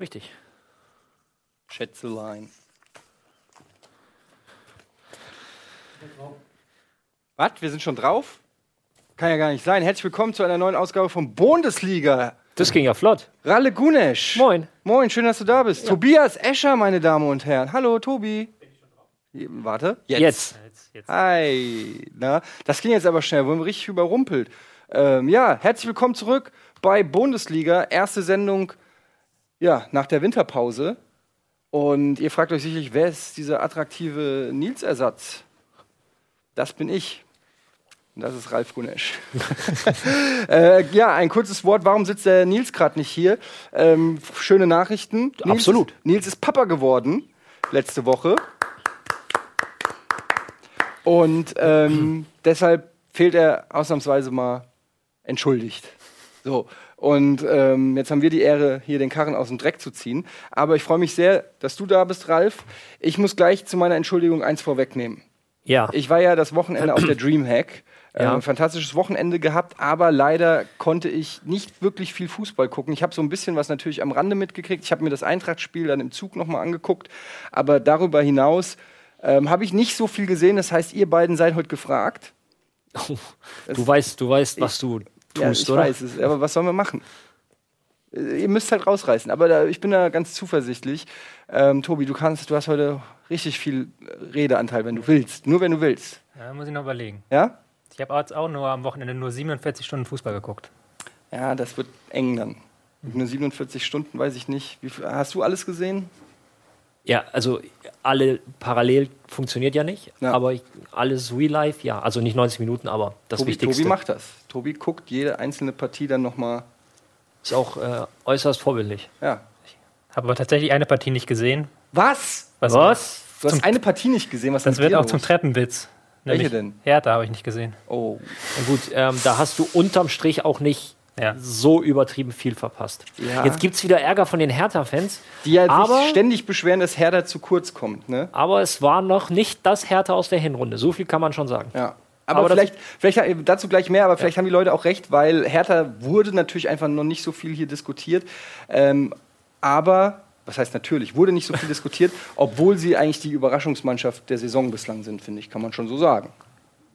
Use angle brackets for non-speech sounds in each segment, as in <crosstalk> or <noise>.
Richtig. Schätzelein. Was? Wir sind schon drauf? Kann ja gar nicht sein. Herzlich willkommen zu einer neuen Ausgabe von Bundesliga. Das ging ja flott. Ralle Gunesch. Moin. Moin, schön, dass du da bist. Tobias Escher, meine Damen und Herren. Hallo, Tobi. Warte. Jetzt. Hi. Na, das ging jetzt aber schnell, wurden wir richtig überrumpelt. Ähm, ja, herzlich willkommen zurück bei Bundesliga. Erste Sendung ja, nach der Winterpause. Und ihr fragt euch sicherlich, wer ist dieser attraktive Nils-Ersatz? Das bin ich. Und das ist Ralf Gunesch. <laughs> <laughs> äh, ja, ein kurzes Wort. Warum sitzt der Nils gerade nicht hier? Ähm, schöne Nachrichten. Nils Absolut. Nils ist Papa geworden letzte Woche. Und ähm, deshalb fehlt er ausnahmsweise mal entschuldigt. So. Und ähm, jetzt haben wir die Ehre, hier den Karren aus dem Dreck zu ziehen. Aber ich freue mich sehr, dass du da bist, Ralf. Ich muss gleich zu meiner Entschuldigung eins vorwegnehmen. Ja. Ich war ja das Wochenende auf der Dreamhack. <clears throat> Ähm, Ja. fantastisches Wochenende gehabt, aber leider konnte ich nicht wirklich viel Fußball gucken. Ich habe so ein bisschen was natürlich am Rande mitgekriegt. Ich habe mir das Eintracht-Spiel dann im Zug nochmal angeguckt. Aber darüber hinaus ähm, habe ich nicht so viel gesehen. Das heißt, ihr beiden seid heute gefragt. <laughs> Du weißt, du weißt, was du ja, tust, ich oder? weiß es, aber was sollen wir machen? Ihr müsst halt rausreißen. Aber da, ich bin da ganz zuversichtlich. Ähm, Tobi, du kannst, du hast heute richtig viel Redeanteil, wenn du willst. Nur wenn du willst. Ja, muss ich noch überlegen. Ja? Ich habe jetzt auch nur am Wochenende nur 47 Stunden Fußball geguckt. Ja, das wird eng dann. Mit nur 47 Stunden weiß ich nicht. Wie hast du alles gesehen? Ja, also alle parallel funktioniert ja nicht, Ja. aber ich, alles Real Life, ja. Also nicht 90 Minuten, aber das Tobi, Wichtigste Tobi macht das. Tobi guckt jede einzelne Partie dann nochmal. ist auch äh, äußerst vorbildlich. Ja. Habe aber tatsächlich eine Partie nicht gesehen. Was? Was? Du hast eine Partie nicht gesehen. Was Das wird auch zum los? Treppenwitz. Welche Nämlich denn? Hertha habe ich nicht gesehen. Oh. Und gut, ähm, da hast du unterm Strich auch nicht Ja. so übertrieben viel verpasst. Ja. Jetzt gibt es wieder Ärger von den Hertha-Fans, Die ja aber, sich ständig beschweren, dass Herder zu kurz kommt. Ne? aber es war noch nicht das Hertha aus der Hinrunde. So viel kann man schon sagen. Ja. Aber, Aber vielleicht, vielleicht dazu gleich mehr, aber vielleicht haben die Leute auch recht, weil Hertha wurde natürlich einfach noch nicht so viel hier diskutiert. Ähm, aber, was heißt natürlich, wurde nicht so viel <laughs> diskutiert, obwohl sie eigentlich die Überraschungsmannschaft der Saison bislang sind, finde ich, kann man schon so sagen.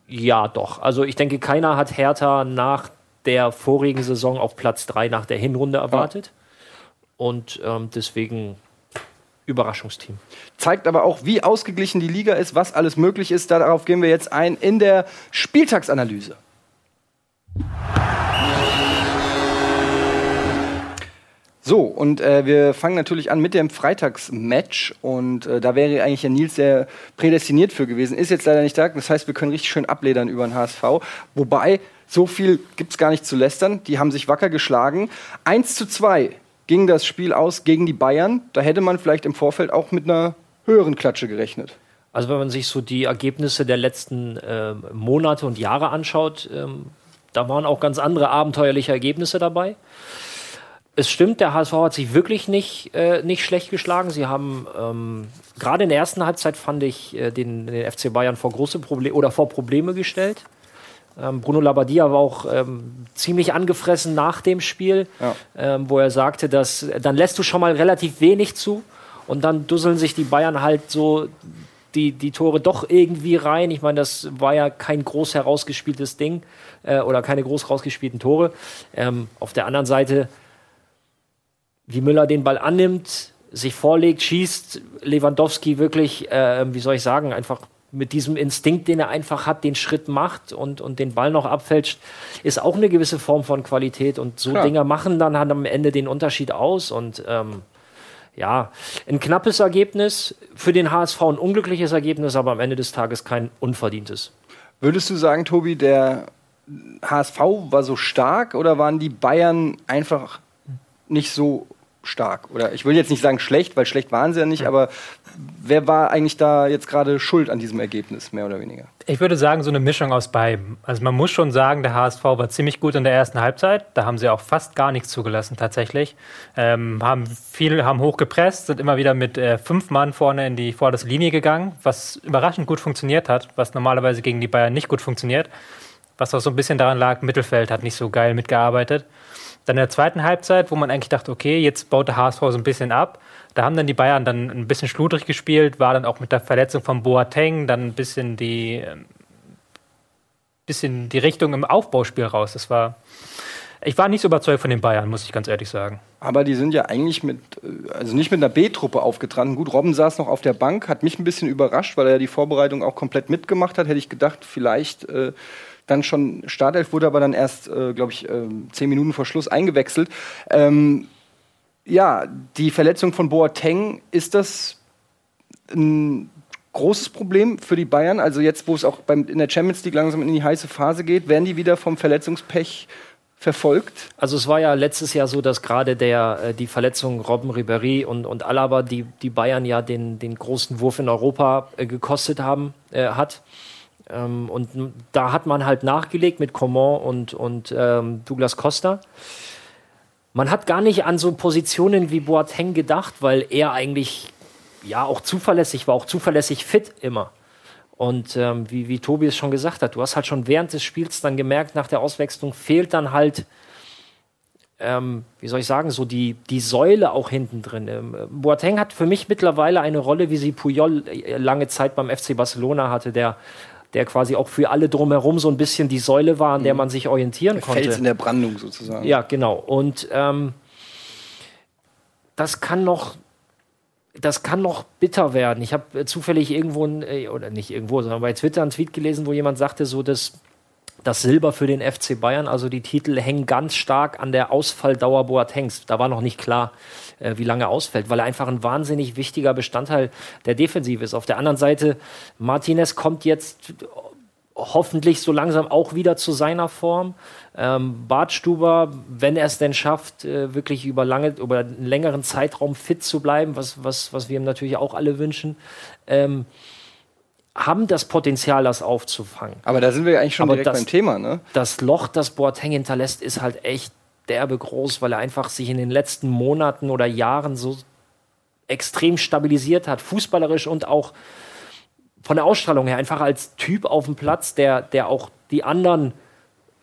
Ja, doch. Also ich denke, keiner hat Hertha nach der vorigen Saison auf Platz 3 nach der Hinrunde erwartet. Und ähm, deswegen Überraschungsteam. Zeigt aber auch, wie ausgeglichen die Liga ist, was alles möglich ist. Darauf gehen wir jetzt ein in der Spieltagsanalyse. So, und äh, wir fangen natürlich an mit dem Freitagsmatch. Und äh, da wäre eigentlich der Nils sehr prädestiniert für gewesen. Ist jetzt leider nicht da. Das heißt, wir können richtig schön abledern über den HSV. Wobei, so viel gibt es gar nicht zu lästern. Die haben sich wacker geschlagen. 1 zu 2 ging das Spiel aus gegen die Bayern. Da hätte man vielleicht im Vorfeld auch mit einer höheren Klatsche gerechnet. Also wenn man sich so die Ergebnisse der letzten ähm, Monate und Jahre anschaut, ähm, da waren auch ganz andere abenteuerliche Ergebnisse dabei. Es stimmt, der HSV hat sich wirklich nicht, äh, nicht schlecht geschlagen. Sie haben ähm, gerade in der ersten Halbzeit fand ich äh, den, den FC Bayern vor große Probleme oder vor Probleme gestellt. Ähm, Bruno Labbadia war auch ähm, ziemlich angefressen nach dem Spiel, Ja. ähm, wo er sagte, dass dann lässt du schon mal relativ wenig zu und dann dusseln sich die Bayern halt so die, die Tore doch irgendwie rein. Ich meine, das war ja kein groß herausgespieltes Ding äh, oder keine groß rausgespielten Tore. Ähm, auf der anderen Seite, wie Müller den Ball annimmt, sich vorlegt, schießt, Lewandowski wirklich, äh, wie soll ich sagen, einfach mit diesem Instinkt, den er einfach hat, den Schritt macht und, und den Ball noch abfälscht, ist auch eine gewisse Form von Qualität. Und so Klar. Dinger machen dann halt am Ende den Unterschied aus. Und ähm, ja, ein knappes Ergebnis, für den HSV ein unglückliches Ergebnis, aber am Ende des Tages kein unverdientes. Würdest du sagen, Tobi, der HSV war so stark oder waren die Bayern einfach nicht so stark? Oder ich will jetzt nicht sagen schlecht, weil schlecht waren sie ja nicht, aber wer war eigentlich da jetzt gerade schuld an diesem Ergebnis, mehr oder weniger? Ich würde sagen, so eine Mischung aus beidem. Also man muss schon sagen, der HSV war ziemlich gut in der ersten Halbzeit. Da haben sie auch fast gar nichts zugelassen tatsächlich. Ähm, haben viel, haben hochgepresst, sind immer wieder mit äh, fünf Mann vorne in die vorderste Linie gegangen, was überraschend gut funktioniert hat, was normalerweise gegen die Bayern nicht gut funktioniert. Was auch so ein bisschen daran lag, Mittelfeld hat nicht so geil mitgearbeitet. Dann in der zweiten Halbzeit, wo man eigentlich dachte, okay, jetzt baut der HSV so ein bisschen ab, da haben dann die Bayern dann ein bisschen schludrig gespielt, war dann auch mit der Verletzung von Boateng dann ein bisschen die, ähm, bisschen die Richtung im Aufbauspiel raus. Das war, ich war nicht so überzeugt von den Bayern, muss ich ganz ehrlich sagen. Aber die sind ja eigentlich mit, äh, also nicht mit einer B-Truppe aufgetreten. Gut, Robben saß noch auf der Bank, hat mich ein bisschen überrascht, weil er die Vorbereitung auch komplett mitgemacht hat. Hätte ich gedacht, vielleicht äh, dann schon Startelf, wurde aber dann erst, äh, glaube ich, äh, zehn Minuten vor Schluss eingewechselt. Ähm, ja, die Verletzung von Boateng, ist das ein großes Problem für die Bayern? Also jetzt, wo es auch beim, in der Champions League langsam in die heiße Phase geht, werden die wieder vom Verletzungspech verfolgt? Also es war ja letztes Jahr so, dass gerade der, äh, die Verletzung Robben Ribéry und, und Alaba die, die Bayern ja den, den großen Wurf in Europa äh, gekostet haben, äh, hat. Ähm, und da hat man halt nachgelegt mit Coman und, und ähm, Douglas Costa. Man hat gar nicht an so Positionen wie Boateng gedacht, weil er eigentlich ja auch zuverlässig war, auch zuverlässig fit immer. Und ähm, wie, wie Tobi es schon gesagt hat, du hast halt schon während des Spiels dann gemerkt, nach der Auswechslung fehlt dann halt, ähm, wie soll ich sagen, so die, die Säule auch hinten drin. Ähm, Boateng hat für mich mittlerweile eine Rolle, wie sie Puyol äh, lange Zeit beim FC Barcelona hatte, der der quasi auch für alle drumherum so ein bisschen die Säule war, an der mhm. man sich orientieren der konnte. Fels in der Brandung sozusagen. Ja, genau. Und ähm, das kann noch das kann noch bitter werden. Ich habe äh, zufällig irgendwo, äh, oder nicht irgendwo, sondern bei Twitter einen Tweet gelesen, wo jemand sagte, so dass das Silber für den FC Bayern, also die Titel hängen ganz stark an der Ausfalldauer Boatengs. Da war noch nicht klar, äh, wie lange er ausfällt, weil er einfach ein wahnsinnig wichtiger Bestandteil der Defensive ist. Auf der anderen Seite, Martinez kommt jetzt hoffentlich so langsam auch wieder zu seiner Form. Ähm, Bartstuber, wenn er es denn schafft, äh, wirklich über, lange, über einen längeren Zeitraum fit zu bleiben, was, was, was wir ihm natürlich auch alle wünschen, ähm, haben das Potenzial, das aufzufangen. Aber da sind wir eigentlich schon Aber direkt das, beim Thema, ne? Das Loch, das Boateng hinterlässt, ist halt echt derbe groß, weil er einfach sich in den letzten Monaten oder Jahren so extrem stabilisiert hat, fußballerisch und auch von der Ausstrahlung her einfach als Typ auf dem Platz, der, der auch die anderen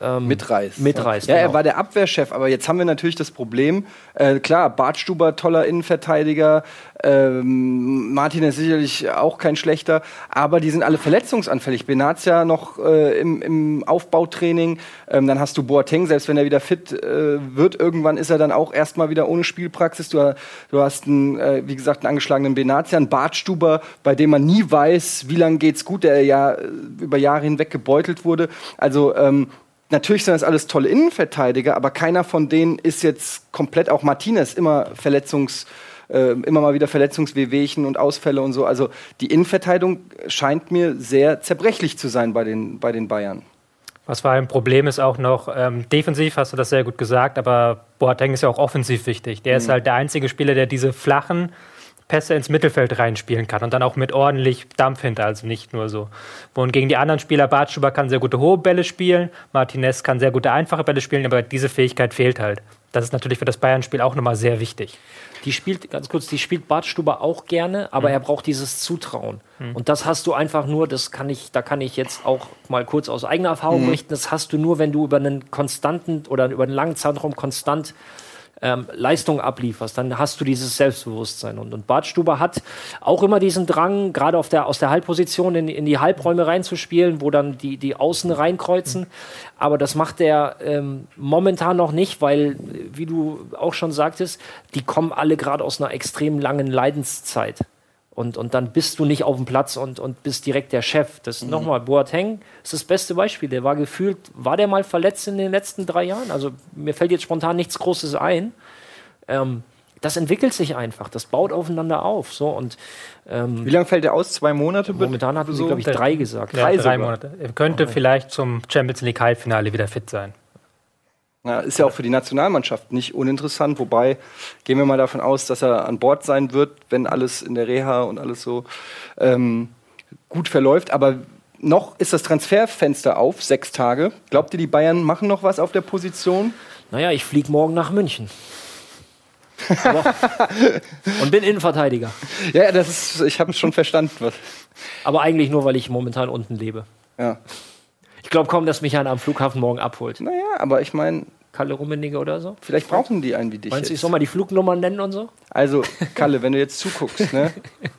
ähm, mitreißt. mitreißt. Ja, genau. er war der Abwehrchef, aber jetzt haben wir natürlich das Problem, äh, klar, Bartstuber, toller Innenverteidiger, ähm, Martin ist sicherlich auch kein schlechter, aber die sind alle verletzungsanfällig. Benazia noch äh, im, im, Aufbautraining, ähm, dann hast du Boateng, selbst wenn er wieder fit äh, wird, irgendwann ist er dann auch erstmal wieder ohne Spielpraxis. Du, du hast, einen, äh, wie gesagt, einen angeschlagenen Benazia, einen Bartstuber, bei dem man nie weiß, wie lange geht's gut, der ja äh, über Jahre hinweg gebeutelt wurde. Also ähm, natürlich sind das alles tolle Innenverteidiger, aber keiner von denen ist jetzt komplett, auch Martinez, immer Verletzungs- äh, immer mal wieder Verletzungswehwehchen und Ausfälle und so. Also die Innenverteidigung scheint mir sehr zerbrechlich zu sein bei den, bei den Bayern. Was war ein Problem ist auch noch, ähm, defensiv hast du das sehr gut gesagt, aber Boateng ist ja auch offensiv wichtig. Der mhm. ist halt der einzige Spieler, der diese flachen Pässe ins Mittelfeld reinspielen kann und dann auch mit ordentlich Dampf hinter, also nicht nur so. Und gegen die anderen Spieler, Bartschuber kann sehr gute hohe Bälle spielen, Martinez kann sehr gute einfache Bälle spielen, aber diese Fähigkeit fehlt halt. Das ist natürlich für das Bayern-Spiel auch nochmal sehr wichtig. Die spielt, ganz kurz, die spielt Bartstuber auch gerne, aber mhm. er braucht dieses Zutrauen. Mhm. Und das hast du einfach nur, das kann ich, da kann ich jetzt auch mal kurz aus eigener Erfahrung mhm. berichten, das hast du nur, wenn du über einen konstanten oder über einen langen Zeitraum konstant ähm, Leistung ablieferst, dann hast du dieses Selbstbewusstsein. Und, und Bartstuber hat auch immer diesen Drang, gerade auf der, aus der Halbposition in, in die Halbräume reinzuspielen, wo dann die, die Außen reinkreuzen. Aber das macht er ähm, momentan noch nicht, weil, wie du auch schon sagtest, die kommen alle gerade aus einer extrem langen Leidenszeit. Und, und dann bist du nicht auf dem Platz und, und bist direkt der Chef. Das mhm. nochmal, Boateng ist das beste Beispiel. Der war gefühlt, war der mal verletzt in den letzten drei Jahren? Also mir fällt jetzt spontan nichts Großes ein. Ähm, das entwickelt sich einfach, das baut aufeinander auf. So, und, ähm, Wie lange fällt der aus? Zwei Monate? Momentan hatten so, sie, glaube ich, drei gesagt. Ja, drei, drei Monate. Er könnte okay. vielleicht zum Champions League Halbfinale wieder fit sein. Ja, ist ja auch für die Nationalmannschaft nicht uninteressant, wobei gehen wir mal davon aus, dass er an Bord sein wird, wenn alles in der Reha und alles so ähm, gut verläuft. Aber noch ist das Transferfenster auf, sechs Tage. Glaubt ihr, die Bayern machen noch was auf der Position? Naja, ich fliege morgen nach München. und bin Innenverteidiger. Ja, das ist, ich habe es schon verstanden. Aber eigentlich nur, weil ich momentan unten lebe. Ja. Ich glaube kaum, dass mich einer am Flughafen morgen abholt. Naja, aber ich meine, Kalle Rummenigge oder so? Vielleicht brauchen die einen wie dich. Meinst du, ich soll mal die Flugnummer nennen und so? Also, Kalle, wenn du jetzt zuguckst, ne?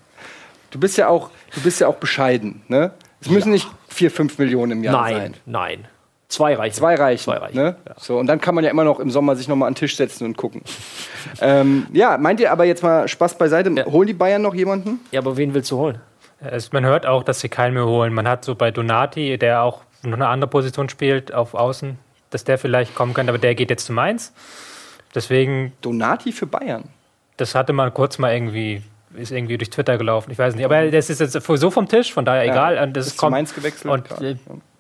<laughs> Du bist ja auch, du bist ja auch bescheiden, ne? Es müssen nicht vier, fünf Millionen im Jahr nein, sein. nein. Zwei reichen. Zwei reichen. Zwei reichen. Ne? Ja. So, und dann kann man ja immer noch im Sommer sich nochmal an den Tisch setzen und gucken. <laughs> ähm, ja, meint ihr aber jetzt mal Spaß beiseite, holen die Bayern noch jemanden? Ja, aber wen willst du holen? Es, man hört auch, dass sie keinen mehr holen. Man hat so bei Donati, der auch noch eine andere Position spielt auf Außen, dass der vielleicht kommen könnte, aber der geht jetzt zu Mainz. Deswegen, Donati für Bayern. das hatte man kurz mal irgendwie, ist irgendwie durch Twitter gelaufen. Ich weiß nicht. Aber das ist jetzt so vom Tisch, von daher egal. Und das ist zu kommt, Mainz gewechselt. Und äh,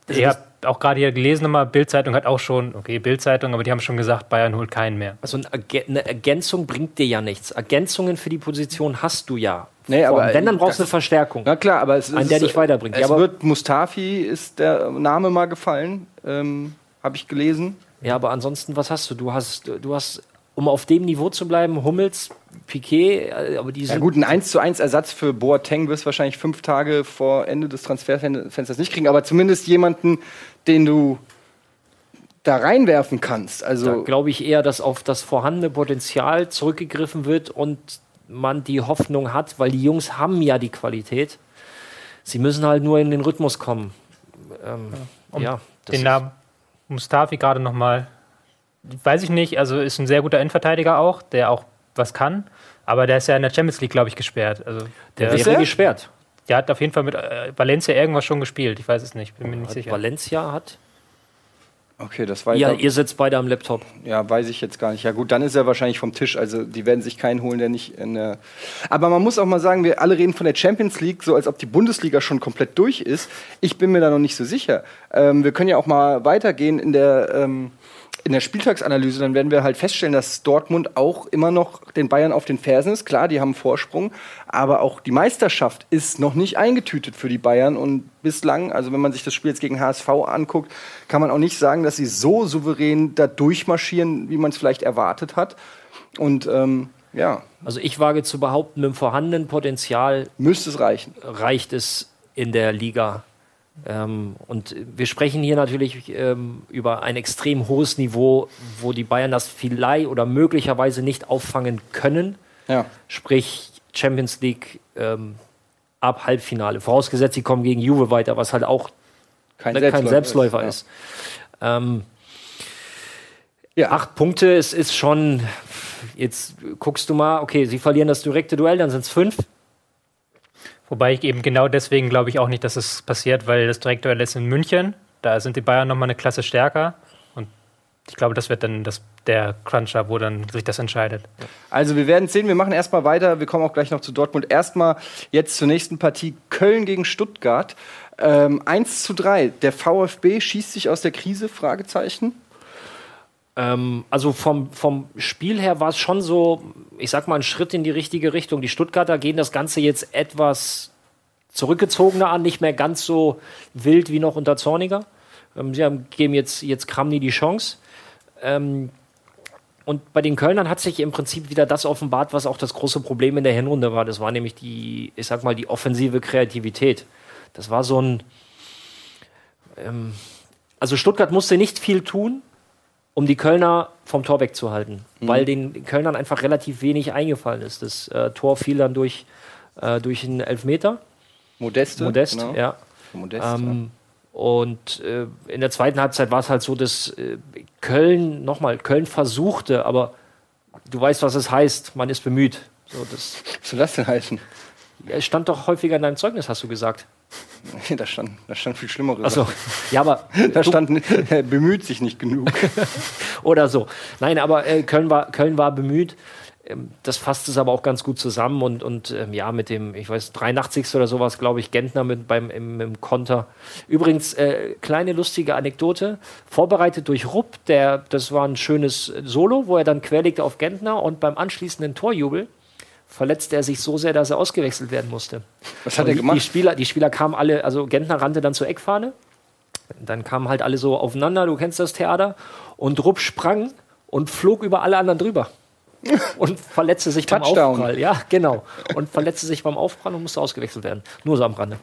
ihr habt auch gerade hier gelesen, nochmal, Bild-Zeitung hat auch schon, okay, Bild-Zeitung, aber die haben schon gesagt, Bayern holt keinen mehr. Also eine Ergänzung bringt dir ja nichts. Ergänzungen für die Position hast du ja. Nee, aber Wenn, dann brauchst du eine Verstärkung. Na klar, aber es ist, der dich weiterbringt. Es Ja, wird Mustafi, ist der Name mal gefallen, ähm, habe ich gelesen. Ja, aber ansonsten, was hast du? Du hast, du hast, um auf dem Niveau zu bleiben, Hummels, Piquet, äh, aber die Ja gut, ein 1 zu 1 Ersatz für Boateng wirst du wahrscheinlich fünf Tage vor Ende des Transferfensters nicht kriegen, aber zumindest jemanden, den du da reinwerfen kannst. Also glaube ich eher, dass auf das vorhandene Potenzial zurückgegriffen wird und man die Hoffnung hat, weil die Jungs haben ja die Qualität. Sie müssen halt nur in den Rhythmus kommen. Ähm, Um ja, Den Namen Mustafi gerade nochmal, weiß ich nicht, also ist ein sehr guter Innenverteidiger auch, der auch was kann, aber der ist ja in der Champions League, glaube ich, gesperrt. Also der, der Ist wäre er? gesperrt. der hat auf jeden Fall mit äh, Valencia irgendwas schon gespielt, ich weiß es nicht, bin mir nicht Hat sicher. Valencia hat. Okay, das war Ja, ja, ihr sitzt beide am Laptop. ja, weiß ich jetzt gar nicht. Ja gut, dann ist er wahrscheinlich vom Tisch. Also die werden sich keinen holen, der nicht in der. Aber man muss auch mal sagen, wir alle reden von der Champions League, so als ob die Bundesliga schon komplett durch ist. Ich bin mir da noch nicht so sicher. Ähm, wir können ja auch mal weitergehen in der. Ähm, in der Spieltagsanalyse, dann werden wir halt feststellen, dass Dortmund auch immer noch den Bayern auf den Fersen ist. Klar, die haben Vorsprung, aber auch die Meisterschaft ist noch nicht eingetütet für die Bayern. Und bislang, also wenn man sich das Spiel jetzt gegen HSV anguckt, kann man auch nicht sagen, dass sie so souverän da durchmarschieren, wie man es vielleicht erwartet hat. Und ähm, ja, Also ich wage zu behaupten, mit dem vorhandenen Potenzial müsste es reichen. reicht es in der Liga. Ähm, und wir sprechen hier natürlich ähm, über ein extrem hohes Niveau, wo die Bayern das vielleicht oder möglicherweise nicht auffangen können. Ja. Sprich Champions League ähm, ab Halbfinale. Vorausgesetzt, sie kommen gegen Juve weiter, was halt auch Kein, ne, kein Selbstläufer ja. ist. Ähm, Ja. Acht Punkte, es ist schon. Jetzt guckst du mal, okay, sie verlieren das direkte Duell, dann sind es fünf. Wobei ich eben genau deswegen glaube ich auch nicht, dass es passiert, weil das Direktduell ist in München. Da sind die Bayern nochmal eine Klasse stärker. Und ich glaube, das wird dann das, der Cruncher, wo dann sich das entscheidet. Also wir werden sehen, wir machen erstmal weiter, wir kommen auch gleich noch zu Dortmund. Erstmal jetzt zur nächsten Partie Köln gegen Stuttgart. Ähm, 1 zu 3. Der VfB schießt sich aus der Krise? Fragezeichen. Ähm, also vom, vom Spiel her war es schon so, ich sag mal, ein Schritt in die richtige Richtung. Die Stuttgarter gehen das Ganze jetzt etwas zurückgezogener an, nicht mehr ganz so wild wie noch unter Zorniger. Ähm, sie haben, geben jetzt, jetzt Kramni die Chance. Ähm, und bei den Kölnern hat sich im Prinzip wieder das offenbart, was auch das große Problem in der Hinrunde war. Das war nämlich die, ich sag mal, die offensive Kreativität. Das war so ein. Ähm, also Stuttgart musste nicht viel tun, um die Kölner vom Tor wegzuhalten, weil den Kölnern einfach relativ wenig eingefallen ist. Das äh, Tor fiel dann durch, äh, durch einen Elfmeter. Modeste. Modest, genau. ja. Modest, Ähm, und äh, in der zweiten Halbzeit war es halt so, dass äh, Köln, nochmal, Köln versuchte, aber du weißt, was es heißt, man ist bemüht. So, das ja. Was soll das denn heißen? ja, es stand doch häufiger in deinem Zeugnis, hast du gesagt. <laughs> da, stand, da stand viel Schlimmeres. Also, ja, aber Da stand, er bemüht sich nicht genug. <laughs> oder so. Nein, aber äh, Köln, war, Köln war bemüht. Ähm, Das fasst es aber auch ganz gut zusammen und, und ähm, ja, mit dem, ich weiß, 83. oder sowas, glaube ich, Gentner mit beim, im, im Konter. Übrigens, äh, kleine lustige Anekdote, vorbereitet durch Rupp, der, das war ein schönes Solo, wo er dann querlegte auf Gentner und beim anschließenden Torjubel verletzte er sich so sehr, dass er ausgewechselt werden musste. Was hat Und er gemacht? Die Spieler, die Spieler kamen alle, also Gentner rannte dann zur Eckfahne. Dann kamen halt alle so aufeinander, du kennst das Theater. Und Rupp sprang und flog über alle anderen drüber. <laughs> Und verletzte sich beim Touchdown. Aufprall. Ja, genau. Und verletzte sich beim Aufprall und musste ausgewechselt werden. Nur so am Rande.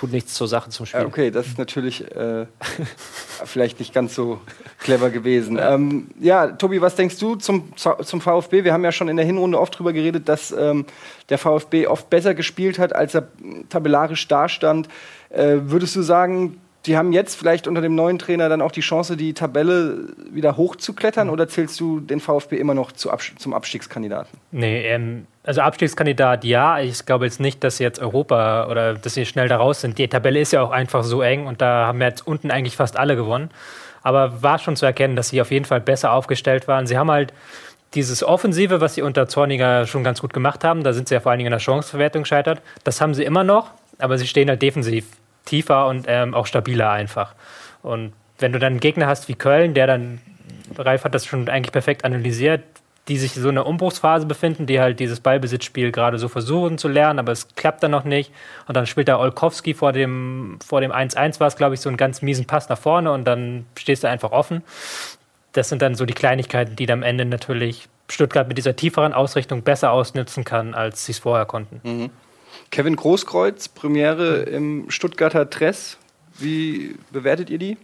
Tut nichts zur Sache zum Spiel. Ja, okay, das ist natürlich äh, <laughs> vielleicht nicht ganz so clever gewesen. Ja. Ähm, ja, Tobi, was denkst du zum, zum VfB? Wir haben ja schon in der Hinrunde oft darüber geredet, dass ähm, der VfB oft besser gespielt hat, als er tabellarisch dastand. Äh, würdest du sagen, die haben jetzt vielleicht unter dem neuen Trainer dann auch die Chance, die Tabelle wieder hochzuklettern mhm. oder zählst du den VfB immer noch zu Abs zum Abstiegskandidaten? Nee, ähm, also Abstiegskandidat ja. Ich glaube jetzt nicht, dass sie jetzt Europa oder dass sie schnell da raus sind. Die Tabelle ist ja auch einfach so eng und da haben jetzt unten eigentlich fast alle gewonnen. Aber war schon zu erkennen, dass sie auf jeden Fall besser aufgestellt waren. Sie haben halt dieses Offensive, was sie unter Zorniger schon ganz gut gemacht haben, da sind sie ja vor allen Dingen in der Chanceverwertung gescheitert. Das haben sie immer noch, aber sie stehen halt defensiv tiefer und ähm, auch stabiler einfach. Und wenn du dann einen Gegner hast wie Köln, der dann, Ralf hat das schon eigentlich perfekt analysiert, die sich in so einer Umbruchsphase befinden, die halt dieses Ballbesitzspiel gerade so versuchen zu lernen, aber es klappt dann noch nicht. Und dann spielt da Olkowski vor dem, vor dem 1-1 war es, glaube ich, so einen ganz miesen Pass nach vorne und dann stehst du einfach offen. Das sind dann so die Kleinigkeiten, die dann am Ende natürlich Stuttgart mit dieser tieferen Ausrichtung besser ausnutzen kann, als sie es vorher konnten. Mhm. Kevin Großkreuz, Premiere im Stuttgarter Dress. Wie bewertet ihr die?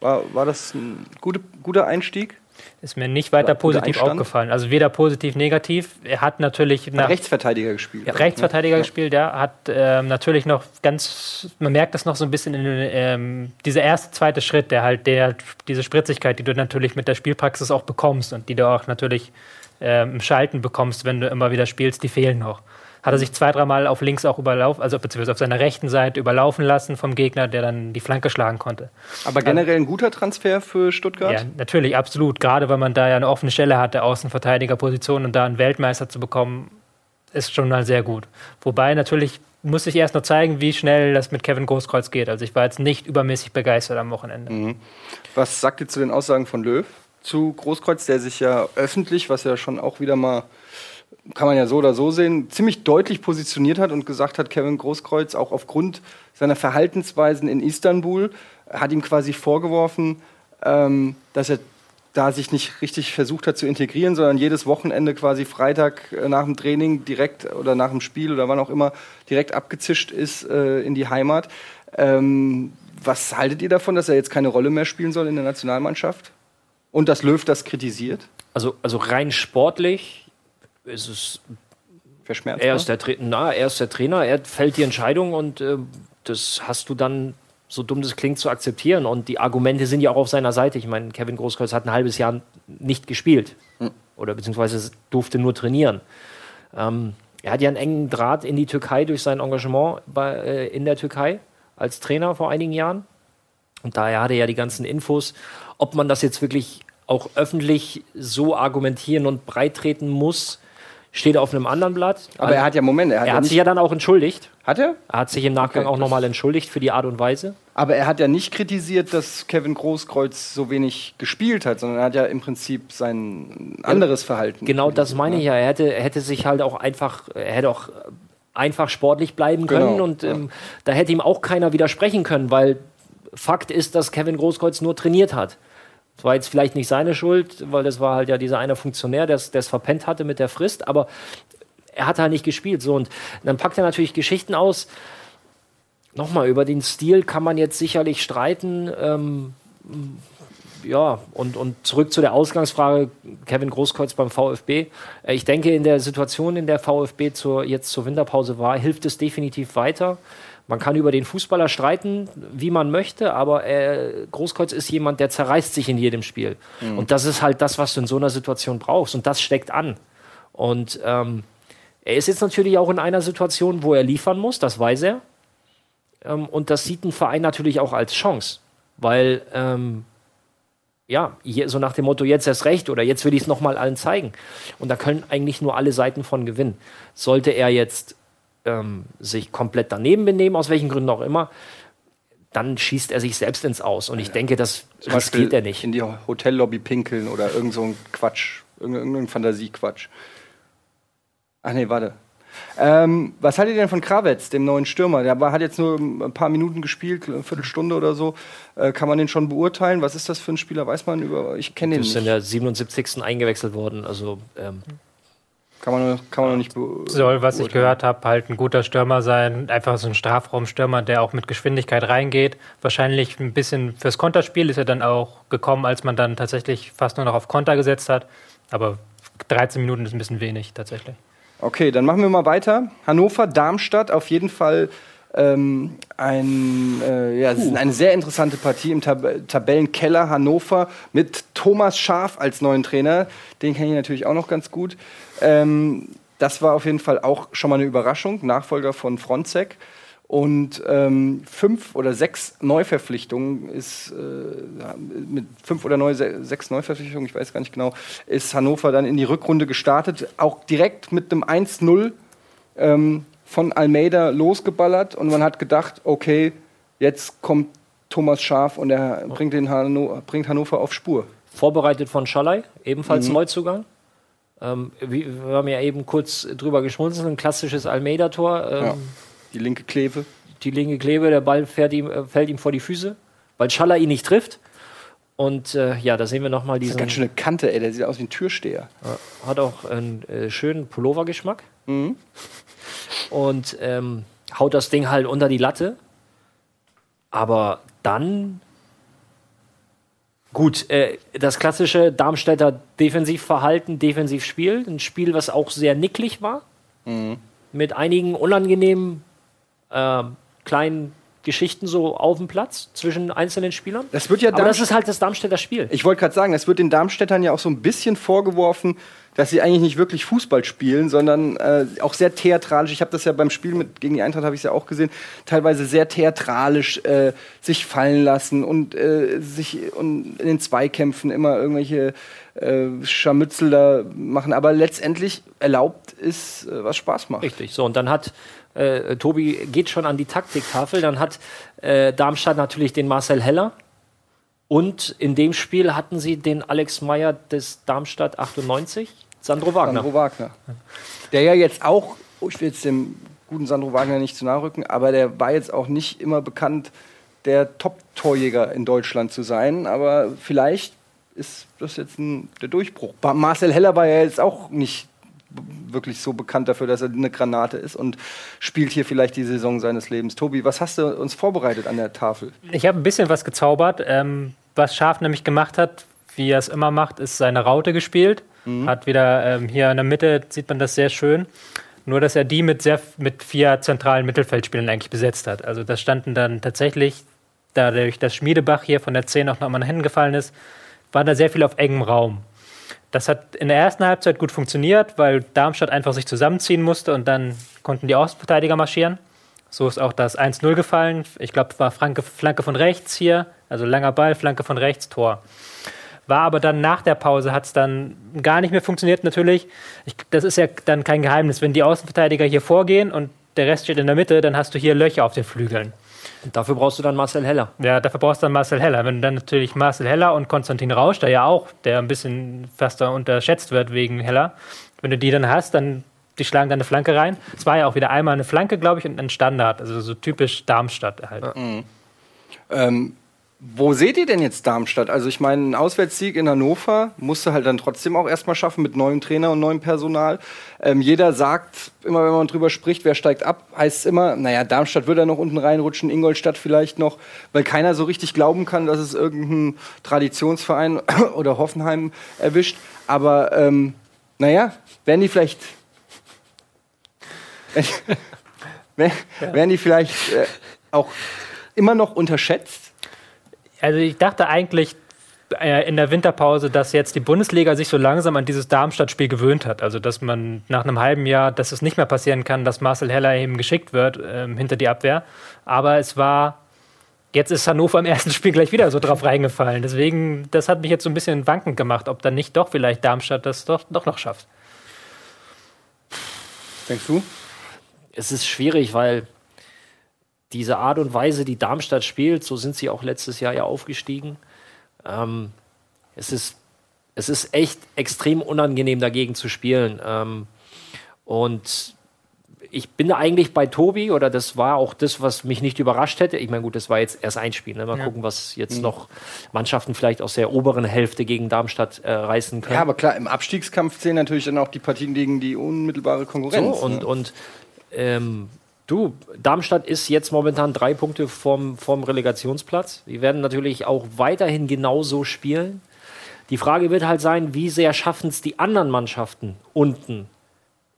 War, war das ein gute, guter Einstieg? Ist mir nicht weiter positiv aufgefallen. Also weder positiv, negativ. Er hat natürlich nach Rechtsverteidiger gespielt. Ja, Rechtsverteidiger ja. gespielt, ja. Hat ähm, natürlich noch ganz, man merkt das noch so ein bisschen in ähm, dieser erste, zweite Schritt, der halt der, diese Spritzigkeit, die du natürlich mit der Spielpraxis auch bekommst und die du auch natürlich ähm, im Schalten bekommst, wenn du immer wieder spielst, die fehlen noch hat er sich zwei, dreimal auf links auch überlaufen, also beziehungsweise auf seiner rechten Seite überlaufen lassen vom Gegner, der dann die Flanke schlagen konnte. Aber generell ein guter Transfer für Stuttgart? Ja, natürlich, absolut. Gerade weil man da ja eine offene Stelle hatte, Außenverteidigerposition und da einen Weltmeister zu bekommen, ist schon mal sehr gut. Wobei natürlich muss ich erst noch zeigen, wie schnell das mit Kevin Großkreuz geht. Also ich war jetzt nicht übermäßig begeistert am Wochenende. Mhm. Was sagt ihr zu den Aussagen von Löw zu Großkreuz, der sich ja öffentlich, was ja schon auch wieder mal kann man ja so oder so sehen, ziemlich deutlich positioniert hat und gesagt hat, Kevin Großkreuz, auch aufgrund seiner Verhaltensweisen in Istanbul, hat ihm quasi vorgeworfen, ähm, dass er da sich nicht richtig versucht hat zu integrieren, sondern jedes Wochenende quasi Freitag äh, nach dem Training direkt oder nach dem Spiel oder wann auch immer direkt abgezischt ist äh, in die Heimat. Ähm, was haltet ihr davon, dass er jetzt keine Rolle mehr spielen soll in der Nationalmannschaft? Und dass Löw das kritisiert? Also, also rein sportlich ist es verschmerzbar. Er ist, der Na, er ist der Trainer, er fällt die Entscheidung und äh, das hast du dann, so dumm das klingt, zu akzeptieren. Und die Argumente sind ja auch auf seiner Seite. Ich meine, Kevin Großkreuz hat ein halbes Jahr nicht gespielt hm. oder beziehungsweise durfte nur trainieren. Ähm, er hat ja einen engen Draht in die Türkei durch sein Engagement bei, äh, in der Türkei als Trainer vor einigen Jahren. Und daher hat er ja die ganzen Infos. Ob man das jetzt wirklich auch öffentlich so argumentieren und breittreten muss, steht auf einem anderen Blatt. Aber also, er hat ja, Moment, er hat, er ja hat sich ja dann auch entschuldigt. Hat er? Er hat sich im Nachgang okay, auch nochmal entschuldigt für die Art und Weise. Aber er hat ja nicht kritisiert, dass Kevin Großkreuz so wenig gespielt hat, sondern er hat ja im Prinzip sein anderes Verhalten. Genau das meine ich ja. Er hätte, er hätte sich halt auch einfach, er hätte auch einfach sportlich bleiben können genau, und ähm, ja. da hätte ihm auch keiner widersprechen können, weil Fakt ist, dass Kevin Großkreuz nur trainiert hat. Das war jetzt vielleicht nicht seine Schuld, weil das war halt ja dieser eine Funktionär, der es verpennt hatte mit der Frist, aber er hat halt nicht gespielt. So, und dann packt er natürlich Geschichten aus. Nochmal, über den Stil kann man jetzt sicherlich streiten. Ähm, ja, und, und zurück zu der Ausgangsfrage, Kevin Großkreuz beim VfB. Äh, ich denke, in der Situation, in der VfB zur, jetzt zur Winterpause war, hilft es definitiv weiter. Man kann über den Fußballer streiten, wie man möchte, aber äh, Großkreuz ist jemand, der zerreißt sich in jedem Spiel. Mhm. Und das ist halt das, was du in so einer Situation brauchst. Und das steckt an. Und ähm, er ist jetzt natürlich auch in einer Situation, wo er liefern muss, das weiß er. Ähm, und das sieht ein Verein natürlich auch als Chance. Weil, ähm, ja, so nach dem Motto, jetzt erst recht oder jetzt will ich es nochmal allen zeigen. Und da können eigentlich nur alle Seiten von gewinnen. Sollte er jetzt ähm, sich komplett daneben benehmen, aus welchen Gründen auch immer, dann schießt er sich selbst ins Aus. Und ich denke, das riskiert er nicht. In die Hotellobby pinkeln oder irgend so ein Quatsch, irgendein Fantasiequatsch. Ach nee, warte. Ähm, was haltet ihr denn von Krawetz, dem neuen Stürmer? Der war, hat jetzt nur ein paar Minuten gespielt, eine Viertelstunde oder so. Äh, kann man den schon beurteilen? Was ist das für ein Spieler? Weiß man über. Ich kenne den nicht. ist in der 77. eingewechselt worden. Also ähm, Kann man, kann man noch nicht Soll, was ich gehört habe, halt ein guter Stürmer sein. Einfach so ein Strafraumstürmer, der auch mit Geschwindigkeit reingeht. Wahrscheinlich ein bisschen fürs Konterspiel ist er dann auch gekommen, als man dann tatsächlich fast nur noch auf Konter gesetzt hat. Aber 13 Minuten ist ein bisschen wenig tatsächlich. Okay, dann machen wir mal weiter. Hannover, Darmstadt, auf jeden Fall ähm, ein, äh, ja, uh. eine sehr interessante Partie im Tab Tabellenkeller Hannover mit Thomas Schaf als neuen Trainer. Den kenne ich natürlich auch noch ganz gut. Ähm, das war auf jeden Fall auch schon mal eine Überraschung, Nachfolger von Fronzek. Und ähm, fünf oder sechs Neuverpflichtungen ist äh, mit fünf oder neu, sechs Neuverpflichtungen, ich weiß gar nicht genau, ist Hannover dann in die Rückrunde gestartet, auch direkt mit einem 1-0 ähm, von Almeida losgeballert und man hat gedacht, okay, jetzt kommt Thomas Schaf und er bringt, den Hanno, bringt Hannover auf Spur. Vorbereitet von Schalay, ebenfalls mhm. Neuzugang. Ähm, wir haben ja eben kurz drüber geschmunzelt, ein klassisches Almeida-Tor. Ähm, ja. Die linke Kleve. Die linke Kleve, der Ball ihm, äh, fällt ihm vor die Füße, weil Schaller ihn nicht trifft. Und äh, ja, da sehen wir nochmal diesen. Das ist eine ganz schöne Kante, ey, der sieht aus wie ein Türsteher. hat auch einen äh, schönen Pullover-Geschmack. Mhm. Und ähm, haut das Ding halt unter die Latte. Aber dann Gut, äh, das klassische Darmstädter Defensivverhalten, Defensivspiel, ein Spiel, was auch sehr nicklig war, mhm. mit einigen unangenehmen äh, kleinen Geschichten so auf dem Platz zwischen einzelnen Spielern. Das wird ja Aber das ist halt das Darmstädter Spiel. Ich wollte gerade sagen, das wird den Darmstädtern ja auch so ein bisschen vorgeworfen, dass sie eigentlich nicht wirklich Fußball spielen, sondern äh, auch sehr theatralisch. Ich habe das ja beim Spiel mit gegen die Eintracht habe ich ja auch gesehen, teilweise sehr theatralisch äh, sich fallen lassen und äh, sich und in den Zweikämpfen immer irgendwelche äh, Scharmützel da machen. Aber letztendlich erlaubt ist, äh, was Spaß macht. Richtig. So und dann hat äh, Tobi geht schon an die Taktiktafel. Dann hat äh, Darmstadt natürlich den Marcel Heller. Und in dem Spiel hatten sie den Alex Meyer des Darmstadt 98, Sandro Wagner. Sandro Wagner. Der ja jetzt auch, oh, ich will jetzt dem guten Sandro Wagner nicht zu nahe rücken, aber der war jetzt auch nicht immer bekannt, der Top-Torjäger in Deutschland zu sein. Aber vielleicht ist das jetzt ein, der Durchbruch. Marcel Heller war ja jetzt auch nicht wirklich so bekannt dafür, dass er eine Granate ist und spielt hier vielleicht die Saison seines Lebens. Tobi, was hast du uns vorbereitet an der Tafel? Ich habe ein bisschen was gezaubert. Ähm, was Schaf nämlich gemacht hat, wie er es immer macht, ist seine Raute gespielt. Mhm. Hat wieder ähm, hier in der Mitte, sieht man das sehr schön. Nur, dass er die mit, sehr, mit vier zentralen Mittelfeldspielern eigentlich besetzt hat. Also das standen dann tatsächlich, dadurch, dass Schmiedebach hier von der 10 auch noch mal nach hinten gefallen ist, war da sehr viel auf engem Raum. Das hat in der ersten Halbzeit gut funktioniert, weil Darmstadt einfach sich zusammenziehen musste und dann konnten die Außenverteidiger marschieren. So ist auch das 1-0 gefallen. Ich glaube, war Flanke, Flanke von rechts hier, also langer Ball, Flanke von rechts, Tor. War aber dann nach der Pause hat es dann gar nicht mehr funktioniert natürlich. Ich, das ist ja dann kein Geheimnis. Wenn die Außenverteidiger hier vorgehen und der Rest steht in der Mitte, dann hast du hier Löcher auf den Flügeln. Und dafür brauchst du dann Marcel Heller. Ja, dafür brauchst du dann Marcel Heller. Wenn du dann natürlich Marcel Heller und Konstantin Rausch, der ja auch, der ein bisschen fast unterschätzt wird wegen Heller, wenn du die dann hast, dann die schlagen dann eine Flanke rein. Es war ja auch wieder einmal eine Flanke, glaube ich, und ein Standard, also so typisch Darmstadt halt. Mhm. Ähm, wo seht ihr denn jetzt Darmstadt? Also ich meine, ein Auswärtssieg in Hannover musste halt dann trotzdem auch erstmal schaffen mit neuem Trainer und neuem Personal. Ähm, jeder sagt immer, wenn man drüber spricht, wer steigt ab, heißt es immer, naja, Darmstadt wird da noch unten reinrutschen, Ingolstadt vielleicht noch, weil keiner so richtig glauben kann, dass es irgendein Traditionsverein <coughs> oder Hoffenheim erwischt. Aber ähm, naja, werden die vielleicht <laughs> werden die vielleicht äh, auch immer noch unterschätzt? Also ich dachte eigentlich äh, in der Winterpause, dass jetzt die Bundesliga sich so langsam an dieses Darmstadt-Spiel gewöhnt hat. Also dass man nach einem halben Jahr, dass es nicht mehr passieren kann, dass Marcel Heller eben geschickt wird äh, hinter die Abwehr. Aber es war Jetzt ist Hannover im ersten <laughs> Spiel gleich wieder so drauf reingefallen. Deswegen, das hat mich jetzt so ein bisschen wankend gemacht, ob dann nicht doch vielleicht Darmstadt das doch, doch noch schafft. Denkst du? Es ist schwierig, weil diese Art und Weise, die Darmstadt spielt, so sind sie auch letztes Jahr ja aufgestiegen. Ähm, es, ist, es ist echt extrem unangenehm, dagegen zu spielen. Ähm, und ich bin eigentlich bei Tobi, oder das war auch das, was mich nicht überrascht hätte. Ich meine, gut, das war jetzt erst ein Spiel. Ne? Mal ja. gucken, was jetzt mhm. noch Mannschaften vielleicht aus der oberen Hälfte gegen Darmstadt äh, reißen können. Ja, aber klar, im Abstiegskampf zählen natürlich dann auch die Partien gegen die unmittelbare Konkurrenz. So, und, ne? und ähm, du, Darmstadt ist jetzt momentan drei Punkte vom, vom Relegationsplatz. Die werden natürlich auch weiterhin genauso spielen. Die Frage wird halt sein, wie sehr schaffen es die anderen Mannschaften unten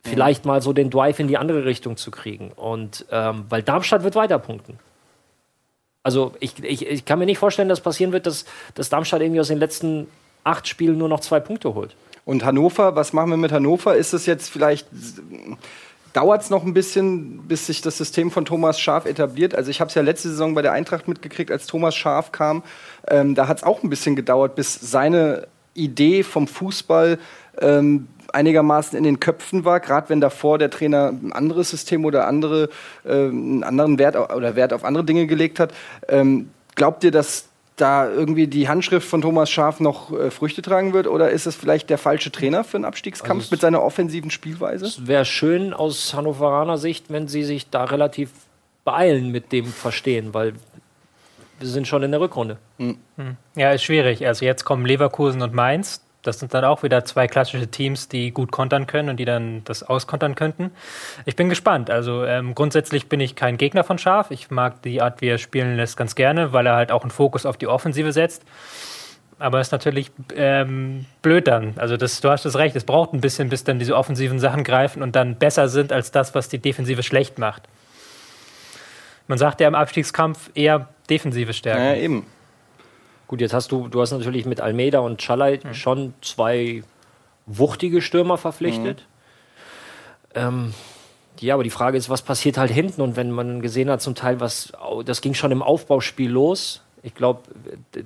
vielleicht mal so den Drive in die andere Richtung zu kriegen. Und ähm, weil Darmstadt wird weiter punkten. Also ich, ich, ich kann mir nicht vorstellen, dass passieren wird, dass, dass Darmstadt irgendwie aus den letzten acht Spielen nur noch zwei Punkte holt. Und Hannover, was machen wir mit Hannover? Ist es jetzt vielleicht dauert es noch ein bisschen, bis sich das System von Thomas Schaf etabliert. Also ich habe es ja letzte Saison bei der Eintracht mitgekriegt, als Thomas Schaf kam. Ähm, da hat es auch ein bisschen gedauert, bis seine Idee vom Fußball ähm, einigermaßen in den Köpfen war, gerade wenn davor der Trainer ein anderes System oder andere, äh, einen anderen Wert oder Wert auf andere Dinge gelegt hat. Ähm, glaubt ihr, dass da irgendwie die Handschrift von Thomas Schaf noch äh, Früchte tragen wird? Oder ist es vielleicht der falsche Trainer für einen Abstiegskampf also mit seiner offensiven Spielweise? Es wäre schön aus Hannoveraner Sicht, wenn sie sich da relativ beeilen mit dem Verstehen, weil wir sind schon in der Rückrunde. Hm. Ja, ist schwierig. Also jetzt kommen Leverkusen und Mainz. Das sind dann auch wieder zwei klassische Teams, die gut kontern können und die dann das auskontern könnten. Ich bin gespannt. Also ähm, grundsätzlich bin ich kein Gegner von Schaf. Ich mag die Art, wie er spielen lässt, ganz gerne, weil er halt auch einen Fokus auf die Offensive setzt. Aber es ist natürlich ähm, blöd dann. Also das, du hast das recht, es braucht ein bisschen, bis dann diese offensiven Sachen greifen und dann besser sind als das, was die Defensive schlecht macht. Man sagt ja im Abstiegskampf eher defensive Stärke. Ja, eben. Gut, jetzt hast du, du hast natürlich mit Almeida und Chalai mhm. schon zwei wuchtige Stürmer verpflichtet. Mhm. Ähm, ja, aber die Frage ist, was passiert halt hinten? Und wenn man gesehen hat, zum Teil, was, das ging schon im Aufbauspiel los. Ich glaube,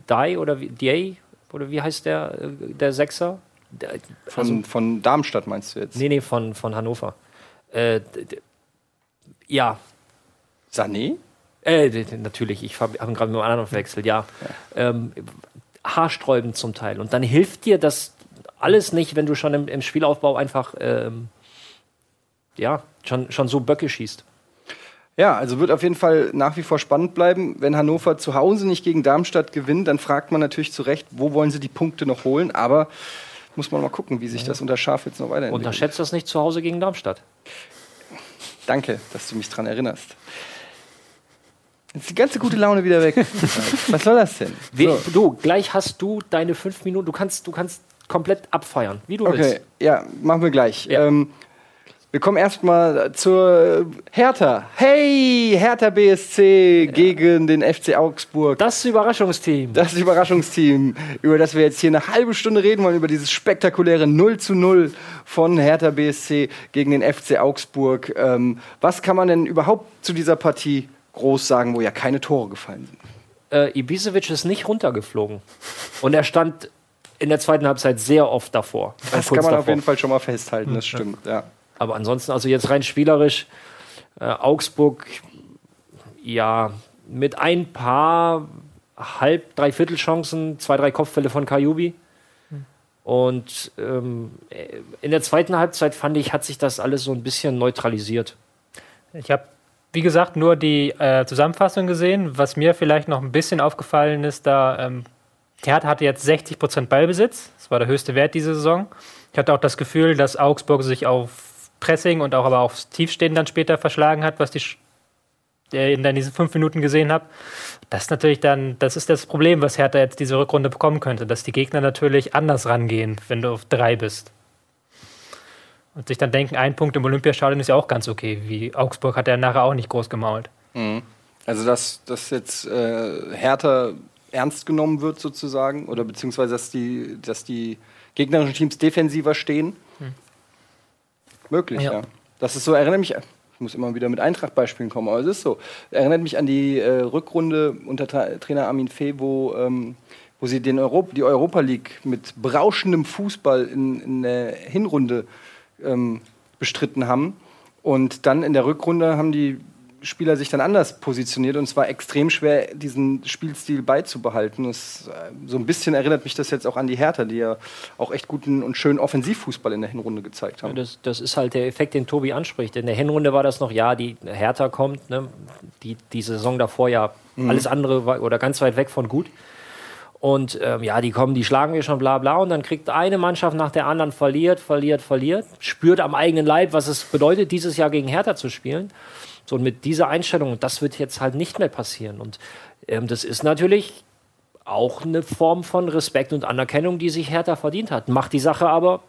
Dai oder Day oder wie heißt der, der Sechser? Von, also, von Darmstadt meinst du jetzt? Nee, nee, von, von Hannover. Äh, ja. Sané? Äh, natürlich, ich habe hab gerade mit einem anderen verwechselt, ja. ja. Ähm, haarsträubend zum Teil. Und dann hilft dir das alles nicht, wenn du schon im, im Spielaufbau einfach ähm, ja, schon, schon so Böcke schießt. Ja, also wird auf jeden Fall nach wie vor spannend bleiben. Wenn Hannover zu Hause nicht gegen Darmstadt gewinnt, dann fragt man natürlich zu Recht, wo wollen sie die Punkte noch holen. Aber muss man mal gucken, wie sich das unter Schaf jetzt noch weiterentwickelt. Unterschätzt das nicht zu Hause gegen Darmstadt. Danke, dass du mich daran erinnerst. Jetzt ist die ganze gute Laune wieder weg. <laughs> Was soll das denn? So. Du, gleich hast du deine fünf Minuten. Du kannst, du kannst komplett abfeiern, wie du okay. willst. Ja, machen wir gleich. Ja. Ähm, wir kommen erstmal zur Hertha. Hey, Hertha BSC ja. gegen den FC Augsburg. Das Überraschungsteam. Das Überraschungsteam, über das wir jetzt hier eine halbe Stunde reden wollen, über dieses spektakuläre 0 zu 0 von Hertha BSC gegen den FC Augsburg. Ähm, was kann man denn überhaupt zu dieser Partie groß sagen, wo ja keine Tore gefallen sind. Äh, Ibisevic ist nicht runtergeflogen. Und er stand in der zweiten Halbzeit sehr oft davor. Das kann man davor. auf jeden Fall schon mal festhalten, das stimmt, ja. Aber ansonsten, also jetzt rein spielerisch, äh, Augsburg, ja, mit ein paar halb, dreiviertel Chancen, zwei, drei Kopfbälle von Kajubi. Und ähm, in der zweiten Halbzeit fand ich, hat sich das alles so ein bisschen neutralisiert. Ich habe wie gesagt, nur die äh, Zusammenfassung gesehen. Was mir vielleicht noch ein bisschen aufgefallen ist, da ähm, Hertha hatte jetzt 60 Prozent Ballbesitz. Das war der höchste Wert diese Saison. Ich hatte auch das Gefühl, dass Augsburg sich auf Pressing und auch aber aufs Tiefstehen dann später verschlagen hat, was ich äh, in diesen fünf Minuten gesehen habe. Das ist natürlich dann, das ist das Problem, was Hertha jetzt diese Rückrunde bekommen könnte, dass die Gegner natürlich anders rangehen, wenn du auf drei bist. Und sich dann denken, ein Punkt im Olympiastadion ist ja auch ganz okay. Wie Augsburg hat er nachher auch nicht groß gemault. Mhm. Also, dass, dass jetzt äh, Hertha ernst genommen wird sozusagen oder beziehungsweise, dass die, dass die gegnerischen Teams defensiver stehen. Mhm. Möglich, ja. ja. Das ist so, erinnert mich, ich muss immer wieder mit Eintracht-Beispielen kommen, aber es ist so. Erinnert mich an die äh, Rückrunde unter Tra Trainer Armin Fee, wo, ähm, wo sie den Europ die Europa League mit berauschendem Fußball in, in der Hinrunde ähm, bestritten haben. Und dann in der Rückrunde haben die Spieler sich dann anders positioniert und es war extrem schwer, diesen Spielstil beizubehalten. Das, äh, so ein bisschen erinnert mich das jetzt auch an die Hertha, die ja auch echt guten und schönen Offensivfußball in der Hinrunde gezeigt haben. Ja, das, das, ist halt der Effekt, den Tobi anspricht. In der Hinrunde war das noch, ja, die Hertha kommt, ne? die, die Saison davor ja mhm. alles andere war, oder ganz weit weg von gut. Und ähm, ja, die kommen, die schlagen wir schon, bla bla. Und dann kriegt eine Mannschaft nach der anderen verliert, verliert, verliert, spürt am eigenen Leib, was es bedeutet, dieses Jahr gegen Hertha zu spielen. So, und mit dieser Einstellung, das wird jetzt halt nicht mehr passieren. Und ähm, das ist natürlich auch eine Form von Respekt und Anerkennung, die sich Hertha verdient hat. Macht die Sache aber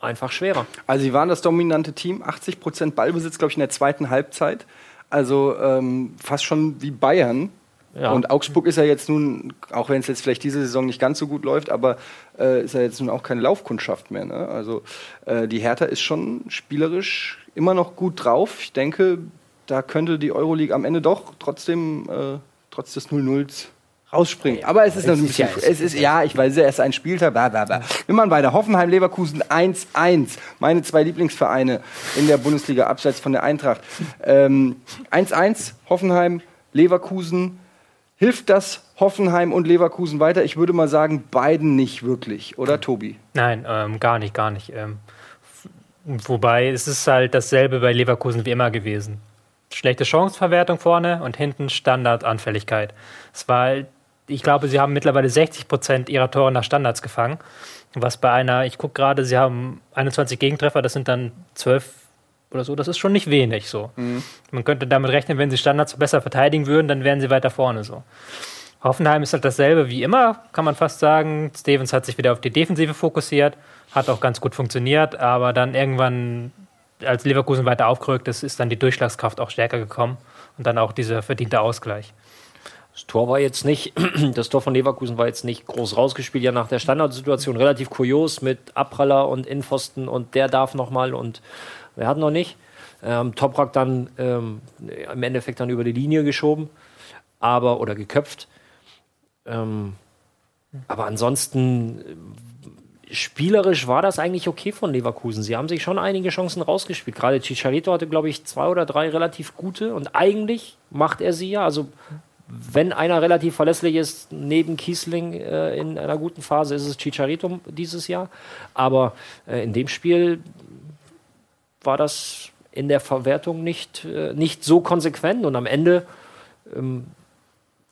einfach schwerer. Also sie waren das dominante Team, 80 Prozent Ballbesitz, glaube ich, in der zweiten Halbzeit. Also ähm, fast schon wie Bayern. Ja. Und Augsburg ist ja jetzt nun, auch wenn es jetzt vielleicht diese Saison nicht ganz so gut läuft, aber äh, ist ja jetzt nun auch keine Laufkundschaft mehr. Ne? Also äh, die Hertha ist schon spielerisch immer noch gut drauf. Ich denke, da könnte die Euroleague am Ende doch trotzdem äh, trotz des 0-0s rausspringen. Aber es ist noch nicht. Ja, es ist, ja, ich weiß, erst ein Spieltag. Bla, bla, bla. Wir machen weiter. Hoffenheim, Leverkusen 1-1. Meine zwei Lieblingsvereine in der Bundesliga, abseits von der Eintracht. 1-1, ähm, Hoffenheim, Leverkusen. Hilft das Hoffenheim und Leverkusen weiter? Ich würde mal sagen, beiden nicht wirklich, oder Tobi? Nein, ähm, gar nicht, gar nicht. Ähm, wobei es ist halt dasselbe bei Leverkusen wie immer gewesen schlechte Chanceverwertung vorne und hinten Standardanfälligkeit. Es war, ich glaube, sie haben mittlerweile 60 Prozent ihrer Tore nach Standards gefangen. Was bei einer, ich gucke gerade, sie haben 21 Gegentreffer, das sind dann 12 oder so, das ist schon nicht wenig so. Mhm. Man könnte damit rechnen, wenn sie Standards besser verteidigen würden, dann wären sie weiter vorne so. Hoffenheim ist halt dasselbe wie immer, kann man fast sagen. Stevens hat sich wieder auf die Defensive fokussiert, hat auch ganz gut funktioniert, aber dann irgendwann als Leverkusen weiter aufgerückt ist, ist dann die Durchschlagskraft auch stärker gekommen und dann auch dieser verdiente Ausgleich. Das Tor war jetzt nicht, <clears throat> das Tor von Leverkusen war jetzt nicht groß rausgespielt, ja nach der Standardsituation relativ kurios mit Abpraller und Innenpfosten und der darf nochmal und wir hatten noch nicht. Ähm, Toprak dann ähm, im Endeffekt dann über die Linie geschoben, aber oder geköpft. Ähm, aber ansonsten spielerisch war das eigentlich okay von Leverkusen. Sie haben sich schon einige Chancen rausgespielt. Gerade Chicharito hatte, glaube ich, zwei oder drei relativ gute. Und eigentlich macht er sie ja. Also, wenn einer relativ verlässlich ist, neben Kiesling äh, in einer guten Phase, ist es Chicharito dieses Jahr. Aber äh, in dem Spiel war das in der Verwertung nicht, äh, nicht so konsequent. Und am Ende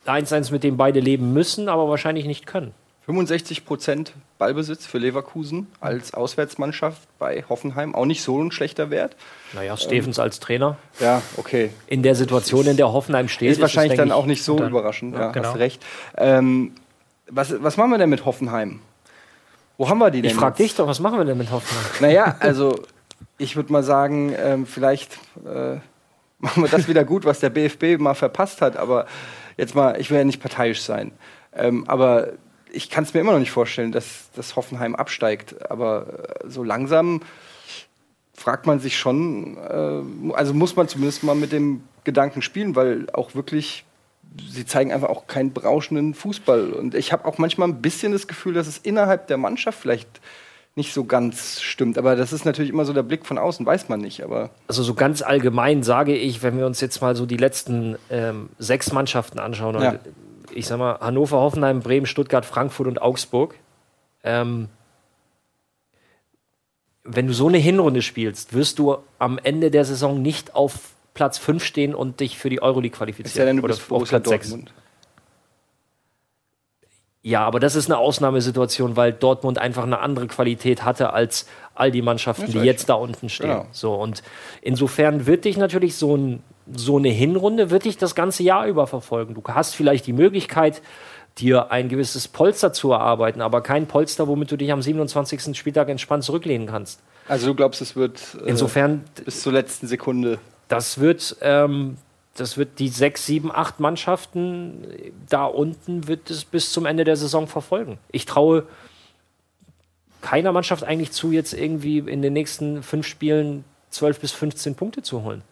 1-1, ähm, mit dem beide leben müssen, aber wahrscheinlich nicht können. 65 Prozent Ballbesitz für Leverkusen als Auswärtsmannschaft bei Hoffenheim. Auch nicht so ein schlechter Wert. Naja, Stevens ähm, als Trainer. Ja, okay. In der Situation, in der Hoffenheim steht. Ist wahrscheinlich ist dann auch nicht so dann, überraschend. Ja, genau. hast recht. Ähm, was, was machen wir denn mit Hoffenheim? Wo haben wir die denn? Ich frage dich doch, was machen wir denn mit Hoffenheim? Naja, also <laughs> ich würde mal sagen, ähm, vielleicht äh, machen wir das wieder gut, was der BFB mal verpasst hat. Aber jetzt mal, ich will ja nicht parteiisch sein. Ähm, aber ich kann es mir immer noch nicht vorstellen, dass, dass Hoffenheim absteigt. Aber äh, so langsam fragt man sich schon, äh, also muss man zumindest mal mit dem Gedanken spielen, weil auch wirklich, sie zeigen einfach auch keinen berauschenden Fußball. Und ich habe auch manchmal ein bisschen das Gefühl, dass es innerhalb der Mannschaft vielleicht nicht so ganz stimmt. Aber das ist natürlich immer so der Blick von außen, weiß man nicht. Aber also so ganz allgemein sage ich, wenn wir uns jetzt mal so die letzten ähm, sechs Mannschaften anschauen, ja ich sag mal, Hannover, Hoffenheim, Bremen, Stuttgart, Frankfurt und Augsburg. Ähm, wenn du so eine Hinrunde spielst, wirst du am Ende der Saison nicht auf Platz 5 stehen und dich für die Euroleague qualifizieren. Ist ja denn, du bist auf Platz Dortmund. 6. Ja, aber das ist eine Ausnahmesituation, weil Dortmund einfach eine andere Qualität hatte als all die Mannschaften, die jetzt da unten stehen. Genau. So und insofern wird dich natürlich so ein so eine Hinrunde wird dich das ganze Jahr über verfolgen. Du hast vielleicht die Möglichkeit, dir ein gewisses Polster zu erarbeiten, aber kein Polster, womit du dich am 27. Spieltag entspannt zurücklehnen kannst. Also du glaubst, es wird äh, insofern bis zur letzten Sekunde. Das wird, ähm, das wird die sechs, sieben, acht Mannschaften da unten wird es bis zum Ende der Saison verfolgen. Ich traue keiner Mannschaft eigentlich zu, jetzt irgendwie in den nächsten fünf Spielen 12 bis 15 Punkte zu holen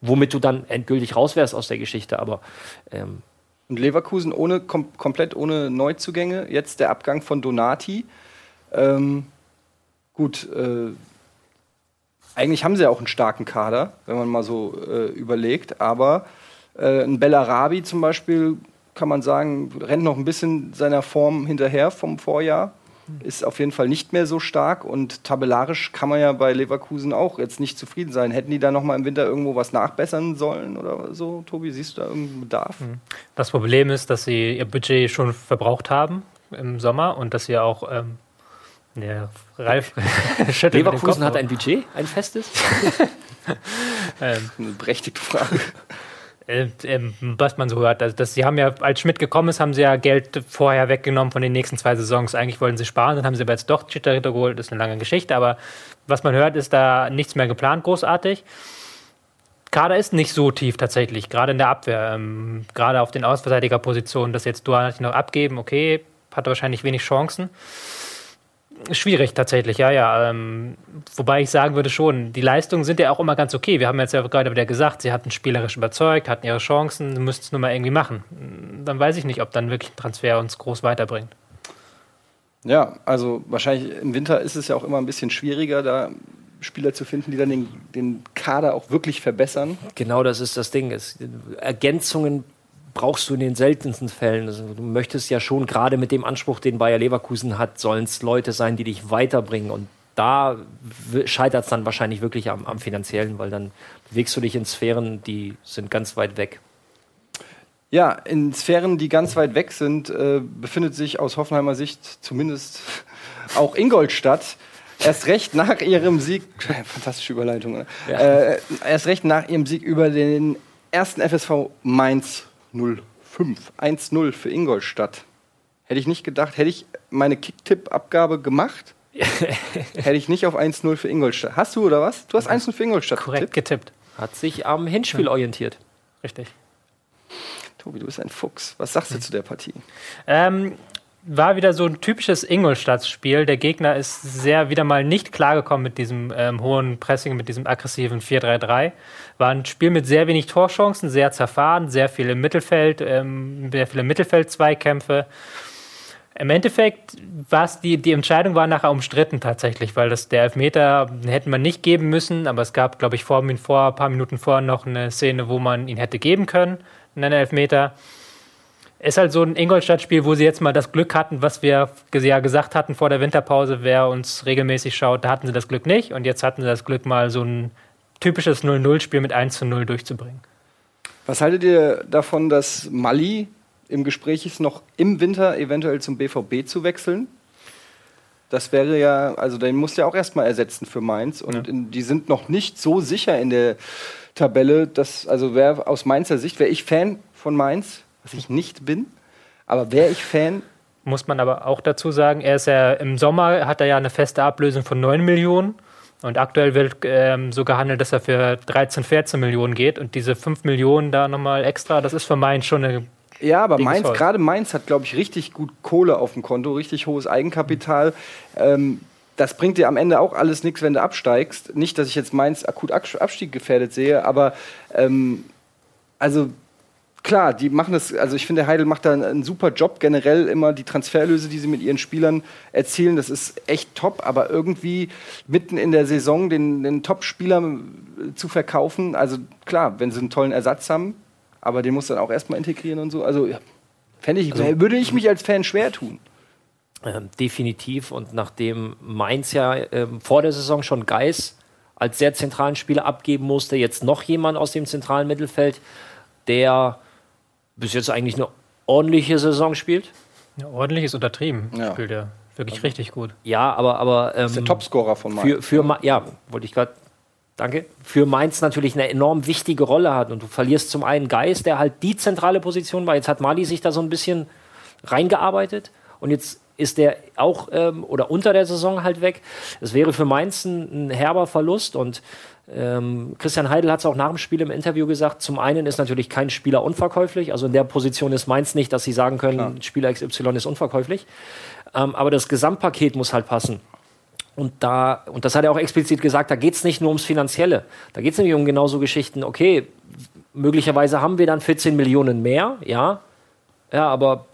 womit du dann endgültig raus wärst aus der Geschichte. Aber ähm und Leverkusen ohne kom komplett ohne Neuzugänge. Jetzt der Abgang von Donati. Ähm, gut, äh, eigentlich haben sie ja auch einen starken Kader, wenn man mal so äh, überlegt, aber Äh, ein Bellarabi zum Beispiel, kann man sagen, rennt noch ein bisschen seiner Form hinterher vom Vorjahr. Ist auf jeden Fall nicht mehr so stark und tabellarisch kann man ja bei Leverkusen auch jetzt nicht zufrieden sein. Hätten die da noch mal im Winter irgendwo was nachbessern sollen oder so? Tobi, siehst du da irgendeinen Bedarf? Mhm. Das Problem ist, dass sie ihr Budget schon verbraucht haben im Sommer und dass sie auch ähm, ja, Ralf <laughs> Leverkusen hat ein Budget, ein festes? <laughs> ähm, eine berechtigte Frage. Äh, äh, was man so hört. Also das, sie haben ja, als Schmidt gekommen ist, haben sie ja Geld vorher weggenommen von den nächsten zwei Saisons. Eigentlich wollten sie sparen, dann haben sie aber jetzt doch Chitterritter geholt. Das ist eine lange Geschichte, aber was man hört, ist da nichts mehr geplant, großartig. Kader ist nicht so tief tatsächlich, gerade in der Abwehr. Ähm, gerade auf den Ausverteidigerpositionen, das jetzt Duarte noch abgeben, okay, hatte wahrscheinlich wenig Chancen. Schwierig tatsächlich, ja, ja. Ähm, wobei ich sagen würde schon, die Leistungen sind ja auch immer ganz okay. Wir haben jetzt ja gerade wieder gesagt, sie hatten spielerisch überzeugt, hatten ihre Chancen, müssten es nur mal irgendwie machen. Dann weiß ich nicht, ob dann wirklich ein Transfer uns groß weiterbringt. Ja, also wahrscheinlich im Winter ist es ja auch immer ein bisschen schwieriger, da Spieler zu finden, die dann den, den Kader auch wirklich verbessern. Genau, das ist das Ding. Es, Ergänzungen brauchst du in den seltensten Fällen. Also du möchtest ja schon gerade mit dem Anspruch, den Bayer Leverkusen hat, sollen es Leute sein, die dich weiterbringen. Und da scheitert es dann wahrscheinlich wirklich am, am finanziellen, weil dann bewegst du dich in Sphären, die sind ganz weit weg. Ja, in Sphären, die ganz weit weg sind, äh, befindet sich aus Hoffenheimer Sicht zumindest <laughs> auch Ingolstadt. Erst recht nach ihrem Sieg, <laughs> fantastische Überleitung, ja. äh, erst recht nach ihrem Sieg über den ersten FSV Mainz 05. 1-0 für Ingolstadt. Hätte ich nicht gedacht, hätte ich meine Kicktipp-Abgabe gemacht, <laughs> hätte ich nicht auf 1-0 für Ingolstadt. Hast du oder was? Du hast 1-0 für Ingolstadt Korrekt getippt. Hat sich am Hinspiel ja. orientiert. Richtig. Tobi, du bist ein Fuchs. Was sagst du mhm. zu der Partie? Ähm, war wieder so ein typisches Ingolstadt-Spiel. Der Gegner ist sehr wieder mal nicht klargekommen mit diesem ähm, hohen Pressing, mit diesem aggressiven 4-3-3. War ein Spiel mit sehr wenig Torchancen, sehr zerfahren, sehr viele Mittelfeld, ähm, sehr viele Mittelfeld-Zweikämpfe. Im Endeffekt war die, die Entscheidung war nachher umstritten tatsächlich, weil das der Elfmeter hätte man nicht geben müssen, aber es gab, glaube ich, vor, vor ein paar Minuten vorher noch eine Szene, wo man ihn hätte geben können, einen Elfmeter ist halt so ein Ingolstadt-Spiel, wo sie jetzt mal das Glück hatten, was wir ja gesagt hatten vor der Winterpause, wer uns regelmäßig schaut, da hatten sie das Glück nicht. Und jetzt hatten sie das Glück, mal so ein typisches 0-0-Spiel mit 1 0 durchzubringen. Was haltet ihr davon, dass Mali im Gespräch ist, noch im Winter eventuell zum BVB zu wechseln? Das wäre ja, also den muss ja auch erstmal ersetzen für Mainz. Und ja. in, die sind noch nicht so sicher in der Tabelle, dass, also wer aus Mainzer Sicht, wäre ich Fan von Mainz, was ich nicht bin. Aber wäre ich Fan. Muss man aber auch dazu sagen, er ist ja im Sommer hat er ja eine feste Ablösung von 9 Millionen. Und aktuell wird ähm, so gehandelt, dass er für 13, 14 Millionen geht. Und diese 5 Millionen da nochmal extra, das ist für Mainz schon eine. Ja, aber Mainz, gerade Mainz hat, glaube ich, richtig gut Kohle auf dem Konto, richtig hohes Eigenkapital. Ähm, das bringt dir am Ende auch alles nichts, wenn du absteigst. Nicht, dass ich jetzt Mainz akut Abstieg gefährdet sehe, aber ähm, also klar, die machen das, also ich finde, Heidel macht da einen super Job generell immer. Die Transferlöse, die sie mit ihren Spielern erzielen, das ist echt top, aber irgendwie mitten in der Saison den, den Top-Spieler äh, zu verkaufen, also klar, wenn sie einen tollen Ersatz haben, aber den muss dann auch erstmal integrieren und so, also ja, ich, also, würde ich mich als Fan schwer tun. Ähm, definitiv. Und nachdem Mainz ja ähm, vor der Saison schon Geis als sehr zentralen Spieler abgeben musste, jetzt noch jemand aus dem zentralen Mittelfeld, der bis jetzt eigentlich eine ordentliche Saison spielt. Ja, ordentlich ist untertrieben. Ja. Spielt er wirklich also, richtig gut. Ja, aber. aber ähm, ist der Topscorer von Mainz. Für, für, ja, wollte ich gerade. Danke. Für Mainz natürlich eine enorm wichtige Rolle hat. Und du verlierst zum einen Geist, der halt die zentrale Position war. Jetzt hat Mali sich da so ein bisschen reingearbeitet. Und jetzt ist der auch ähm, oder unter der Saison halt weg. Es wäre für Mainz ein, ein herber Verlust. Und ähm, Christian Heidel hat es auch nach dem Spiel im Interview gesagt. Zum einen ist natürlich kein Spieler unverkäuflich. Also in der Position ist Mainz nicht, dass sie sagen können, Klar. Spieler XY ist unverkäuflich. Ähm, aber das Gesamtpaket muss halt passen. Und da, und das hat er auch explizit gesagt, da geht es nicht nur ums Finanzielle. Da geht es nämlich um genauso Geschichten, okay, möglicherweise haben wir dann 14 Millionen mehr, ja. Ja, aber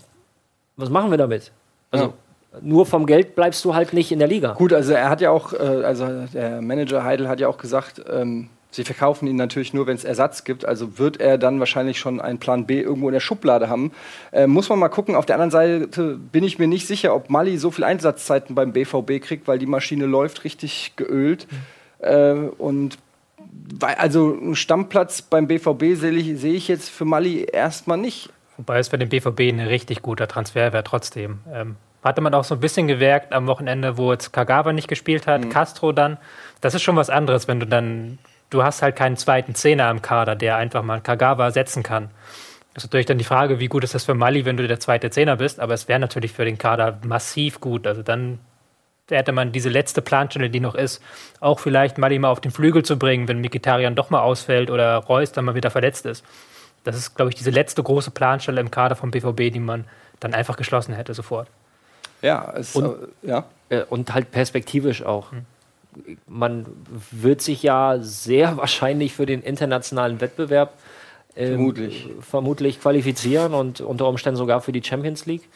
was machen wir damit? Also, ja nur vom Geld bleibst du halt nicht in der Liga. Gut, also er hat ja auch, äh, also der Manager Heidel hat ja auch gesagt, ähm, Sie verkaufen ihn natürlich nur, wenn es Ersatz gibt. Also wird er dann wahrscheinlich schon einen Plan B irgendwo in der Schublade haben. Äh, muss man mal gucken. Auf der anderen Seite bin ich mir nicht sicher, ob Mali so viel Einsatzzeiten beim BVB kriegt, weil die Maschine läuft richtig geölt. Mhm. Äh, und also einen Stammplatz beim BVB sehe ich, seh ich jetzt für Mali erstmal nicht. Wobei es für den BVB ein richtig guter Transfer wäre trotzdem. Ähm, hatte man auch so ein bisschen gewerkt am Wochenende, wo jetzt Kagawa nicht gespielt hat, mhm. Castro dann. Das ist schon was anderes, wenn du dann du hast halt keinen zweiten Zehner im Kader, der einfach mal Kagawa setzen kann. Das ist natürlich dann die Frage, wie gut ist das für Mali, wenn du der zweite Zehner bist, aber es wäre natürlich für den Kader massiv gut. Also dann hätte man diese letzte Planstelle, die noch ist, auch vielleicht Mali mal auf den Flügel zu bringen, wenn Mikitarian doch mal ausfällt oder Reus dann mal wieder verletzt ist. Das ist, glaube ich, diese letzte große Planstelle im Kader vom BVB, die man dann einfach geschlossen hätte sofort. Ja, es, und, äh, ja. Äh, und halt perspektivisch auch. Hm man wird sich ja sehr <laughs> wahrscheinlich für den internationalen Wettbewerb ähm, vermutlich. vermutlich qualifizieren und unter Umständen sogar für die Champions League.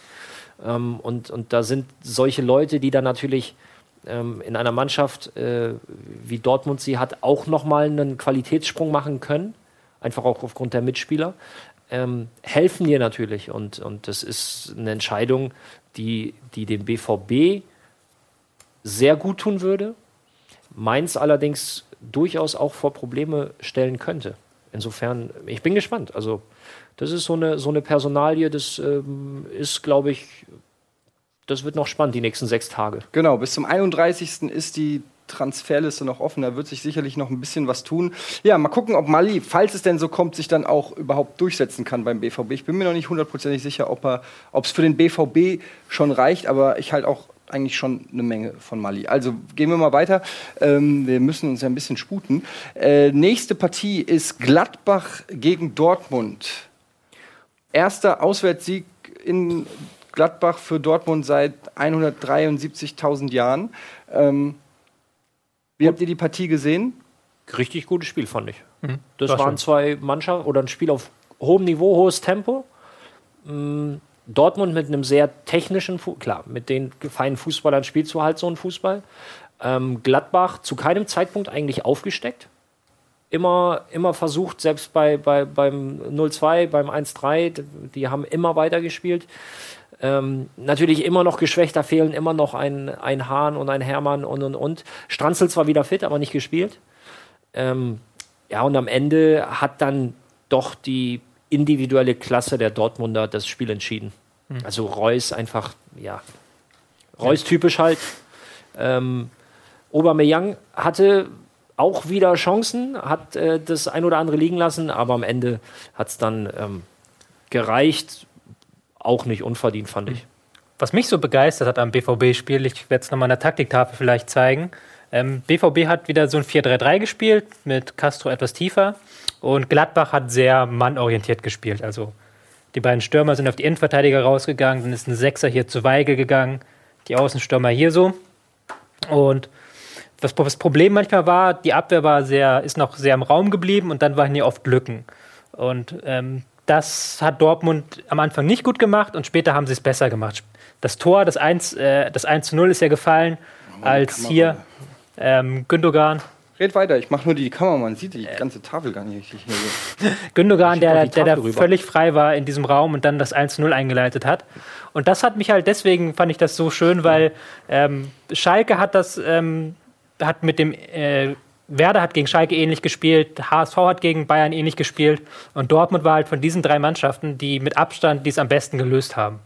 Ähm, und, und da sind solche Leute, die dann natürlich ähm, in einer Mannschaft äh, wie Dortmund sie hat, auch nochmal einen Qualitätssprung machen können, einfach auch aufgrund der Mitspieler, ähm, helfen dir natürlich. Und, und das ist eine Entscheidung, die, die dem BVB sehr gut tun würde Mainz allerdings durchaus auch vor Probleme stellen könnte. Insofern, ich bin gespannt. Also, das ist so eine, so eine Personalie, das ähm, ist, glaube ich, das wird noch spannend, die nächsten sechs Tage. Genau, bis zum 31. ist die Transferliste noch offen. Da wird sich sicherlich noch ein bisschen was tun. Ja, mal gucken, ob Mali, falls es denn so kommt, sich dann auch überhaupt durchsetzen kann beim BVB. Ich bin mir noch nicht hundertprozentig sicher, ob es für den BVB schon reicht, aber ich halte auch eigentlich schon eine Menge von Mali. Also gehen wir mal weiter. Ähm, wir müssen uns ja ein bisschen sputen. Äh, nächste Partie ist Gladbach gegen Dortmund. Erster Auswärtssieg in Gladbach für Dortmund seit 173.000 Jahren. Ähm, wie habt ihr die Partie gesehen? Richtig gutes Spiel, fand ich. Mhm. Das War waren schön. zwei Mannschaften oder ein Spiel auf hohem Niveau, hohes Tempo. Mm, Dortmund mit einem sehr technischen, Fu klar, mit den feinen Fußballern spielst du halt so einen Fußball. Ähm, Gladbach zu keinem Zeitpunkt eigentlich aufgesteckt. Immer, immer versucht, selbst bei, bei, beim 0-2, beim 1-3, die haben immer weitergespielt. Ähm, natürlich immer noch geschwächt, da fehlen immer noch ein, ein Hahn und ein Hermann und und und. Stranzel zwar wieder fit, aber nicht gespielt. Ähm, ja, und am Ende hat dann doch die individuelle Klasse der Dortmunder das Spiel entschieden. Mhm. Also Reus einfach, ja, Reus typisch halt. Ähm, Aubameyang hatte auch wieder Chancen, hat äh, das ein oder andere liegen lassen, aber am Ende hat es dann ähm, gereicht. Auch nicht unverdient, fand ich. Was mich so begeistert hat am BVB-Spiel, ich werde es nochmal in der Taktiktafel vielleicht zeigen. Ähm, BVB hat wieder so ein 4-3-3 gespielt, mit Castro etwas tiefer. Und Gladbach hat sehr mannorientiert gespielt. Also die beiden Stürmer sind auf die Innenverteidiger rausgegangen, dann ist ein Sechser hier zu Weige gegangen, die Außenstürmer hier so. Und das Problem manchmal war, die Abwehr war sehr, ist noch sehr im Raum geblieben und dann waren hier oft Lücken. Und ähm, das hat Dortmund am Anfang nicht gut gemacht und später haben sie es besser gemacht. Das Tor, das 1, äh, das 1 zu 0 ist ja gefallen, als hier ähm, Gündogan Red weiter, ich mache nur die Kamera, man sieht die ganze Tafel gar nicht richtig. Gündogan, der, der da völlig frei war in diesem Raum und dann das 1-0 eingeleitet hat. Und das hat mich halt, deswegen fand ich das so schön, weil ähm, Schalke hat das, ähm, hat mit dem, äh, Werder hat gegen Schalke ähnlich gespielt, HSV hat gegen Bayern ähnlich gespielt und Dortmund war halt von diesen drei Mannschaften, die mit Abstand dies am besten gelöst haben.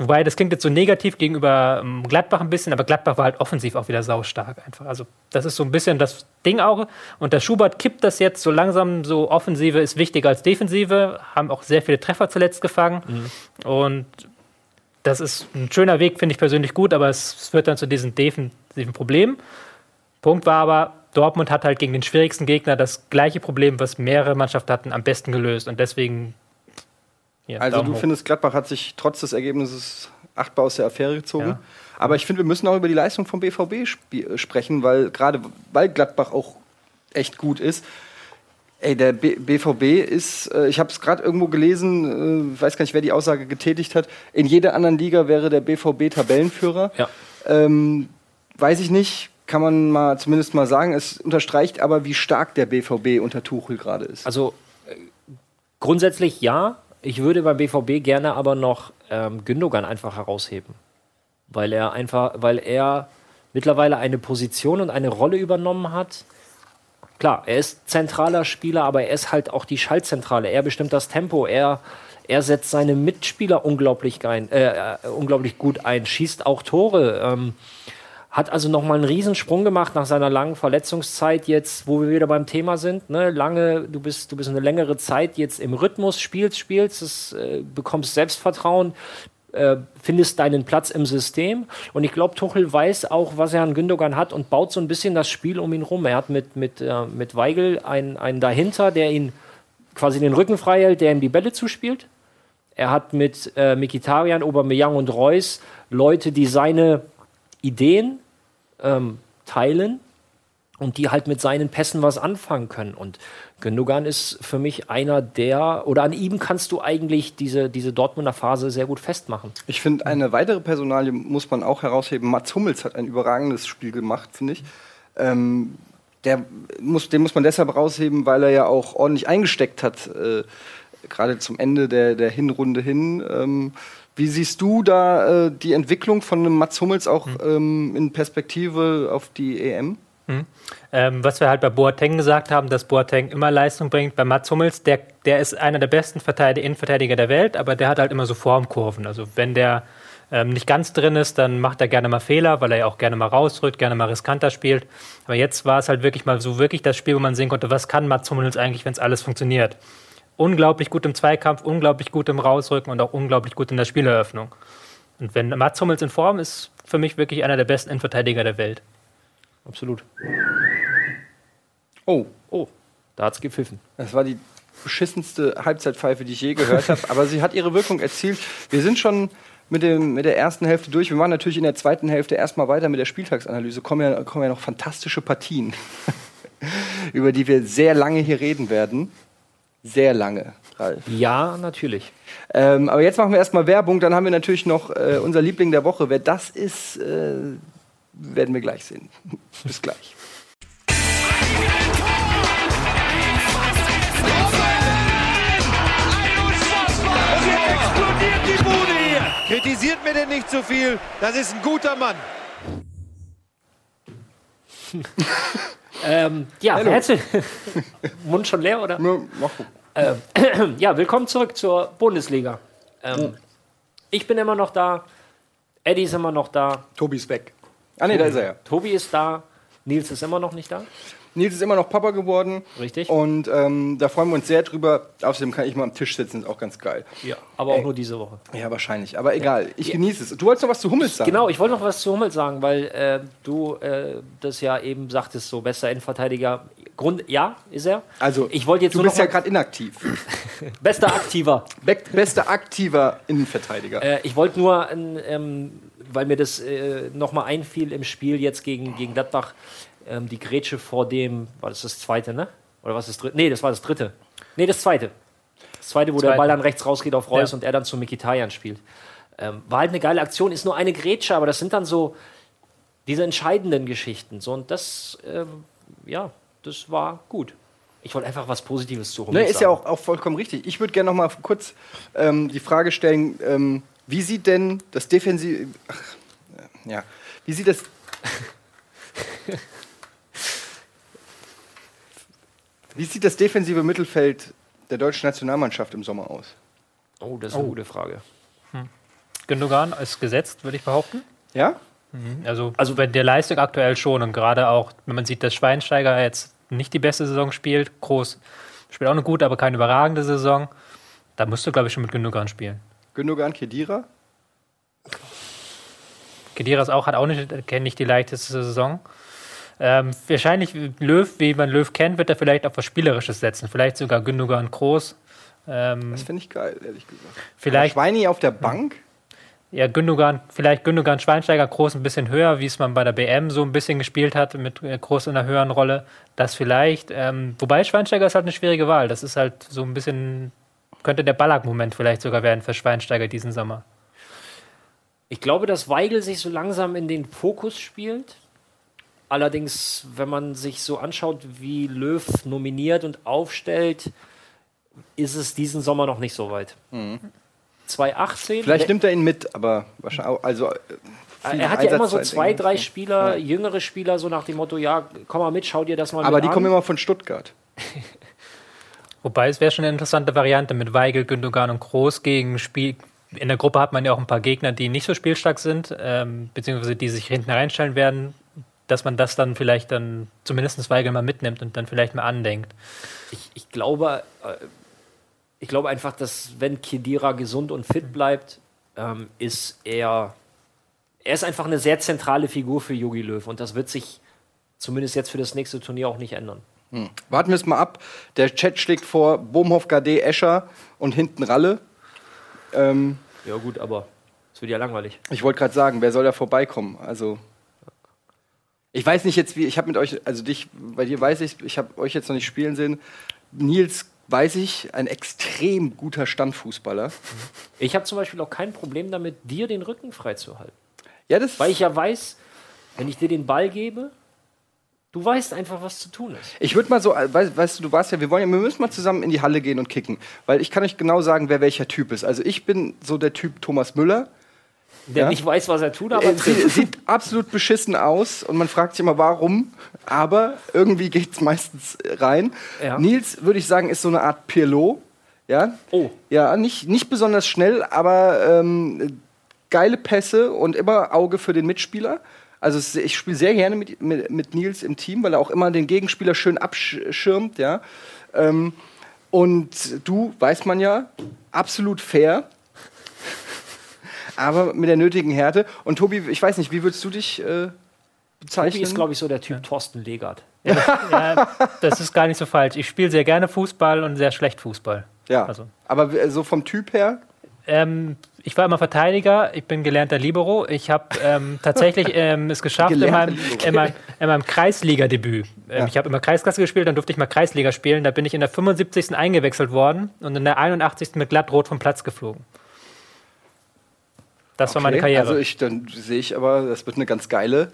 Wobei, das klingt jetzt so negativ gegenüber ähm, Gladbach ein bisschen, aber Gladbach war halt offensiv auch wieder saustark einfach. Also das ist so ein bisschen das Ding auch. Und der Schubert kippt das jetzt so langsam, so Offensive ist wichtiger als Defensive, haben auch sehr viele Treffer zuletzt gefangen. Mhm. Und das ist ein schöner Weg, finde ich persönlich gut, aber es führt dann zu diesen defensiven Problemen. Punkt war aber, Dortmund hat halt gegen den schwierigsten Gegner das gleiche Problem, was mehrere Mannschaften hatten, am besten gelöst. Und deswegen hier, also du hoch. findest, Gladbach hat sich trotz des Ergebnisses achtbar aus der Affäre gezogen. Ja. Aber ich finde, wir müssen auch über die Leistung vom BVB sp sprechen, weil gerade weil Gladbach auch echt gut ist. Ey, der B BVB ist, äh, ich habe es gerade irgendwo gelesen, äh, weiß gar nicht, wer die Aussage getätigt hat. In jeder anderen Liga wäre der BVB Tabellenführer. Ja. Ähm, weiß ich nicht. Kann man mal zumindest mal sagen. Es unterstreicht aber, wie stark der BVB unter Tuchel gerade ist. Also äh, grundsätzlich ja. Ich würde beim BVB gerne aber noch ähm, Gündogan einfach herausheben. Weil er einfach, weil er mittlerweile eine Position und eine Rolle übernommen hat. Klar, er ist zentraler Spieler, aber er ist halt auch die Schaltzentrale. Er bestimmt das Tempo. Er, er setzt seine Mitspieler unglaublich, gein, äh, äh unglaublich gut ein, schießt auch Tore. Ähm, hat also nochmal einen Riesensprung gemacht nach seiner langen Verletzungszeit jetzt, wo wir wieder beim Thema sind. Ne? Lange, du bist, du bist eine längere Zeit jetzt im Rhythmus, spielst, spielst, das, äh, bekommst Selbstvertrauen, äh, findest deinen Platz im System. Und ich glaube, Tuchel weiß auch, was er an Gündogan hat und baut so ein bisschen das Spiel um ihn rum. Er hat mit, mit, äh, mit Weigel einen, einen dahinter, der ihn quasi den Rücken frei hält, der ihm die Bälle zuspielt. Er hat mit äh, Mikitarian, Aubameyang und Reus Leute, die seine Ideen ähm, teilen und die halt mit seinen Pässen was anfangen können. Und Gündogan ist für mich einer der, oder an ihm kannst du eigentlich diese, diese Dortmunder Phase sehr gut festmachen. Ich finde, eine weitere Personalie muss man auch herausheben. Mats Hummels hat ein überragendes Spiel gemacht, finde ich. Ähm, der muss, den muss man deshalb rausheben, weil er ja auch ordentlich eingesteckt hat, äh, gerade zum Ende der, der Hinrunde hin. Ähm, wie siehst du da äh, die Entwicklung von einem Mats Hummels auch mhm. ähm, in Perspektive auf die EM? Mhm. Ähm, was wir halt bei Boateng gesagt haben, dass Boateng immer Leistung bringt. Bei Mats Hummels, der, der ist einer der besten Verteidiger, Innenverteidiger der Welt, aber der hat halt immer so Formkurven. Also wenn der ähm, nicht ganz drin ist, dann macht er gerne mal Fehler, weil er ja auch gerne mal rausrückt, gerne mal riskanter spielt. Aber jetzt war es halt wirklich mal so wirklich das Spiel, wo man sehen konnte, was kann Mats Hummels eigentlich, wenn es alles funktioniert unglaublich gut im Zweikampf, unglaublich gut im Rausrücken und auch unglaublich gut in der Spieleröffnung. Und wenn Mats Hummels in Form ist, für mich wirklich einer der besten Innenverteidiger der Welt. Absolut. Oh. Oh, da hat's gepfiffen. Das war die beschissenste Halbzeitpfeife, die ich je gehört habe. Aber sie hat ihre Wirkung erzielt. Wir sind schon mit, dem, mit der ersten Hälfte durch. Wir machen natürlich in der zweiten Hälfte erstmal weiter mit der Spieltagsanalyse. Kommen ja, kommen ja noch fantastische Partien, <laughs> über die wir sehr lange hier reden werden sehr lange, Ralf. Ja, natürlich. Ähm, aber jetzt machen wir erstmal Werbung, dann haben wir natürlich noch äh, unser Liebling der Woche. Wer das ist, äh, werden wir gleich sehen. <laughs> Bis gleich. Kritisiert mir denn nicht zu so viel, das ist ein guter Mann. <laughs> ähm, ja, herzlich. <laughs> Mund schon leer, oder? Ja, mach äh, <clears throat> ja, willkommen zurück zur Bundesliga. Ähm, ich bin immer noch da. Eddie ist immer noch da. Tobi ist weg. Ah, nee, da ist er ja. Tobi ist da. Nils ist immer noch nicht da. Nils ist immer noch Papa geworden. Richtig. Und ähm, da freuen wir uns sehr drüber. Außerdem kann ich mal am Tisch sitzen, ist auch ganz geil. Ja, aber auch Ey. nur diese Woche. Ja, wahrscheinlich. Aber egal, ich ja. genieße es. Du wolltest noch was zu Hummels sagen. Genau, ich wollte noch was zu Hummels sagen, weil äh, du äh, das ja eben sagtest, so bester Innenverteidiger. Grund, ja, ist er. Also, ich wollte jetzt du bist ja gerade inaktiv. <laughs> bester Aktiver. Be bester aktiver Innenverteidiger. Äh, ich wollte nur, ähm, weil mir das äh, nochmal einfiel im Spiel jetzt gegen, gegen Gladbach, ähm, die Grätsche vor dem, war das das zweite, ne? Oder was ist das dritte? Nee, das war das dritte. Nee, das zweite. Das zweite, wo zweite. der Ball dann rechts rausgeht auf Reus ja. und er dann zu Mikitarian spielt. Ähm, war halt eine geile Aktion, ist nur eine Grätsche, aber das sind dann so diese entscheidenden Geschichten. So, und das, ähm, ja, das war gut. Ich wollte einfach was Positives zu Hummels ne, Ist sagen. ja auch, auch vollkommen richtig. Ich würde gerne noch mal kurz ähm, die Frage stellen, ähm, wie sieht denn das Defensiv... ja, wie sieht das... <laughs> Wie sieht das defensive Mittelfeld der deutschen Nationalmannschaft im Sommer aus? Oh, das ist eine oh. gute Frage. Hm. Gündogan ist gesetzt, würde ich behaupten. Ja? Mhm. Also, also bei der Leistung aktuell schon und gerade auch, wenn man sieht, dass Schweinsteiger jetzt nicht die beste Saison spielt, Groß spielt auch eine gute, aber keine überragende Saison, da musst du, glaube ich, schon mit Gündogan spielen. Gündogan, Kedira? Kedira ist auch, hat auch nicht, nicht die leichteste Saison. Ähm, wahrscheinlich Löw, wie man Löw kennt, wird er vielleicht auf was Spielerisches setzen. Vielleicht sogar Gündogan Groß. Ähm, das finde ich geil, ehrlich gesagt. Vielleicht, Schweini auf der Bank? Ja, Gündogan, vielleicht Gündogan Schweinsteiger Groß ein bisschen höher, wie es man bei der BM so ein bisschen gespielt hat, mit äh, Groß in einer höheren Rolle. Das vielleicht. Ähm, wobei Schweinsteiger ist halt eine schwierige Wahl. Das ist halt so ein bisschen, könnte der Ballack-Moment vielleicht sogar werden für Schweinsteiger diesen Sommer. Ich glaube, dass Weigel sich so langsam in den Fokus spielt Allerdings, wenn man sich so anschaut, wie Löw nominiert und aufstellt, ist es diesen Sommer noch nicht so weit. 2018. Vielleicht nimmt er ihn mit, aber wahrscheinlich auch, also äh, er hat ja immer so zwei, drei. Spieler, jüngere Spieler, so nach dem Motto, ja, komm mal mit, schau dir das mal Aber mit die an. kommen immer von Stuttgart. <laughs> Wobei es wäre schon eine interessante Variante mit Weigel, Gündogan und Groß gegen Spiel. In der Gruppe hat man ja auch ein paar Gegner, die nicht so spielstark sind, ähm, beziehungsweise die sich hinten reinstellen werden, dass man das dann vielleicht dann zumindest Weigel mal mitnimmt und dann vielleicht mal andenkt. ich, ich glaube, äh, ich glaube einfach, dass wenn Kedira gesund und fit bleibt, ähm, ist er, er ist einfach eine sehr zentrale Figur für Jogi Löw und das wird sich zumindest jetzt für das nächste Turnier auch nicht ändern. Warten wir es mal ab. Der Chat schlägt vor Bohmhoff, Gade, Escher und hinten Ralle. Ähm, Ja gut, aber es wird ja langweilig. ich wollte gerade sagen, wer soll da vorbeikommen? Also ich weiß nicht jetzt, wie ich habe mit euch, also dich, bei dir weiß ich, ich habe euch jetzt noch nicht spielen sehen. Nils weiß ich, ein extrem guter Standfußballer. Ich habe zum Beispiel auch kein Problem damit, dir den Rücken freizuhalten. Ja, das Weil ich ja weiß, wenn ich dir den Ball gebe, du weißt einfach, was zu tun ist. Ich würde mal so, äh, weißt, weißt du, du warst ja, wir wollen ja, wir müssen mal zusammen in die Halle gehen und kicken, weil ich kann euch genau sagen, wer welcher Typ ist. Also ich bin so der Typ Thomas Müller. Der Ja. nicht weiß, was er tut, aber Er sie, trifft. sieht absolut beschissen aus und man fragt sich immer, warum. Aber irgendwie geht es meistens rein. Ja. Nils, würde ich sagen, ist so eine Art Pirlo. Ja, Oh, ja nicht, nicht besonders schnell, aber ähm, geile Pässe und immer Auge für den Mitspieler. Also ich spiele sehr gerne mit, mit, mit Nils im Team, weil er auch immer den Gegenspieler schön abschirmt. Ja. Ähm, und du, weiß man ja, absolut fair. Aber mit der nötigen Härte. Und Tobi, ich weiß nicht, wie würdest du dich äh, bezeichnen? Tobi ist, glaube ich, so der Typ Thorsten Legert. <laughs> Ja, das ist gar nicht so falsch. Ich spiele sehr gerne Fußball und sehr schlecht Fußball. ja. Also, Aber äh, so vom Typ her? ähm, ich war immer Verteidiger, ich bin gelernter Libero. Ich habe ähm, tatsächlich ähm, es geschafft in meinem, in meinem, in meinem Kreisliga-Debüt. Ähm, Ja. Ich habe immer Kreisklasse gespielt, dann durfte ich mal Kreisliga spielen. Da bin ich in der 75. eingewechselt worden und in der 81. mit glattrot vom Platz geflogen. Das war meine Okay, Karriere. Also ich, dann sehe ich aber, das wird eine ganz geile.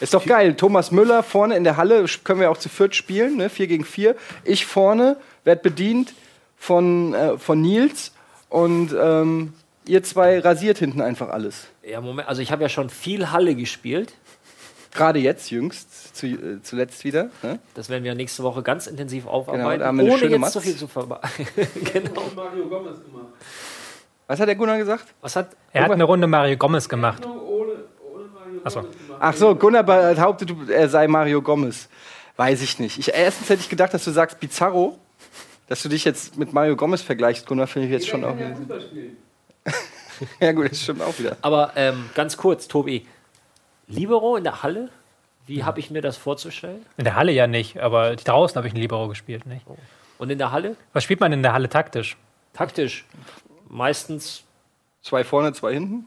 Ist doch geil. Thomas Müller vorne in der Halle, können wir auch zu viert spielen, ne? 4 gegen 4. Ich vorne, werd bedient von, äh, von Nils und ähm, ihr zwei rasiert hinten einfach alles. Ja, Moment, also ich habe ja schon viel Halle gespielt. Gerade jetzt, jüngst, zu, äh, zuletzt wieder. Ne? Das werden wir nächste Woche ganz intensiv aufarbeiten, Genau, ohne jetzt Matz. so viel zu verbauen. <laughs> genau. Mario Gomez gemacht. Was hat der Gunnar gesagt? Was hat er hat eine Runde Mario Gomez gemacht. Mario Ach so. Gomez gemacht. Ach so, Gunnar behauptet, er sei Mario Gomez. Weiß ich nicht. Ich, erstens hätte ich gedacht, dass du sagst Pizarro. Dass du dich jetzt mit Mario Gomez vergleichst, Gunnar, finde ich jetzt schon Jeder auch. ja. <laughs> Ja, gut, das stimmt auch wieder. Aber ähm, ganz kurz, Tobi. Libero in der Halle? Wie habe ich mir das vorzustellen? In der Halle ja nicht, aber draußen habe ich einen Libero gespielt. Nicht? Und in der Halle? Was spielt man in der Halle taktisch? Taktisch. Meistens Zwei vorne, zwei hinten.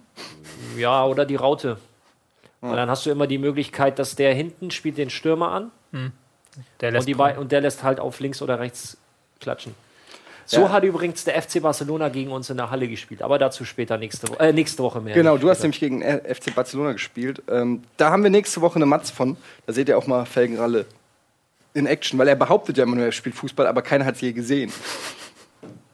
ja oder die Raute. Und dann hast du immer die Möglichkeit, dass der hinten spielt den Stürmer an Der und, lässt die Bei- und der lässt halt auf links oder rechts klatschen. So Ja. hat übrigens der FC Barcelona gegen uns in der Halle gespielt, aber dazu später nächste, Wo äh, nächste Woche mehr. Genau, du hast nämlich gegen FC Barcelona gespielt. Ähm, da haben wir nächste Woche eine Matz von. Da seht ihr auch mal Felgenralle in Action, weil er behauptet ja immer nur, er spielt Fußball, aber keiner hat es je gesehen.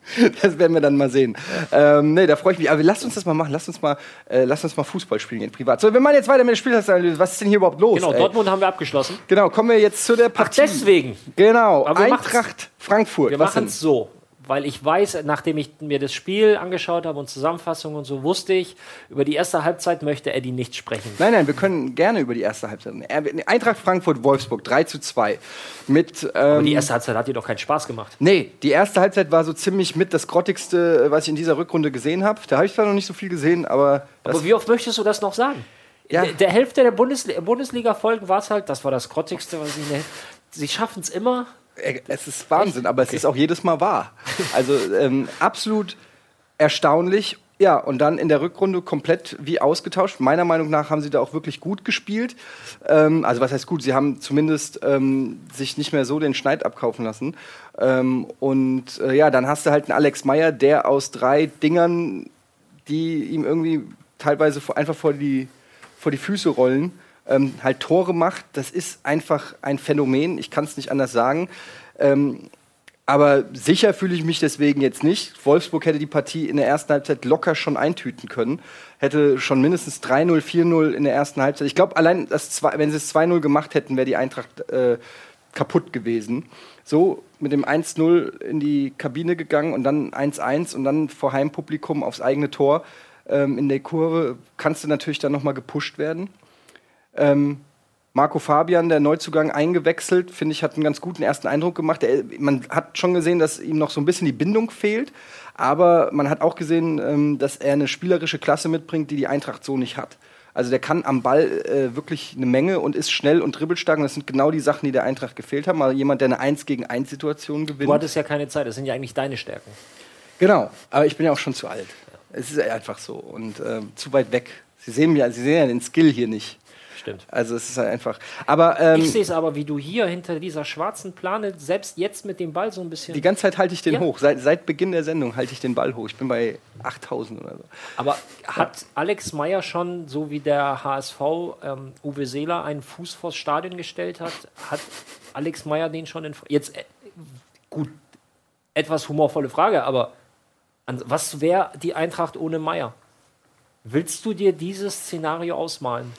<laughs> Das werden wir dann mal sehen. Ähm, nee, da freue ich mich. Aber lasst uns das mal machen. Lasst uns mal, äh, lasst uns mal Fußball spielen in privat. So, wir machen jetzt weiter mit der Spieltagsanalyse. Was ist denn hier überhaupt los? Genau, ey? Dortmund haben wir abgeschlossen. Genau, kommen wir jetzt zu der Ach, Partie. deswegen. Genau, Eintracht Frankfurt. Wir machen es so, weil ich weiß, nachdem ich mir das Spiel angeschaut habe und Zusammenfassung und so, wusste ich, über die erste Halbzeit möchte Eddie nicht sprechen. Nein, nein, wir können gerne über die erste Halbzeit Eintracht Frankfurt-Wolfsburg 3 zu 2. Mit, ähm, Aber die erste Halbzeit hat dir doch keinen Spaß gemacht. Nee, die erste Halbzeit war so ziemlich mit das grottigste, äh, was ich in dieser Rückrunde gesehen habe. Da habe ich zwar noch nicht so viel gesehen, aber, Aber wie oft möchtest du das noch sagen? Ja. Der, der Hälfte der Bundesli Bundesliga-Folgen war es halt, das war das Grottigste, was ich. Ne, sie schaffen es immer. Äh, es ist Wahnsinn, aber es ist auch jedes Mal wahr. Also ähm, absolut erstaunlich. Ja, und dann in der Rückrunde komplett wie ausgetauscht. Meiner Meinung nach haben sie da auch wirklich gut gespielt. Ähm, also was heißt gut? Sie haben zumindest ähm, sich nicht mehr so den Schneid abkaufen lassen. Ähm, und äh, ja, dann hast du halt einen Alex Meyer, der aus drei Dingern, die ihm irgendwie teilweise einfach vor die, vor die Füße rollen, ähm, halt Tore macht, das ist einfach ein Phänomen. Ich kann es nicht anders sagen. Ähm, aber sicher fühle ich mich deswegen jetzt nicht. Wolfsburg hätte die Partie in der ersten Halbzeit locker schon eintüten können. Hätte schon mindestens 3-0, 4-0 in der ersten Halbzeit. Ich glaube, allein, das wenn sie es 2-0 gemacht hätten, wäre die Eintracht äh, kaputt gewesen. So mit dem 1-0 in die Kabine gegangen und dann 1-1 und dann vor Heimpublikum aufs eigene Tor ähm, in der Kurve kannst du natürlich dann nochmal gepusht werden. Ähm, Marco Fabian, der Neuzugang, eingewechselt, finde ich, hat einen ganz guten ersten Eindruck gemacht. Er, man hat schon gesehen, dass ihm noch so ein bisschen die Bindung fehlt, aber man hat auch gesehen, ähm, dass er eine spielerische Klasse mitbringt, die die Eintracht so nicht hat. Also der kann am Ball äh, wirklich eine Menge und ist schnell und dribbelstark. Und das sind genau die Sachen, die der Eintracht gefehlt haben. Mal jemand, der eine 1 gegen 1 Situation gewinnt. Du hattest ja keine Zeit, das sind ja eigentlich deine Stärken. Genau, aber ich bin ja auch schon zu alt. Es ist einfach so und äh, zu weit weg. Sie sehen ja, Sie sehen ja den Skill hier nicht. Stimmt. Also es ist halt einfach. Aber ähm, Ich sehe es aber, wie du hier hinter dieser schwarzen Plane, selbst jetzt mit dem Ball so ein bisschen. die ganze Zeit halte ich den Ja. hoch. Seit, seit Beginn der Sendung halte ich den Ball hoch. Ich bin bei 8000 oder so. Aber hat Alex Meyer schon, so wie der HSV ähm, Uwe Seeler einen Fuß vors Stadion gestellt hat, hat Alex Meyer den schon in. Jetzt, äh, gut, etwas humorvolle Frage, aber was wäre die Eintracht ohne Meyer? Willst du dir dieses Szenario ausmalen?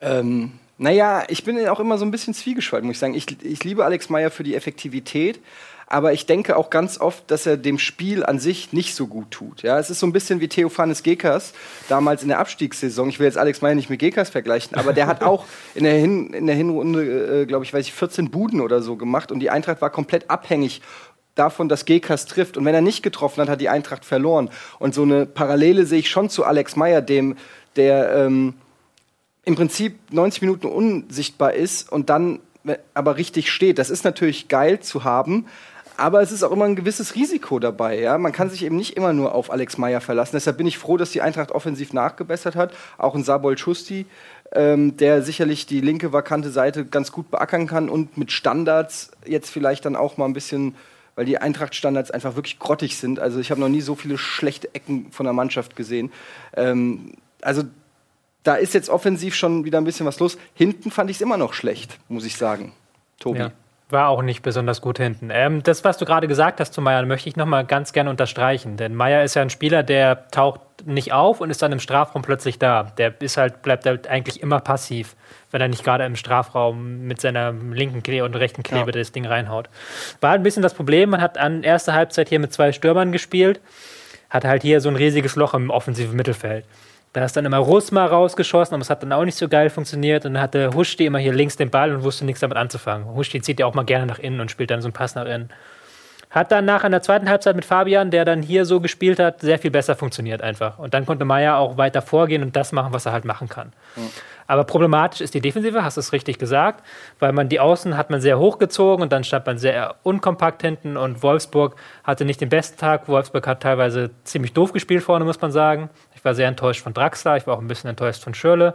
Ähm, naja, ich bin auch immer so ein bisschen zwiegespalten, muss ich sagen. Ich, ich liebe Alex Meyer für die Effektivität, aber ich denke auch ganz oft, dass er dem Spiel an sich nicht so gut tut. Ja, es ist so ein bisschen wie Theophanes Gekas damals in der Abstiegssaison. Ich will jetzt Alex Meyer nicht mit Gekas vergleichen, aber der hat auch in der, Hin in der Hinrunde, äh, glaube ich, weiß ich, 14 Buden oder so gemacht und die Eintracht war komplett abhängig davon, dass Gekas trifft. Und wenn er nicht getroffen hat, hat die Eintracht verloren. Und so eine Parallele sehe ich schon zu Alex Meyer, dem, der ähm, im Prinzip 90 Minuten unsichtbar ist und dann we- aber richtig steht. Das ist natürlich geil zu haben, aber es ist auch immer ein gewisses Risiko dabei. Ja? Man kann sich eben nicht immer nur auf Alex Meyer verlassen. Deshalb bin ich froh, dass die Eintracht offensiv nachgebessert hat. Auch ein Sabol Schusti, ähm, der sicherlich die linke vakante Seite ganz gut beackern kann und mit Standards jetzt vielleicht dann auch mal ein bisschen, weil die Eintracht-Standards einfach wirklich grottig sind. Also ich habe noch nie so viele schlechte Ecken von der Mannschaft gesehen. Ähm, also da ist jetzt offensiv schon wieder ein bisschen was los. Hinten fand ich es immer noch schlecht, muss ich sagen. Tobi. Ja. War auch nicht besonders gut hinten. Ähm, das, was du gerade gesagt hast zu Meier, möchte ich nochmal ganz gerne unterstreichen. Denn Meier ist ja ein Spieler, der taucht nicht auf und ist dann im Strafraum plötzlich da. Der ist halt, bleibt halt eigentlich immer passiv, wenn er nicht gerade im Strafraum mit seiner linken Klebe und rechten Klebe Ja. das Ding reinhaut. War ein bisschen das Problem. Man hat an erster Halbzeit hier mit zwei Stürmern gespielt, hat halt hier so ein riesiges Loch im offensiven Mittelfeld. Da ist dann immer Rusma rausgeschossen, aber es hat dann auch nicht so geil funktioniert. Und dann hatte Huschti immer hier links den Ball und wusste nichts damit anzufangen. Huschti zieht ja auch mal gerne nach innen und spielt dann so einen Pass nach innen. Hat dann nach in der zweiten Halbzeit mit Fabian, der dann hier so gespielt hat, sehr viel besser funktioniert einfach. Und dann konnte Meier auch weiter vorgehen und das machen, was er halt machen kann. Aber problematisch ist die Defensive, hast du es richtig gesagt, weil man die Außen hat man sehr hochgezogen und dann stand man sehr unkompakt hinten und Wolfsburg hatte nicht den besten Tag. Wolfsburg hat teilweise ziemlich doof gespielt vorne, muss man sagen. Ich war sehr enttäuscht von Draxler, ich war auch ein bisschen enttäuscht von Schürle.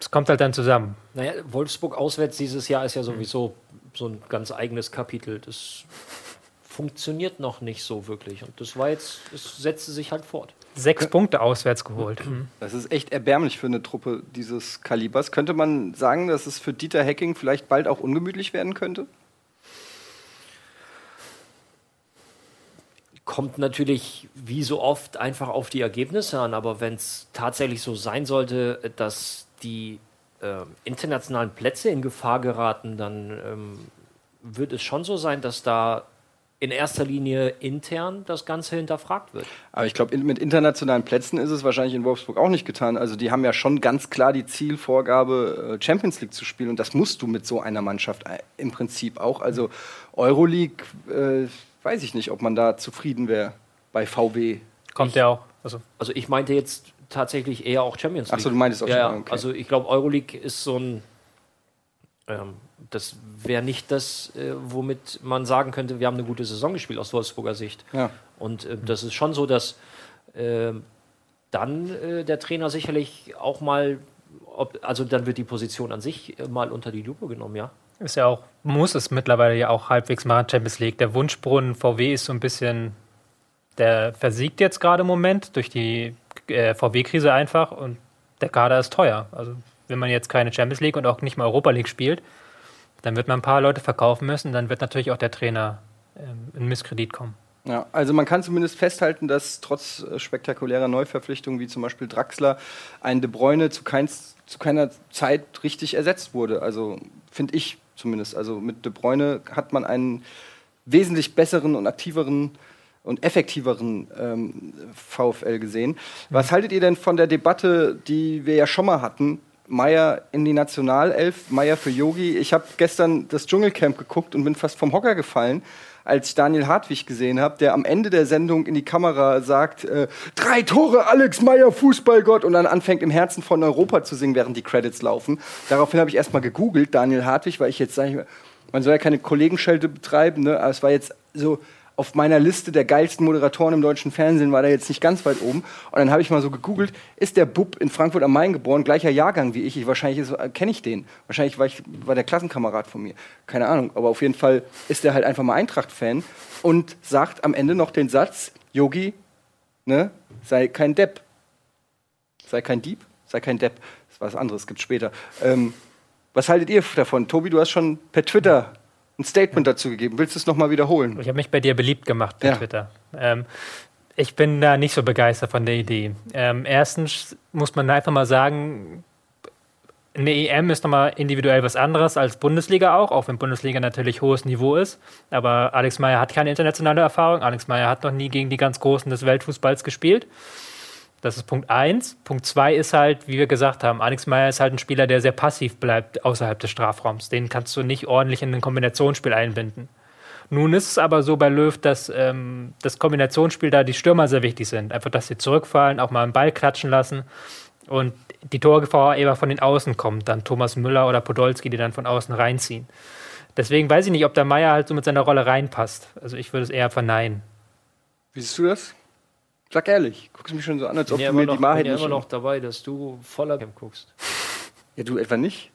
Es kommt halt dann zusammen. Naja, Wolfsburg auswärts dieses Jahr ist ja sowieso so ein ganz eigenes Kapitel. Das funktioniert noch nicht so wirklich. Und das war jetzt, es setzte sich halt fort. Sechs Punkte auswärts geholt. Das ist echt erbärmlich für eine Truppe dieses Kalibers. Könnte man sagen, dass es für Dieter Hecking vielleicht bald auch ungemütlich werden könnte? Kommt natürlich wie so oft einfach auf die Ergebnisse an, aber wenn es tatsächlich so sein sollte, dass die ähm, internationalen Plätze in Gefahr geraten, dann ähm, wird es schon so sein, dass da in erster Linie intern das Ganze hinterfragt wird. Aber ich glaube, mit internationalen Plätzen ist es wahrscheinlich in Wolfsburg auch nicht getan. Also die haben ja schon ganz klar die Zielvorgabe, äh, Champions League zu spielen. Und das musst du mit so einer Mannschaft äh, im Prinzip auch. Also Euroleague, äh, weiß ich nicht, ob man da zufrieden wäre bei VW. Kommt ja auch. Also Also ich meinte jetzt tatsächlich eher auch Champions League. Ach so, du meintest auch ja, schon, ja. okay. Also ich glaube, Euroleague ist so ein. Ähm, das wäre nicht das, äh, womit man sagen könnte, wir haben eine gute Saison gespielt aus Wolfsburger Sicht. Ja. Und äh, das ist schon so, dass ähm, dann äh, der Trainer sicherlich auch mal, ob, also dann wird die Position an sich äh, mal unter die Lupe genommen, ja. Ist ja auch, muss es mittlerweile ja auch halbwegs machen, Champions League. Der Wunschbrunnen VW ist so ein bisschen, der versiegt jetzt gerade im Moment durch die äh, VW-Krise einfach und der Kader ist teuer. Also wenn man jetzt keine Champions League und auch nicht mal Europa League spielt, dann wird man ein paar Leute verkaufen müssen, dann wird natürlich auch der Trainer ähm, in Misskredit kommen. Ja, also man kann zumindest festhalten, dass trotz äh, spektakulärer Neuverpflichtungen wie zum Beispiel Draxler ein De Bruyne zu, keins, zu keiner Zeit richtig ersetzt wurde. Also finde ich zumindest. Also mit De Bruyne hat man einen wesentlich besseren und aktiveren und effektiveren ähm, VfL gesehen. Was haltet ihr denn von der Debatte, die wir ja schon mal hatten? Meier in die Nationalelf, Meier für Yogi. Ich habe gestern das Dschungelcamp geguckt und bin fast vom Hocker gefallen, als ich Daniel Hartwig gesehen habe, der am Ende der Sendung in die Kamera sagt, äh, drei Tore Alex Meier, Fußballgott, und dann anfängt im Herzen von Europa zu singen, während die Credits laufen. Daraufhin habe ich erstmal gegoogelt, Daniel Hartwig, weil ich jetzt sage, man soll ja keine Kollegenschelte betreiben, ne? aber es war jetzt so auf meiner Liste der geilsten Moderatoren im deutschen Fernsehen war der jetzt nicht ganz weit oben. Und dann habe ich mal so gegoogelt, ist der Bub in Frankfurt am Main geboren, gleicher Jahrgang wie ich? ich wahrscheinlich äh, kenne ich den. Wahrscheinlich war, ich, war der Klassenkamerad von mir. Keine Ahnung. Aber auf jeden Fall ist der halt einfach mal Eintracht-Fan und sagt am Ende noch den Satz, Yogi, ne, sei kein Depp. Sei kein Dieb, sei kein Depp. Das ist was anderes, gibt später. Ähm, was haltet ihr davon? Tobi, du hast schon per Twitter ein Statement dazu gegeben. Willst du es nochmal wiederholen? Ich habe mich bei dir beliebt gemacht per Ja. Twitter. Ähm, ich bin da nicht so begeistert von der Idee. Ähm, erstens muss man einfach mal sagen, eine EM ist nochmal individuell was anderes als Bundesliga auch, auch wenn Bundesliga natürlich hohes Niveau ist. Aber Alex Meyer hat keine internationale Erfahrung. Alex Meyer hat noch nie gegen die ganz Großen des Weltfußballs gespielt. Das ist Punkt eins. Punkt zwei ist halt, wie wir gesagt haben, Alex Meyer ist halt ein Spieler, der sehr passiv bleibt außerhalb des Strafraums. Den kannst du nicht ordentlich in ein Kombinationsspiel einbinden. Nun ist es aber so bei Löw, dass ähm, das Kombinationsspiel da die Stürmer sehr wichtig sind. Einfach, dass sie zurückfallen, auch mal einen Ball klatschen lassen und die Torgefahr eher von den Außen kommt. Dann Thomas Müller oder Podolski, die dann von außen reinziehen. Deswegen weiß ich nicht, ob der Meier halt so mit seiner Rolle reinpasst. Also ich würde es eher verneinen. Wie siehst du das? Sag ehrlich, guckst mich schon so an, als ob bin ja du mir noch, die Wahrheit bin ja nicht immer noch dabei, dass du voller Camp guckst. <laughs> Ja, du etwa nicht?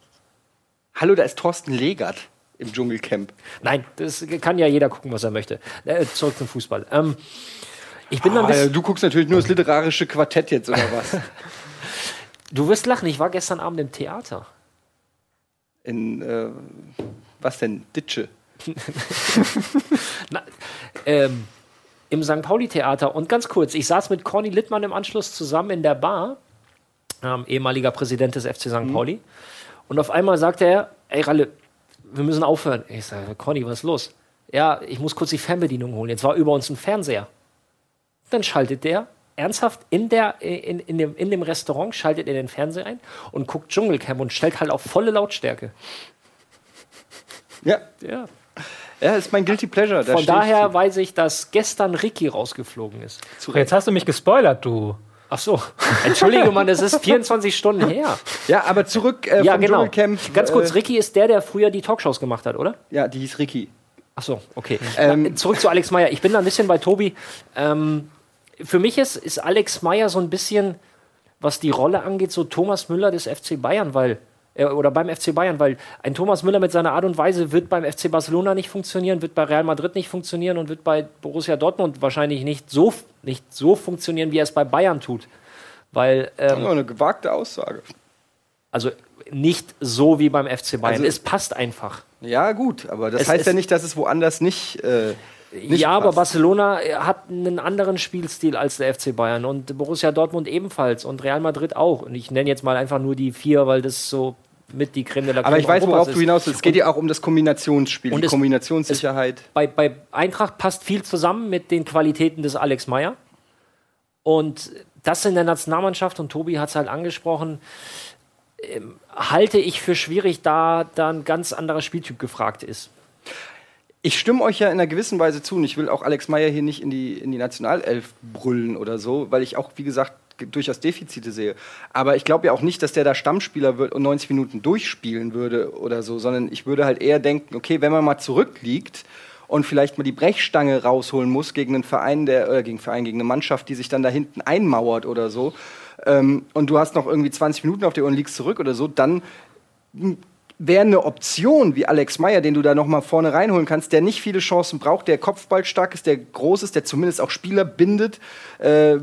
Hallo, da ist Thorsten Legert im Dschungelcamp. Nein, das kann ja jeder gucken, was er möchte. Äh, zurück zum Fußball. Ähm, ich bin Ah, bisschen, du guckst natürlich nur das literarische Quartett jetzt, oder was? <laughs> Du wirst lachen, ich war gestern Abend im Theater. In, äh, was denn? Ditsche. <laughs> Na, ähm, Im St. Pauli-Theater. Und ganz kurz, ich saß mit Conny Littmann im Anschluss zusammen in der Bar, ähm, ehemaliger Präsident des FC St. Pauli. Und auf einmal sagte er, ey Ralle, wir müssen aufhören. Ich sage, Conny, was ist los? Ja, ich muss kurz die Fernbedienung holen. Jetzt war über uns ein Fernseher. Dann schaltet der ernsthaft in, der, in, in, dem, in dem Restaurant, schaltet er den Fernseher ein und guckt Dschungelcamp und stellt halt auf volle Lautstärke. Ja, Ja. Ja, ist mein Guilty Pleasure. da Von ich daher zu. weiß ich, dass gestern Ricky rausgeflogen ist. Jetzt hast du mich gespoilert, du. Ach so. Entschuldige, Mann, es ist <laughs> 24 Stunden her. Ja, aber zurück äh, Ja, vom genau. Dschungelcamp. Ganz kurz, Äh, Ricky ist der, der früher die Talkshows gemacht hat, oder? ja, die hieß Ricky. Ach so, okay. Ähm, Na, zurück zu Alex Meyer. Ich bin da ein bisschen bei Tobi. Ähm, für mich ist, ist Alex Meyer so ein bisschen, was die Rolle angeht, so Thomas Müller des FC Bayern, weil äh, oder beim FC Bayern, weil ein Thomas Müller mit seiner Art und Weise wird beim FC Barcelona nicht funktionieren, wird bei Real Madrid nicht funktionieren und wird bei Borussia Dortmund wahrscheinlich nicht so, nicht so funktionieren, wie er es bei Bayern tut. Weil, ähm, eine gewagte Aussage. also nicht so wie beim FC Bayern. Also- es passt einfach. Ja, gut, aber das Es heißt ja nicht, dass es woanders nicht. Äh, nicht ja, aber passt. Barcelona äh, hat einen anderen Spielstil als der FC Bayern und Borussia Dortmund ebenfalls und Real Madrid auch. Und ich nenne jetzt mal einfach nur die vier, weil das so mit die Creme de la Creme Aber ich weiß, Europas worauf du hinaus willst. Es geht ja auch um das Kombinationsspiel, Und die es- Kombinationssicherheit. Bei, bei Eintracht passt viel zusammen mit den Qualitäten des Alex Meyer. Und das in der Nationalmannschaft, und Tobi hat es halt angesprochen, ähm, halte ich für schwierig, da, da ein ganz anderer Spieltyp gefragt ist. Ich stimme euch ja in einer gewissen Weise zu und ich will auch Alex Meyer hier nicht in die, in die Nationalelf brüllen oder so, weil ich auch, wie gesagt, ge- durchaus Defizite sehe. Aber ich glaube ja auch nicht, dass der da Stammspieler wird und 90 Minuten durchspielen würde oder so, sondern ich würde halt eher denken, okay, wenn man mal zurückliegt und vielleicht mal die Brechstange rausholen muss gegen einen Verein, der, oder gegen einen Verein, gegen eine Mannschaft, die sich dann da hinten einmauert oder so, ähm, und du hast noch irgendwie 20 Minuten auf der Uhr und liegst zurück oder so, dann wäre eine Option wie Alex Meyer, den du da noch mal vorne reinholen kannst, der nicht viele Chancen braucht, der kopfballstark ist, der groß ist, der zumindest auch Spieler bindet, äh,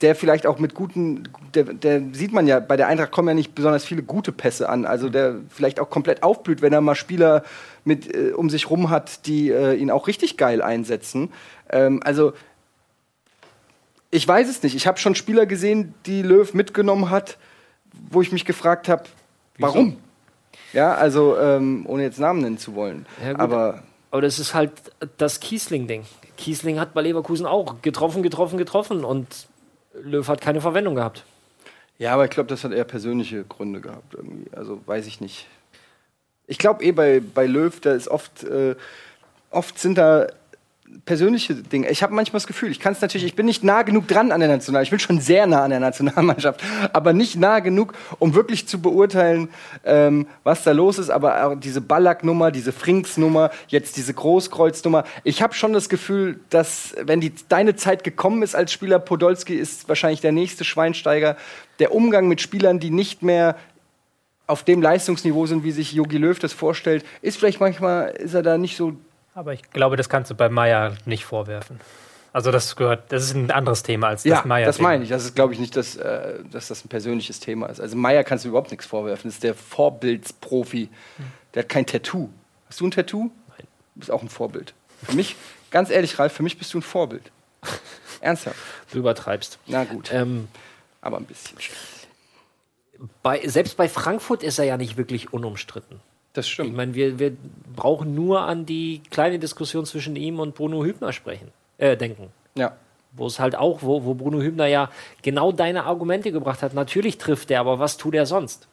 der vielleicht auch mit guten, der, der sieht man ja, bei der Eintracht kommen ja nicht besonders viele gute Pässe an. Also der vielleicht auch komplett aufblüht, wenn er mal Spieler mit äh, um sich rum hat, die äh, ihn auch richtig geil einsetzen. Ähm, also ich weiß es nicht. Ich habe schon Spieler gesehen, die Löw mitgenommen hat, wo ich mich gefragt habe, warum? Ja, also ähm, ohne jetzt Namen nennen zu wollen. Ja. Aber Aber das ist halt das Kiesling-Ding. Kiesling hat bei Leverkusen auch getroffen, getroffen, getroffen und Löw hat keine Verwendung gehabt. Ja, aber ich glaube, das hat eher persönliche Gründe gehabt irgendwie. Also weiß ich nicht. Ich glaube eh bei, bei Löw, da ist oft, äh, oft sind da persönliche Dinge. Ich habe manchmal das Gefühl, ich kann es natürlich, ich bin nicht nah genug dran an der National, ich bin schon sehr nah an der Nationalmannschaft, aber nicht nah genug, um wirklich zu beurteilen, ähm, was da los ist. Aber auch diese Ballack-Nummer, diese Frinks-Nummer, jetzt diese Großkreuz-Nummer. Ich habe schon das Gefühl, dass wenn die, deine Zeit gekommen ist als Spieler, Podolski ist wahrscheinlich der nächste Schweinsteiger. Der Umgang mit Spielern, die nicht mehr auf dem Leistungsniveau sind, wie sich Jogi Löw das vorstellt, ist vielleicht manchmal, ist er da nicht so Aber ich glaube, das kannst du bei Meier nicht vorwerfen. Also das gehört, das ist ein anderes Thema als Ja, das Meier. das meine ich. Das ist, glaube ich, nicht, dass, äh, dass das ein persönliches Thema ist. Also Meier kannst du überhaupt nichts vorwerfen. Das ist der Vorbildsprofi. Der hat kein Tattoo. Hast du ein Tattoo? Nein. Du bist auch ein Vorbild. Für mich, ganz ehrlich, Ralf, für mich bist du ein Vorbild. <laughs> Ernsthaft. Du übertreibst. Na gut, Ähm, aber ein bisschen. bei, selbst bei Frankfurt ist er ja nicht wirklich unumstritten. Das Ich stimmt. meine, wir, wir brauchen nur an die kleine Diskussion zwischen ihm und Bruno Hübner sprechen, äh, denken. Ja. Wo es halt auch, wo, wo Bruno Hübner ja genau deine Argumente gebracht hat. Natürlich trifft er, aber was tut er sonst?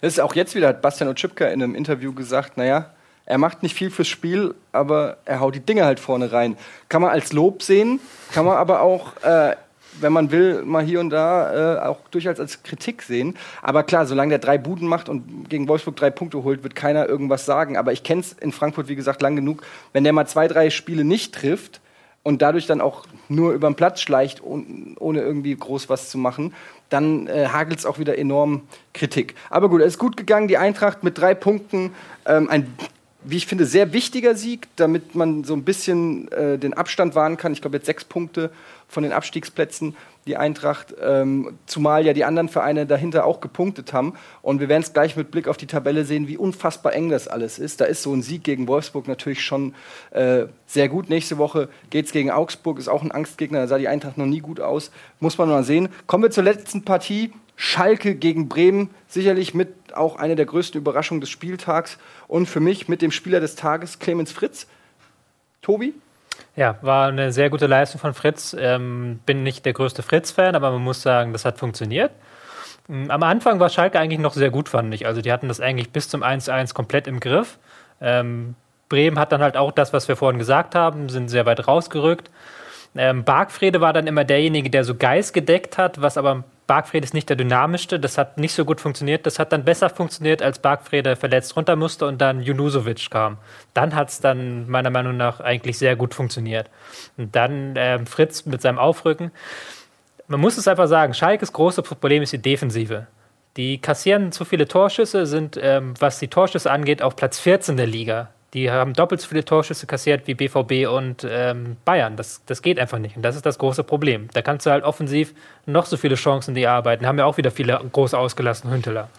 Das ist auch jetzt wieder, hat Bastian Oczipka in einem Interview gesagt, naja, er macht nicht viel fürs Spiel, aber er haut die Dinge halt vorne rein. Kann man als Lob sehen, kann man aber auch, äh, wenn man will, mal hier und da äh, auch durchaus als Kritik sehen. Aber klar, solange der drei Buden macht und gegen Wolfsburg drei Punkte holt, wird keiner irgendwas sagen. Aber ich kenne es in Frankfurt, wie gesagt, lang genug, wenn der mal zwei, drei Spiele nicht trifft, und dadurch dann auch nur über den Platz schleicht, ohn- ohne irgendwie groß was zu machen, dann äh, hagelt es auch wieder enorm Kritik. Aber gut, es ist gut gegangen, die Eintracht mit drei Punkten. Ähm, ein, wie ich finde, sehr wichtiger Sieg, damit man so ein bisschen äh, den Abstand wahren kann. Ich glaube, jetzt sechs Punkte von den Abstiegsplätzen, die Eintracht, ähm, zumal ja die anderen Vereine dahinter auch gepunktet haben. Und wir werden es gleich mit Blick auf die Tabelle sehen, wie unfassbar eng das alles ist. Da ist so ein Sieg gegen Wolfsburg natürlich schon äh, sehr gut. Nächste Woche geht es gegen Augsburg, ist auch ein Angstgegner, da sah die Eintracht noch nie gut aus. Muss man mal sehen. Kommen wir zur letzten Partie. Schalke gegen Bremen, sicherlich mit auch eine der größten Überraschungen des Spieltags. Und für mich mit dem Spieler des Tages, Clemens Fritz. Tobi? Ja, war eine sehr gute Leistung von Fritz. Ähm, bin nicht der größte Fritz-Fan, aber man muss sagen, das hat funktioniert. Ähm, Am Anfang war Schalke eigentlich noch sehr gut, fand ich. Also die hatten das eigentlich bis zum 1-1 komplett im Griff. Ähm, Bremen hat dann halt auch das, was wir vorhin gesagt haben, sind sehr weit rausgerückt. Ähm, Bargfrede war dann immer derjenige, der so Geist gedeckt hat, was aber Bargfrede ist nicht der dynamischste. Das hat nicht so gut funktioniert. Das hat dann besser funktioniert, als Bargfrede verletzt runter musste und dann Junusovic kam. Dann hat es dann meiner Meinung nach eigentlich sehr gut funktioniert. Und dann ähm, Fritz mit seinem Aufrücken. Man muss es einfach sagen, Schalkes große Problem ist die Defensive. Die kassieren zu viele Torschüsse, sind, ähm, was die Torschüsse angeht, auf Platz 14 der Liga. Die haben doppelt so viele Torschüsse kassiert wie BVB und ähm, Bayern. Das, das geht einfach nicht. Und das ist das große Problem. Da kannst du halt offensiv noch so viele Chancen die arbeiten. Haben ja auch wieder viele groß ausgelassen Hünteler.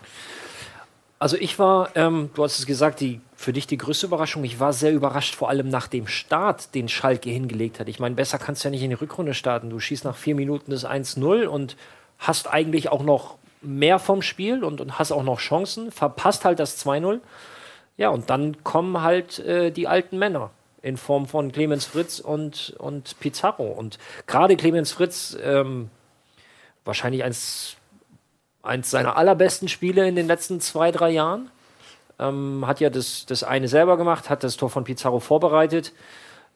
Also ich war, ähm, du hast es gesagt, die, für dich die größte Überraschung. Ich war sehr überrascht, vor allem nach dem Start, den Schalke hingelegt hat. Ich meine, besser kannst du ja nicht in die Rückrunde starten. Du schießt nach vier Minuten das 1-0 und hast eigentlich auch noch mehr vom Spiel und, und hast auch noch Chancen, verpasst halt das 2-0. Ja, und dann kommen halt äh, die alten Männer in Form von Clemens Fritz und, und Pizarro. Und gerade Clemens Fritz, ähm, wahrscheinlich eins, eins seiner allerbesten Spiele in den letzten zwei, drei Jahren. Ähm, hat ja das, das eine selber gemacht, hat das Tor von Pizarro vorbereitet,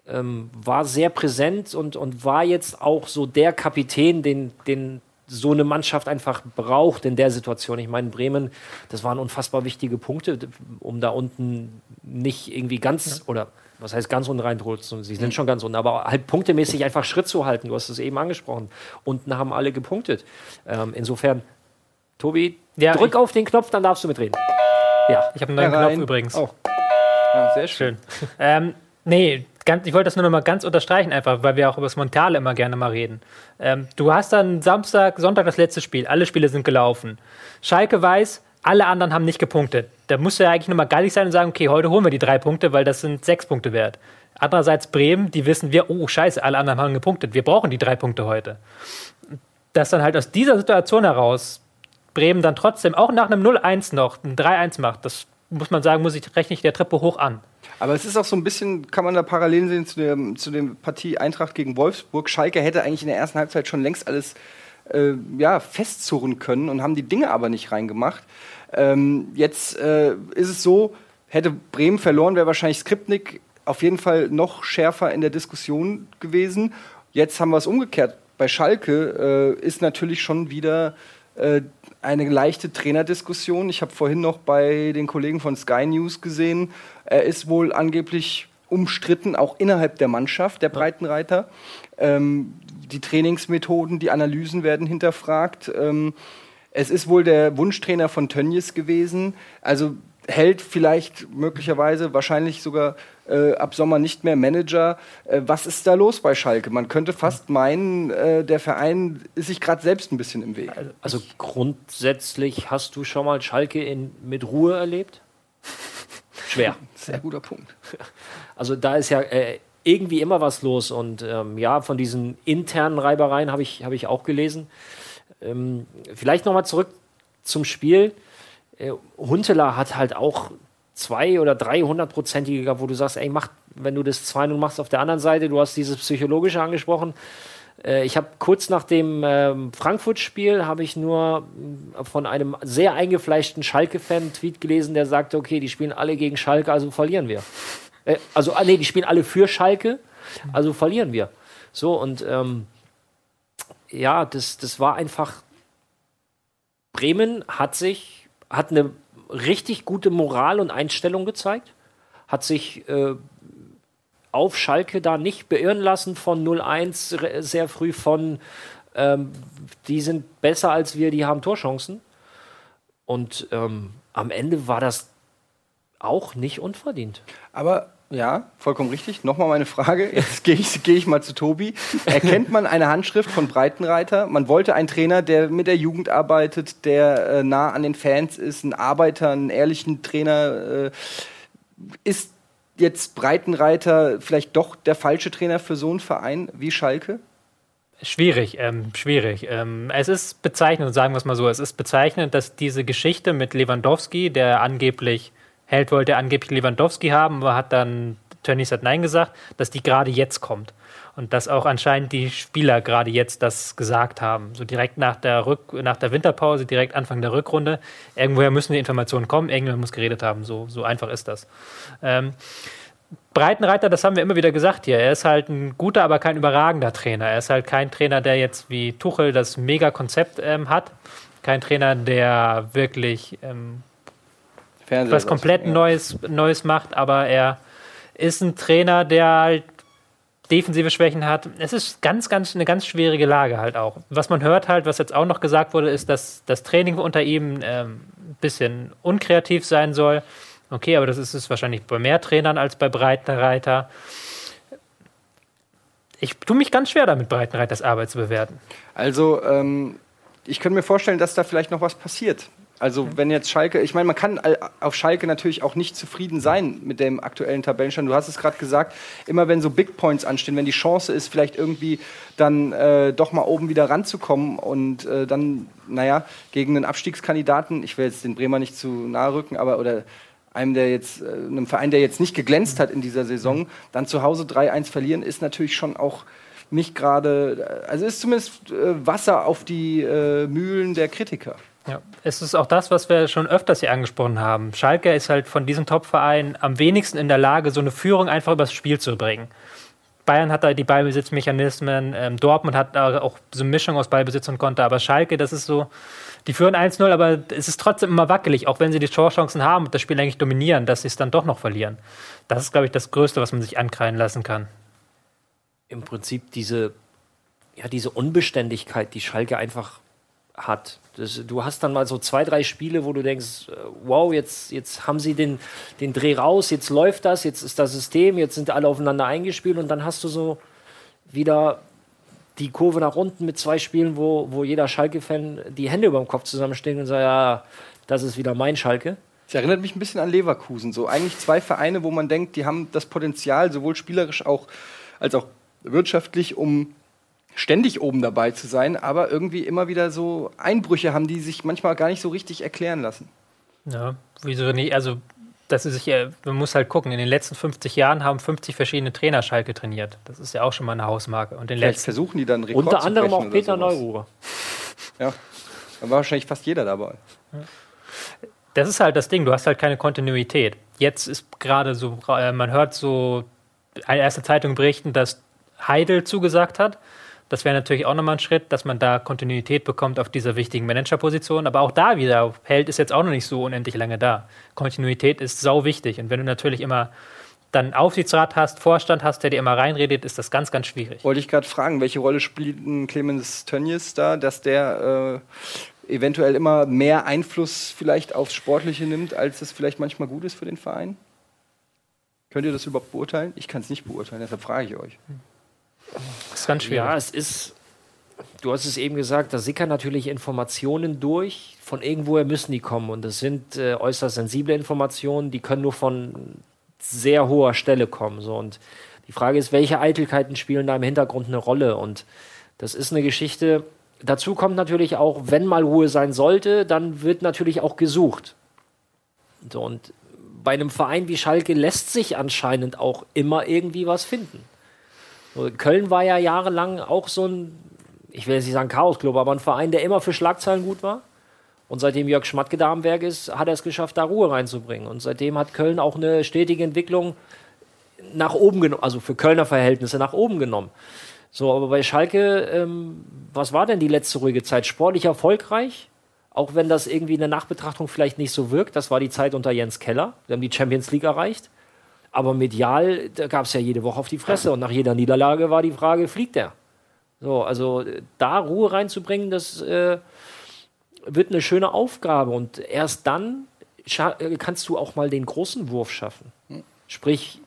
ähm, war sehr präsent und, und war jetzt auch so der Kapitän, den, den so eine Mannschaft einfach braucht in der Situation. Ich meine, Bremen, das waren unfassbar wichtige Punkte, um da unten nicht irgendwie ganz oder was heißt ganz unten reinzurutschen. Sie sind schon ganz unten, aber halt punktemäßig einfach Schritt zu halten. Du hast es eben angesprochen. Unten haben alle gepunktet. Ähm, insofern, Tobi, Ja, drück auf den Knopf, dann darfst du mitreden. Ja. Ich habe einen neuen. Knopf übrigens. Oh. Ja, sehr schön. Schön. <laughs> ähm, nee, ganz, ich wollte das nur noch mal ganz unterstreichen, einfach, weil wir auch über das Montale immer gerne mal reden. Ähm, du hast dann Samstag, Sonntag das letzte Spiel, alle Spiele sind gelaufen. Schalke weiß, alle anderen haben nicht gepunktet. Da musst du ja eigentlich nochmal geilig sein und sagen, okay, heute holen wir die drei Punkte, weil das sind sechs Punkte wert. Andererseits Bremen, die wissen wir, oh scheiße, alle anderen haben gepunktet. Wir brauchen die drei Punkte heute. Dass dann halt aus dieser Situation heraus Bremen dann trotzdem auch nach einem 0-1 noch ein 3-1 macht, das muss man sagen, muss ich rechne ich der Treppe hoch an. Aber es ist auch so ein bisschen, kann man da Parallelen sehen zu der, zu der Partie Eintracht gegen Wolfsburg. Schalke hätte eigentlich in der ersten Halbzeit schon längst alles äh, ja, festzurren können und haben die Dinge aber nicht reingemacht. Ähm, jetzt äh, ist es so, hätte Bremen verloren, wäre wahrscheinlich Skripnik auf jeden Fall noch schärfer in der Diskussion gewesen. Jetzt haben wir es umgekehrt. Bei Schalke äh, ist natürlich schon wieder äh, eine leichte Trainerdiskussion. Ich habe vorhin noch bei den Kollegen von Sky News gesehen, er ist wohl angeblich umstritten, auch innerhalb der Mannschaft, der Breitenreiter. Ähm, die Trainingsmethoden, die Analysen werden hinterfragt. Ähm, es ist wohl der Wunschtrainer von Tönnies gewesen. Also hält vielleicht möglicherweise, wahrscheinlich sogar äh, ab Sommer nicht mehr Manager. Äh, was ist da los bei Schalke? Man könnte fast meinen, äh, der Verein ist sich gerade selbst ein bisschen im Weg. Also grundsätzlich hast du schon mal Schalke in, mit Ruhe erlebt? Schwer. <laughs> Sehr guter Punkt. <laughs> Also da ist ja äh, irgendwie immer was los und ähm, ja, von diesen internen Reibereien habe ich, hab ich auch gelesen. Ähm, vielleicht nochmal zurück zum Spiel. Äh, Huntela hat halt auch zwei oder drei hundertprozentige gehabt, wo du sagst, ey, mach, wenn du das 2-0 machst auf der anderen Seite, du hast dieses Psychologische angesprochen. Äh, ich habe kurz nach dem ähm, Frankfurt-Spiel habe ich nur äh, von einem sehr eingefleischten Schalke-Fan einen Tweet gelesen, der sagte, okay, die spielen alle gegen Schalke, also verlieren wir. Äh, also, ah, nee, die spielen alle für Schalke, also verlieren wir. So, und ähm, ja, das, das war einfach. Bremen hat sich, hat eine richtig gute Moral und Einstellung gezeigt, hat sich äh, auf Schalke da nicht beirren lassen von 0-1 sehr früh von, ähm, die sind besser als wir, die haben Torchancen. Und ähm, am Ende war das auch nicht unverdient. Aber ja, vollkommen richtig. Nochmal meine Frage. Jetzt gehe ich, geh ich mal zu Tobi. Erkennt man eine Handschrift von Breitenreiter? Man wollte einen Trainer, der mit der Jugend arbeitet, der äh, nah an den Fans ist, ein Arbeiter, einen ehrlichen Trainer. Äh, ist jetzt Breitenreiter vielleicht doch der falsche Trainer für so einen Verein wie Schalke? Schwierig, ähm, schwierig. Ähm, es ist bezeichnend, sagen wir es mal so, es ist bezeichnend, dass diese Geschichte mit Lewandowski, der angeblich Held wollte angeblich Lewandowski haben, aber hat dann Tönnies hat Nein gesagt, dass die gerade jetzt kommt. Und dass auch anscheinend die Spieler gerade jetzt das gesagt haben. So direkt nach der, Rück nach der Winterpause, direkt Anfang der Rückrunde. Irgendwoher müssen die Informationen kommen, irgendjemand muss geredet haben. So, so einfach ist das. Ähm, Breitenreiter, das haben wir immer wieder gesagt hier. Er ist halt ein guter, aber kein überragender Trainer. Er ist halt kein Trainer, der jetzt wie Tuchel das Mega-Konzept ähm, hat. Kein Trainer, der wirklich ähm, was komplett ja. Neues, Neues macht, aber er ist ein Trainer, der halt defensive Schwächen hat. Es ist ganz, ganz eine ganz schwierige Lage halt auch. Was man hört halt, was jetzt auch noch gesagt wurde, ist, dass das Training unter ihm ähm, ein bisschen unkreativ sein soll. Okay, aber das ist es wahrscheinlich bei mehr Trainern als bei Breitenreiter. Ich tue mich ganz schwer damit, Breitenreiters Arbeit zu bewerten. Also, ähm, ich könnte mir vorstellen, dass da vielleicht noch was passiert. Also wenn jetzt Schalke, ich meine, man kann auf Schalke natürlich auch nicht zufrieden sein mit dem aktuellen Tabellenstand. Du hast es gerade gesagt, immer wenn so Big Points anstehen, wenn die Chance ist, vielleicht irgendwie dann äh, doch mal oben wieder ranzukommen und äh, dann, naja, gegen einen Abstiegskandidaten, ich will jetzt den Bremer nicht zu nahe rücken, aber oder einem, der jetzt, äh, einem Verein, der jetzt nicht geglänzt hat in dieser Saison, dann zu Hause 3-1 verlieren, ist natürlich schon auch nicht gerade, also ist zumindest äh, Wasser auf die äh, Mühlen der Kritiker. Ja, es ist auch das, was wir schon öfters hier angesprochen haben. Schalke ist halt von diesem Top-Verein am wenigsten in der Lage, so eine Führung einfach übers Spiel zu bringen. Bayern hat da die Ballbesitzmechanismen, ähm, Dortmund hat da auch so eine Mischung aus Ballbesitz und Konter, aber Schalke, das ist so, die führen 1-0, aber es ist trotzdem immer wackelig, auch wenn sie die Torchancen haben und das Spiel eigentlich dominieren, dass sie es dann doch noch verlieren. Das ist, glaube ich, das Größte, was man sich ankreien lassen kann. Im Prinzip diese, ja, diese Unbeständigkeit, die Schalke einfach hat. Das, du hast dann mal so zwei, drei Spiele, wo du denkst, äh, wow, jetzt, jetzt haben sie den, den Dreh raus, jetzt läuft das, jetzt ist das System, jetzt sind alle aufeinander eingespielt und dann hast du so wieder die Kurve nach unten mit zwei Spielen, wo, wo jeder Schalke-Fan die Hände über dem Kopf zusammensteht und sagt, ja, das ist wieder mein Schalke. Das erinnert mich ein bisschen an Leverkusen. So eigentlich zwei Vereine, wo man denkt, die haben das Potenzial, sowohl spielerisch auch als auch wirtschaftlich, um ständig oben dabei zu sein, aber irgendwie immer wieder so Einbrüche haben, die sich manchmal gar nicht so richtig erklären lassen. Ja, wieso nicht? Also, dass sich, man muss halt gucken, in den letzten 50 Jahren haben 50 verschiedene Trainer Schalke trainiert. Das ist ja auch schon mal eine Hausmarke. Und den Vielleicht letzten, versuchen die dann Rekord Unter anderem auch Peter. Neururer. Ja, da war wahrscheinlich fast jeder dabei. das ist halt das Ding, du hast halt keine Kontinuität. Jetzt ist gerade so, äh, man hört so eine erste Zeitung berichten, dass Heidel zugesagt hat. Das wäre natürlich auch nochmal ein Schritt, dass man da Kontinuität bekommt auf dieser wichtigen Managerposition. Aber auch da wieder, Held ist jetzt auch noch nicht so unendlich lange da. Kontinuität ist sau wichtig. Und wenn du natürlich immer dann Aufsichtsrat hast, Vorstand hast, der dir immer reinredet, ist das ganz, ganz schwierig. Wollte ich gerade fragen, welche Rolle spielt Clemens Tönnies da, dass der äh, eventuell immer mehr Einfluss vielleicht aufs Sportliche nimmt, als es vielleicht manchmal gut ist für den Verein? Könnt ihr das überhaupt beurteilen? Ich kann es nicht beurteilen, deshalb frage ich euch. Das ist ganz schwierig. Ja, es ist, du hast es eben gesagt, da sickern natürlich Informationen durch. Von irgendwoher müssen die kommen. Und das sind äh, äußerst sensible Informationen, die können nur von sehr hoher Stelle kommen. So. Und die Frage ist, welche Eitelkeiten spielen da im Hintergrund eine Rolle? Und das ist eine Geschichte. Dazu kommt natürlich auch, wenn mal Ruhe sein sollte, dann wird natürlich auch gesucht. So, und bei einem Verein wie Schalke lässt sich anscheinend auch immer irgendwie was finden. Köln war ja jahrelang auch so ein, ich will jetzt nicht sagen Chaosclub, aber ein Verein, der immer für Schlagzeilen gut war. Und seitdem Jörg Schmatke da am Werk ist, hat er es geschafft, da Ruhe reinzubringen. Und seitdem hat Köln auch eine stetige Entwicklung nach oben genommen, also für Kölner Verhältnisse nach oben genommen. So, aber bei Schalke, ähm, was war denn die letzte ruhige Zeit? Sportlich erfolgreich? Auch wenn das irgendwie in der Nachbetrachtung vielleicht nicht so wirkt. Das war die Zeit unter Jens Keller. Wir haben die Champions League erreicht. Aber medial, da gab es ja jede Woche auf die Fresse. Und nach jeder Niederlage war die Frage, fliegt der? So, also äh, da Ruhe reinzubringen, das äh, wird eine schöne Aufgabe. Und erst dann äh, kannst du auch mal den großen Wurf schaffen. Sprich,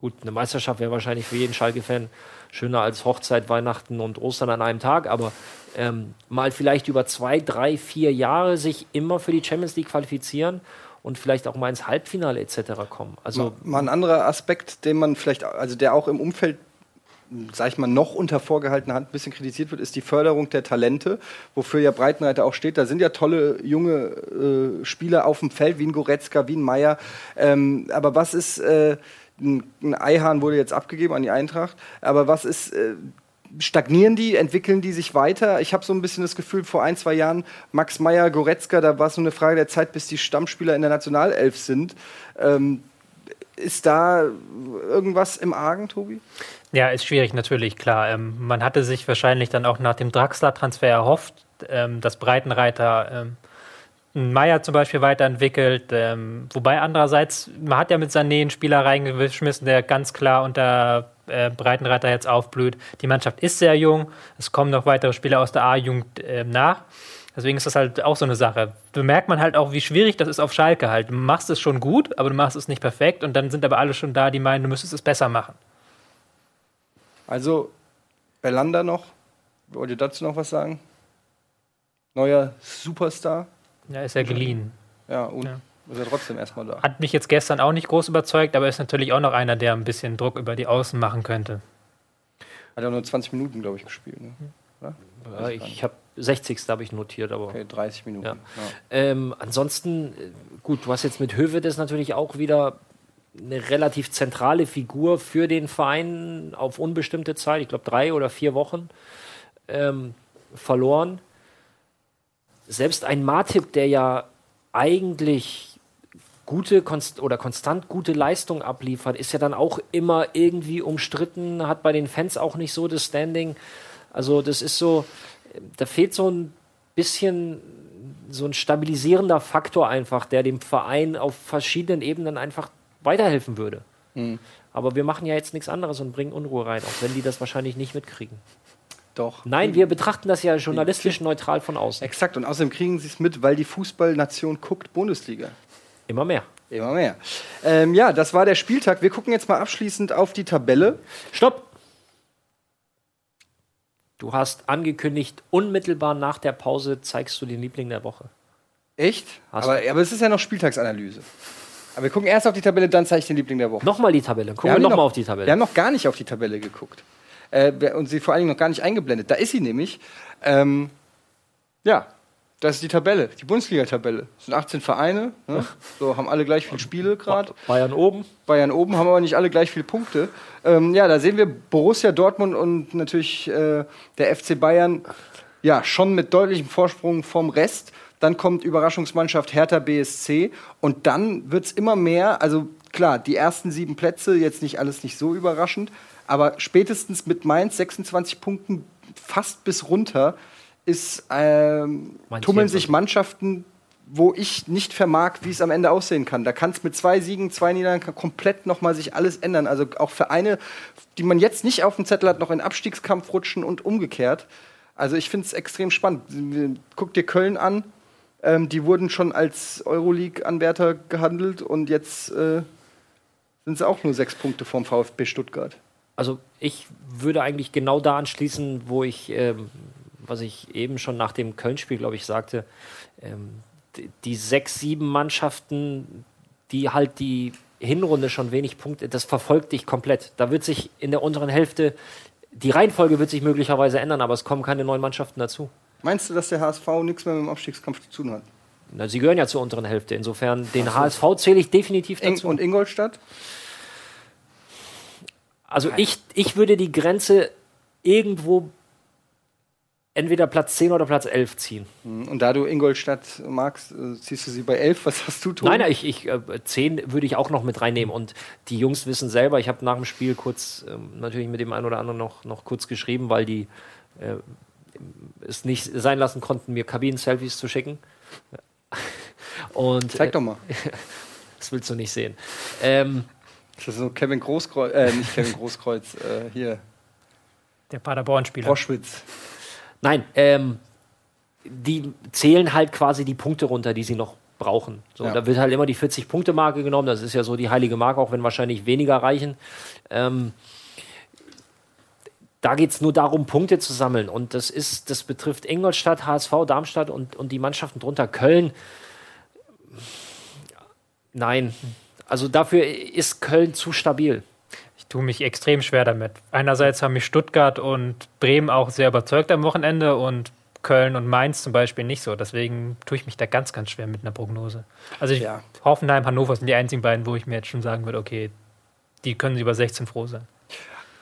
gut, eine Meisterschaft wäre wahrscheinlich für jeden Schalke-Fan schöner als Hochzeit, Weihnachten und Ostern an einem Tag, aber ähm, mal vielleicht über zwei, drei, vier Jahre sich immer für die Champions League qualifizieren und vielleicht auch mal ins Halbfinale etc. kommen. Also Mal ein anderer Aspekt, den man vielleicht, also der auch im Umfeld, sag ich mal, noch unter vorgehaltener Hand ein bisschen kritisiert wird, ist die Förderung der Talente, wofür ja Breitenreiter auch steht. Da sind ja tolle junge äh, Spieler auf dem Feld, wie ein Goretzka, wie ein Meier. Ähm, aber was ist, äh, ein, ein Eihahn wurde jetzt abgegeben an die Eintracht, aber was ist, äh, stagnieren die, entwickeln die sich weiter? Ich habe so ein bisschen das Gefühl, vor ein, zwei Jahren, Max Meyer, Goretzka, da war es nur eine Frage der Zeit, bis die Stammspieler in der Nationalelf sind. Ähm, ist da irgendwas im Argen, Tobi? Ja, ist schwierig natürlich, klar. Ähm, man hatte sich wahrscheinlich dann auch nach dem Draxler-Transfer erhofft, ähm, dass Breitenreiter ähm, Meier zum Beispiel weiterentwickelt. Ähm, wobei andererseits, man hat ja mit Sané einen Spieler reingeschmissen, der ganz klar unter äh, Breitenreiter jetzt aufblüht. Die Mannschaft ist sehr jung. Es kommen noch weitere Spieler aus der A-Jugend äh, nach. Deswegen ist das halt auch so eine Sache. Da merkt man halt auch, wie schwierig das ist auf Schalke halt. Du machst es schon gut, aber du machst es nicht perfekt und dann sind aber alle schon da, die meinen, du müsstest es besser machen. Also, Belander noch. Wollt ihr dazu noch was sagen? Neuer Superstar. Ja, ist ja geliehen. Ja, und Ja. Ist er trotzdem erstmal da. Hat mich jetzt gestern auch nicht groß überzeugt, aber ist natürlich auch noch einer, der ein bisschen Druck über die Außen machen könnte. Hat ja nur 20 Minuten, glaube ich, gespielt. Ne? Ja, ich habe 60. habe ich notiert, aber Okay, 30 Minuten. Ja. Ja. Ähm, ansonsten, äh, gut, du hast jetzt mit Hövedes natürlich auch wieder eine relativ zentrale Figur für den Verein auf unbestimmte Zeit, ich glaube drei oder vier Wochen, ähm, verloren. Selbst ein Martip, der ja eigentlich gute konst oder konstant gute Leistung abliefert, ist ja dann auch immer irgendwie umstritten, hat bei den Fans auch nicht so das Standing. Also das ist so, da fehlt so ein bisschen so ein stabilisierender Faktor einfach, der dem Verein auf verschiedenen Ebenen einfach weiterhelfen würde. Aber wir machen ja jetzt nichts anderes und bringen Unruhe rein, auch wenn die das wahrscheinlich nicht mitkriegen. Doch. Nein, wir betrachten das ja journalistisch neutral von außen. Exakt. Und außerdem kriegen sie es mit, weil die Fußballnation guckt Bundesliga. Immer mehr. Immer mehr. Ähm, ja, das war der Spieltag. Wir gucken jetzt mal abschließend auf die Tabelle. Stopp! Du hast angekündigt, unmittelbar nach der Pause zeigst du den Liebling der Woche. Echt? Hast Aber, aber es ist ja noch Spieltagsanalyse. Aber wir gucken erst auf die Tabelle, dann zeige ich den Liebling der Woche. Nochmal die Tabelle. Gucken wir, haben die nochmal noch- auf die Tabelle. Wir haben noch gar nicht auf die Tabelle geguckt. Äh, und sie vor allen Dingen noch gar nicht eingeblendet. Da ist sie nämlich. Ähm, ja, das ist die Tabelle, die Bundesliga-Tabelle. Es sind 18 Vereine, ne? <laughs> so haben alle gleich viele Spiele gerade. Bayern oben. Bayern oben haben aber nicht alle gleich viele Punkte. Ähm, ja, da sehen wir Borussia Dortmund und natürlich äh, der FC Bayern ja schon mit deutlichem Vorsprung vom Rest. Dann kommt Überraschungsmannschaft Hertha BSC und dann wird es immer mehr. Also klar, die ersten sieben Plätze, jetzt nicht alles nicht so überraschend, aber spätestens mit Mainz 26 Punkten fast bis runter ist ähm, tummeln sich 24. Mannschaften, wo ich nicht vermag, wie es am Ende aussehen kann. Da kann es mit zwei Siegen, zwei Niederlagen komplett nochmal sich alles ändern. Also auch Vereine, die man jetzt nicht auf dem Zettel hat, noch in Abstiegskampf rutschen und umgekehrt. Also ich finde es extrem spannend. Guck dir Köln an. Ähm, die wurden schon als Euroleague-Anwärter gehandelt und jetzt äh, sind sie auch nur sechs Punkte vom VfB Stuttgart. Also ich würde eigentlich genau da anschließen, wo ich, ähm, was ich eben schon nach dem Köln-Spiel, glaube ich, sagte, ähm, die, die sechs, sieben Mannschaften, die halt die Hinrunde schon wenig Punkte, das verfolgt dich komplett. Da wird sich in der unteren Hälfte, die Reihenfolge wird sich möglicherweise ändern, aber es kommen keine neuen Mannschaften dazu. Meinst du, dass der HSV nichts mehr mit dem Abstiegskampf zu tun hat? Na, sie gehören ja zur unteren Hälfte. Insofern, den HSV zähle ich definitiv dazu. und Ingolstadt? Also ich, ich würde die Grenze irgendwo entweder Platz 10 oder Platz 11 ziehen. Und da du Ingolstadt magst, äh, ziehst du sie bei elf. Was hast du, Tobi? Nein, nein, ich, ich, äh, 10 würde ich auch noch mit reinnehmen. Und die Jungs wissen selber, ich habe nach dem Spiel kurz ähm, natürlich mit dem einen oder anderen noch, noch kurz geschrieben, weil die äh, es nicht sein lassen konnten, mir Kabinen-Selfies zu schicken. <laughs> Und Zeig äh, doch mal. <laughs> das willst du nicht sehen. Ähm, Das ist so Kevin Großkreuz, äh, nicht Kevin Großkreuz, äh, hier, Der Paderborn-Spieler. Proschwitz. Nein, ähm, die zählen halt quasi die Punkte runter, die sie noch brauchen. So, Ja. Da wird halt immer die 40-Punkte-Marke genommen. Das ist ja so die heilige Marke, auch wenn wahrscheinlich weniger reichen. Ähm, da geht es nur darum, Punkte zu sammeln. Und das ist, das betrifft Ingolstadt, HSV, Darmstadt und, und die Mannschaften drunter. Köln. Nein. Also dafür ist Köln zu stabil. Ich tue mich extrem schwer damit. Einerseits haben mich Stuttgart und Bremen auch sehr überzeugt am Wochenende und Köln und Mainz zum Beispiel nicht so. Deswegen tue ich mich da ganz, ganz schwer mit einer Prognose. Also ich, Ja. Hoffenheim, Hannover sind die einzigen beiden, wo ich mir jetzt schon sagen würde, okay, die können über 16 froh sein.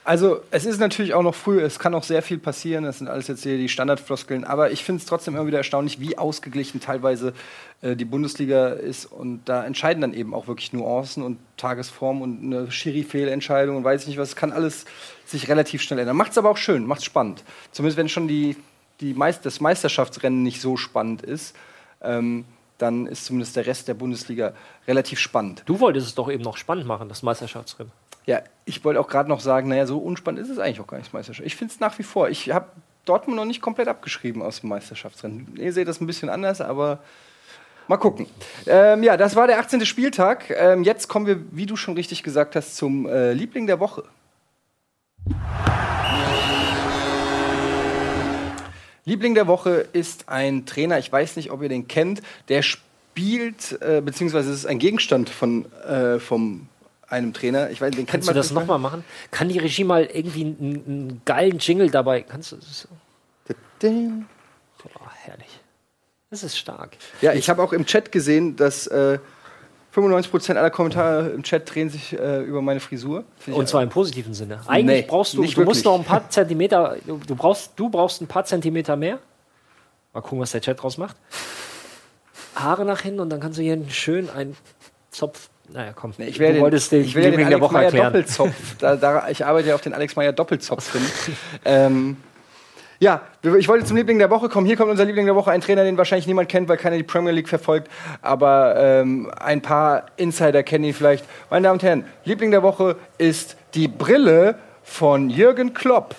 Also, es ist natürlich auch noch früh, es kann auch sehr viel passieren, das sind alles jetzt hier die Standardfloskeln, aber ich finde es trotzdem immer wieder erstaunlich, wie ausgeglichen teilweise äh, die Bundesliga ist und da entscheiden dann eben auch wirklich Nuancen und Tagesform und eine Schiri-Fehlentscheidung und weiß ich nicht was, kann alles sich relativ schnell ändern. Macht es aber auch schön, macht es spannend. Zumindest wenn schon die, die Meist das Meisterschaftsrennen nicht so spannend ist, ähm, dann ist zumindest der Rest der Bundesliga relativ spannend. Du wolltest es doch eben noch spannend machen, das Meisterschaftsrennen. Ja, ich wollte auch gerade noch sagen, naja, so unspannend ist es eigentlich auch gar nicht, Meisterschaft. Ich finde es nach wie vor. Ich habe Dortmund noch nicht komplett abgeschrieben aus dem Meisterschaftsrennen. Ihr seht das ein bisschen anders, aber mal gucken. Ähm, ja, das war der 18. Spieltag. Ähm, jetzt kommen wir, wie du schon richtig gesagt hast, zum äh, Liebling der Woche. Liebling der Woche ist ein Trainer, ich weiß nicht, ob ihr den kennt, der spielt, äh, beziehungsweise es ist ein Gegenstand von äh, vom einem Trainer. Ich weiß, den Kannst du das nochmal machen? Kann die Regie mal irgendwie einen, einen geilen Jingle dabei? Kannst du das? Oh, herrlich. Das ist stark. Ja, ich habe auch im Chat gesehen, dass äh, 95% aller Kommentare im Chat drehen sich äh, über meine Frisur. Und zwar im positiven Sinne. Eigentlich Nee, brauchst du, du musst noch ein paar Zentimeter, du, du, brauchst, du brauchst ein paar Zentimeter mehr. Mal gucken, was der Chat draus macht. Haare nach hinten und dann kannst du hier schön einen Zopf. Naja, komm. Nee, ich du den, den ich will den Liebling der Alex Woche Meyer. Doppelzopf. Da, da, ich arbeite ja auf den Alex Meyer Doppelzopf hin. <laughs> ähm, ja, ich wollte zum Liebling der Woche kommen. Hier kommt unser Liebling der Woche, ein Trainer, den wahrscheinlich niemand kennt, weil keiner die Premier League verfolgt. Aber ähm, ein paar Insider kennen ihn vielleicht. Meine Damen und Herren, Liebling der Woche ist die Brille von Jürgen Klopp.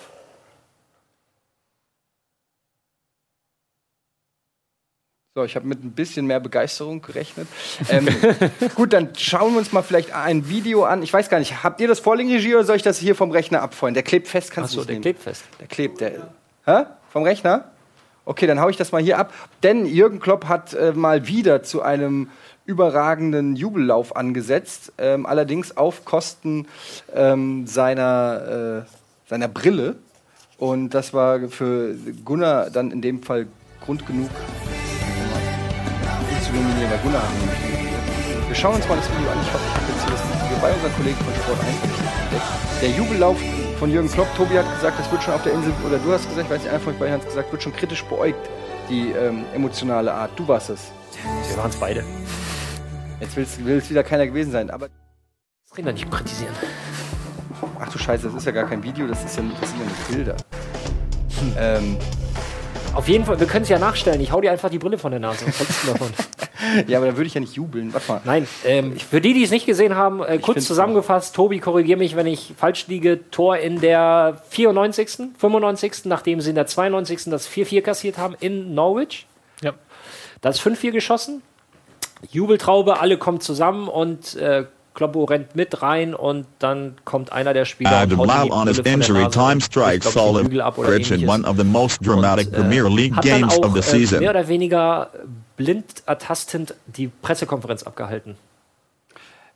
So, ich habe mit ein bisschen mehr Begeisterung gerechnet. Ähm, <laughs> gut, dann schauen wir uns mal vielleicht ein Video an. Ich weiß gar nicht, habt ihr das vorliegen, Regie, oder soll ich das hier vom Rechner abfeuern? Der klebt fest, kannst du es der nehmen? klebt fest. Der klebt, der. Hä? Vom Rechner? Okay, dann hau ich das mal hier ab. Denn Jürgen Klopp hat äh, mal wieder zu einem überragenden Jubellauf angesetzt, ähm, allerdings auf Kosten ähm, seiner, äh, seiner Brille. Und das war für Gunnar dann in dem Fall Grund genug, zu nominieren, weil Gunnar hat. Wir schauen uns mal das Video an. Ich hoffe, ich habe jetzt hier das Video bei unseren Kollegen von Sport 1 entdeckt. Der Jubellauf von Jürgen Klopp. Tobi hat gesagt, das wird schon auf der Insel, oder du hast gesagt, ich weiß nicht, beiden hat es gesagt, wird schon kritisch beäugt, die ähm, emotionale Art. Du warst es. Wir waren es beide. Jetzt will es wieder keiner gewesen sein. Aber, Das reden wir nicht kritisieren. ach du Scheiße, das ist ja gar kein Video, das, ist ja, das sind ja nur Bilder. Ähm, Auf jeden Fall, wir können es ja nachstellen. Ich hau dir einfach die Brille von der Nase. <laughs> Was hältst du davon? Ja, aber da würde ich ja nicht jubeln. Warte mal. Nein, ähm, für die, die es nicht gesehen haben, äh, kurz zusammengefasst, Tobi, korrigiere mich, wenn ich falsch liege, Tor in der 94., 95., nachdem sie in der 92. das 4-4 kassiert haben in Norwich. Ja. Das 5-4 geschossen. Jubeltraube, alle kommen zusammen und äh, Kloppo rennt mit rein und dann kommt einer der Spieler und haut on his injury time und strike bricht, glaub ich, den fallen Bügel ab oder Bridge in one of the most dramatic Und, äh, Premier League games auch, of the äh, season. mehr oder weniger blind ertastend die Pressekonferenz abgehalten.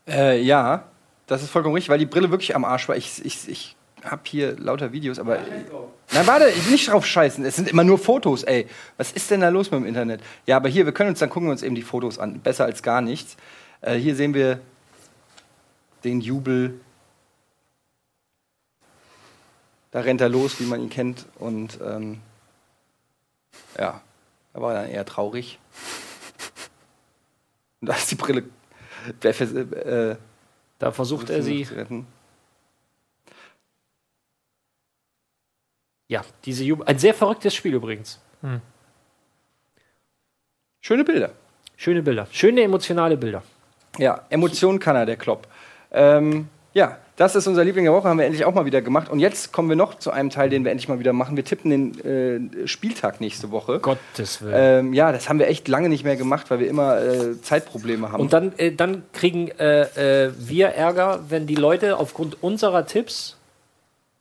Äh, ja, das ist vollkommen richtig, weil die Brille wirklich am Arsch war. Ich, ich, ich habe hier lauter Videos, aber. Nein, warte, ich will nicht drauf scheißen. Es sind immer nur Fotos, ey. Was ist denn da los mit dem Internet? Ja, aber hier, wir können uns, dann gucken wir uns eben die Fotos an. Besser als gar nichts. Äh, hier sehen wir den Jubel. Da rennt er los, wie man ihn kennt. Und ähm, ja, da war er dann eher traurig. Und da ist die Brille. Vers- äh, Da versucht er sie, zu retten. ja, diese Jubel. Ein sehr verrücktes Spiel übrigens. Schöne Bilder. Schöne Bilder. Schöne emotionale Bilder. Ja, Emotionen kann er, der Klopp. Ähm, ja, das ist unser Liebling der Woche, haben wir endlich auch mal wieder gemacht. Und jetzt kommen wir noch zu einem Teil, den wir endlich mal wieder machen. Wir tippen den äh, Spieltag nächste Woche. Gottes Willen. Ähm, ja, das haben wir echt lange nicht mehr gemacht, weil wir immer äh, Zeitprobleme haben. Und dann, äh, dann kriegen äh, äh, wir Ärger, wenn die Leute aufgrund unserer Tipps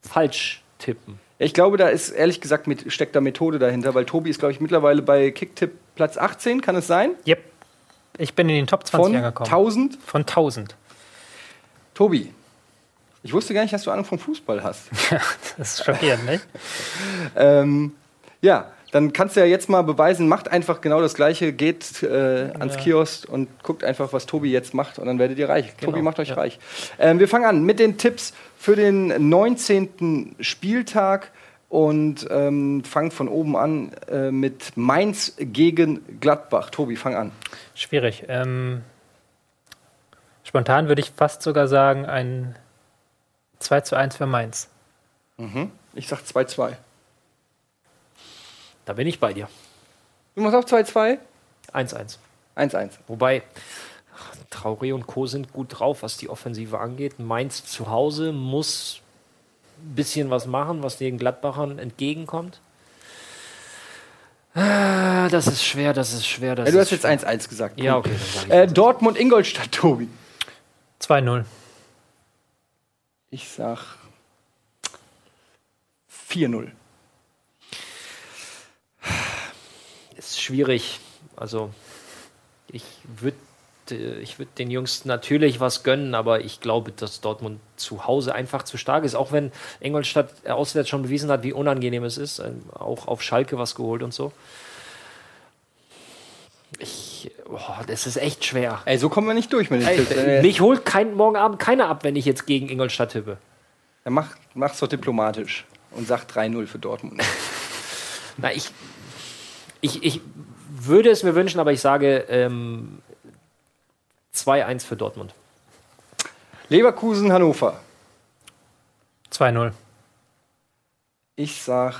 falsch tippen. ich glaube, da ist ehrlich gesagt mit, steckt da Methode dahinter, weil Tobi ist, glaube ich, mittlerweile bei Kicktipp Platz 18, kann es sein? Yep. Ich bin in den Top 20 Von angekommen. 1000. Von 1000. Tobi, ich wusste gar nicht, dass du Ahnung vom Fußball hast. <laughs> Das ist schockierend, nicht? <laughs> Ähm, ja, dann kannst du ja jetzt mal beweisen, macht einfach genau das Gleiche, geht äh, ans Kiosk und guckt einfach, was Tobi jetzt macht und dann werdet ihr reich. Tobi macht euch ja. reich. Ähm, wir fangen an mit den Tipps für den 19. Spieltag und ähm, fangen von oben an äh, mit Mainz gegen Gladbach. Tobi, fang an. Schwierig. Ähm, spontan würde ich fast sogar sagen, ein 2 zu 1 für Mainz. Ich sag 2-2. Da bin ich bei dir. Du machst auch 2-2? 1-1. 1-1. Wobei Traoré und Co. sind gut drauf, was die Offensive angeht. Mainz zu Hause muss ein bisschen was machen, was den Gladbachern entgegenkommt. Ah, Das ist schwer, das ist schwer. Das Ja, du ist hast jetzt 1-1 gesagt. Ja, okay. Äh. Dortmund-Ingolstadt, Tobi. 2-0. Ich sag 4-0. ist schwierig. Also ich würde ich würd den Jungs natürlich was gönnen, aber ich glaube, dass Dortmund zu Hause einfach zu stark ist. Auch wenn Ingolstadt auswärts schon bewiesen hat, wie unangenehm es ist. Ähm, Auch auf Schalke was geholt und so. Ich, boah, das ist echt schwer. Ey, so kommen wir nicht durch mit den Ey, Tipps. Mich holt kein, morgen Abend keiner ab, wenn ich jetzt gegen Ingolstadt tippe. Dann mach, mach's doch diplomatisch und sag 3-0 für Dortmund. <laughs> Na, ich, ich, ich würde es mir wünschen, aber ich sage ähm, 2-1 für Dortmund. Leverkusen, Hannover. 2-0. Ich sag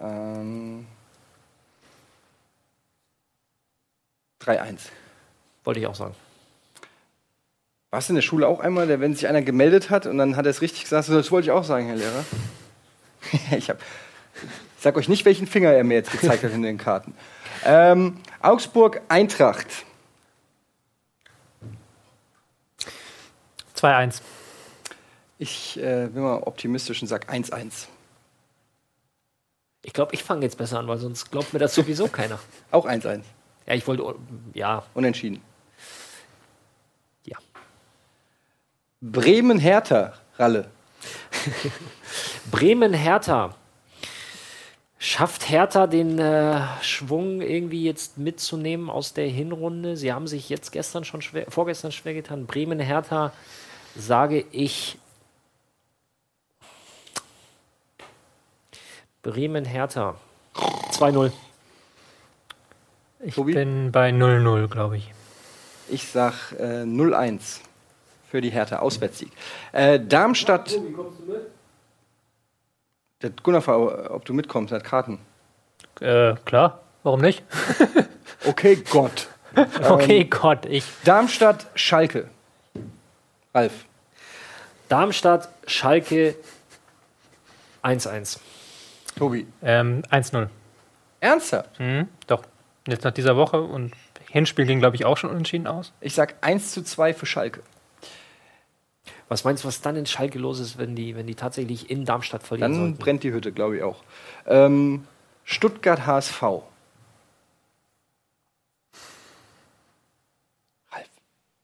ähm, 3-1. Wollte ich auch sagen. Warst du in der Schule auch einmal, der, wenn sich einer gemeldet hat und dann hat er es richtig gesagt, das wollte ich auch sagen, Herr Lehrer. <laughs> ich, hab, ich sag euch nicht, welchen Finger er mir jetzt gezeigt hat in den Karten. Ähm, Augsburg, Eintracht. 2-1. Ich äh, bin mal optimistisch und sag 1-1. Ich glaube, ich fange jetzt besser an, weil sonst glaubt mir das sowieso keiner. Auch 1-1. Ja, ich wollte, ja, Unentschieden. ja. Bremen-Hertha, Ralle. <laughs> Bremen-Hertha. Schafft Hertha den äh, Schwung irgendwie jetzt mitzunehmen aus der Hinrunde? Sie haben sich jetzt gestern schon schwer, vorgestern schwer getan. Bremen-Hertha sage ich. Bremen-Hertha. 2-0. Ich Tobi? bin bei 0-0, glaube ich. Ich sag äh, 0-1 für die Hertha, Auswärtssieg. Äh, Darmstadt, Wie kommst du mit? der Gunnar, ob du mitkommst, er hat Karten. Äh, klar, warum nicht? <laughs> Okay, Gott. <laughs> Okay, Gott, ich. Darmstadt, Schalke. Ralf. Darmstadt, Schalke 1-1. Tobi. Ähm, 1-0. Ernsthaft? Mhm, doch. Jetzt nach dieser Woche und Hinspiel ging, glaube ich, auch schon unentschieden aus. Ich sag 1 zu 2 für Schalke. Was meinst du, was dann in Schalke los ist, wenn die, wenn die tatsächlich in Darmstadt verlieren Dann sollten? brennt die Hütte, glaube ich auch. Ähm, Stuttgart HSV. Ralf.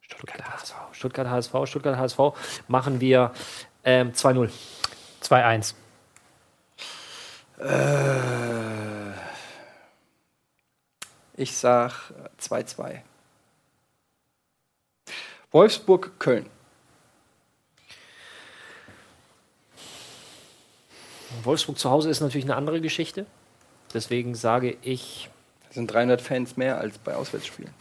Stuttgart HSV. Stuttgart HSV, Stuttgart HSV machen wir ähm, 2-0. 2-1. Äh, ich sag 2-2. Wolfsburg, Köln. Wolfsburg zu Hause ist natürlich eine andere Geschichte. Deswegen sage ich Das sind 300 Fans mehr als bei Auswärtsspielen.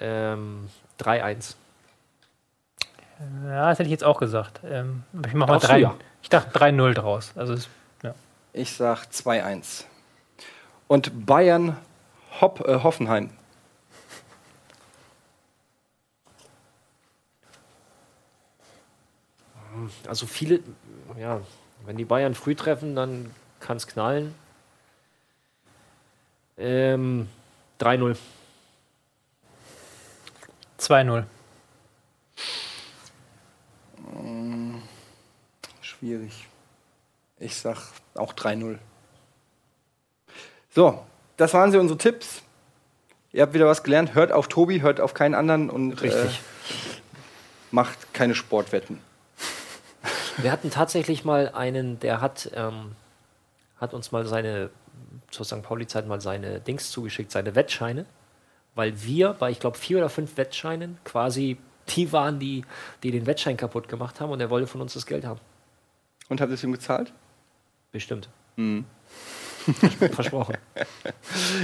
ähm, 3-1. Ja, das hätte ich jetzt auch gesagt. Ähm, ich mach mal Darfst du 3. ja. Ich dachte 3-0 draus. Also ja. Ich sag 2-1. Und Bayern, Hopp, äh, Hoffenheim. Also viele, ja, wenn die Bayern früh treffen, dann kann es knallen. Ähm, 3-0. 2-0. Schwierig. Ich sag auch 3-0. So, das waren sie unsere Tipps. Ihr habt wieder was gelernt. Hört auf Tobi, hört auf keinen anderen und Richtig. Äh, macht keine Sportwetten. Wir hatten tatsächlich mal einen, der hat, ähm, hat uns mal seine, zur St. Pauli-Zeit mal seine Dings zugeschickt, seine Wettscheine, weil wir bei, ich glaube, vier oder fünf Wettscheinen quasi die waren, die, die den Wettschein kaputt gemacht haben und er wollte von uns das Geld haben. Und habt ihr es ihm gezahlt? Bestimmt. Mhm. <laughs> Versprochen.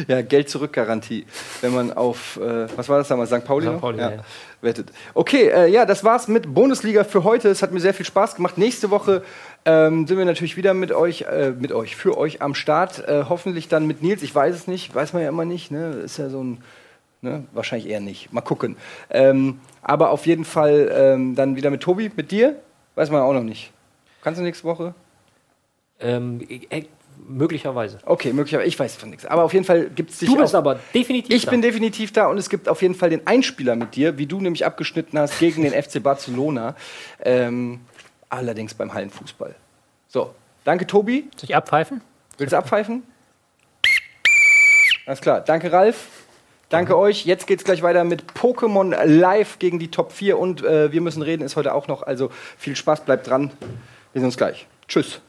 Ja, Geld zurück Garantie, wenn man auf äh, was war das damals St. Pauli, St. Pauli, ja, ja. wettet. Okay, äh, ja, das war's mit Bundesliga für heute. Es hat mir sehr viel Spaß gemacht. Nächste Woche ähm, sind wir natürlich wieder mit euch, äh, mit euch, für euch am Start. Äh, hoffentlich dann mit Nils. Ich weiß es nicht, weiß man ja immer nicht. Ne, ist ja so ein Ne? Wahrscheinlich eher nicht. Mal gucken. Ähm, aber auf jeden Fall ähm, dann wieder mit Tobi, mit dir. Weiß man auch noch nicht. Kannst du nächste Woche? Ähm, äh, möglicherweise. Okay, möglicherweise. Ich weiß von nichts. Aber auf jeden Fall gibt es dich Du bist auch- aber definitiv. Ich da. bin definitiv da und es gibt auf jeden Fall den Einspieler mit dir, wie du nämlich abgeschnitten hast gegen den FC Barcelona. Ähm, allerdings beim Hallenfußball. So, danke Tobi. Soll ich abpfeifen? Willst du abpfeifen? Alles klar. Danke Ralf. Danke euch. Jetzt geht's gleich weiter mit Pokémon Live gegen die Top 4 und äh, wir müssen reden ist heute auch noch. Also viel Spaß, bleibt dran. Wir sehen uns gleich. Tschüss.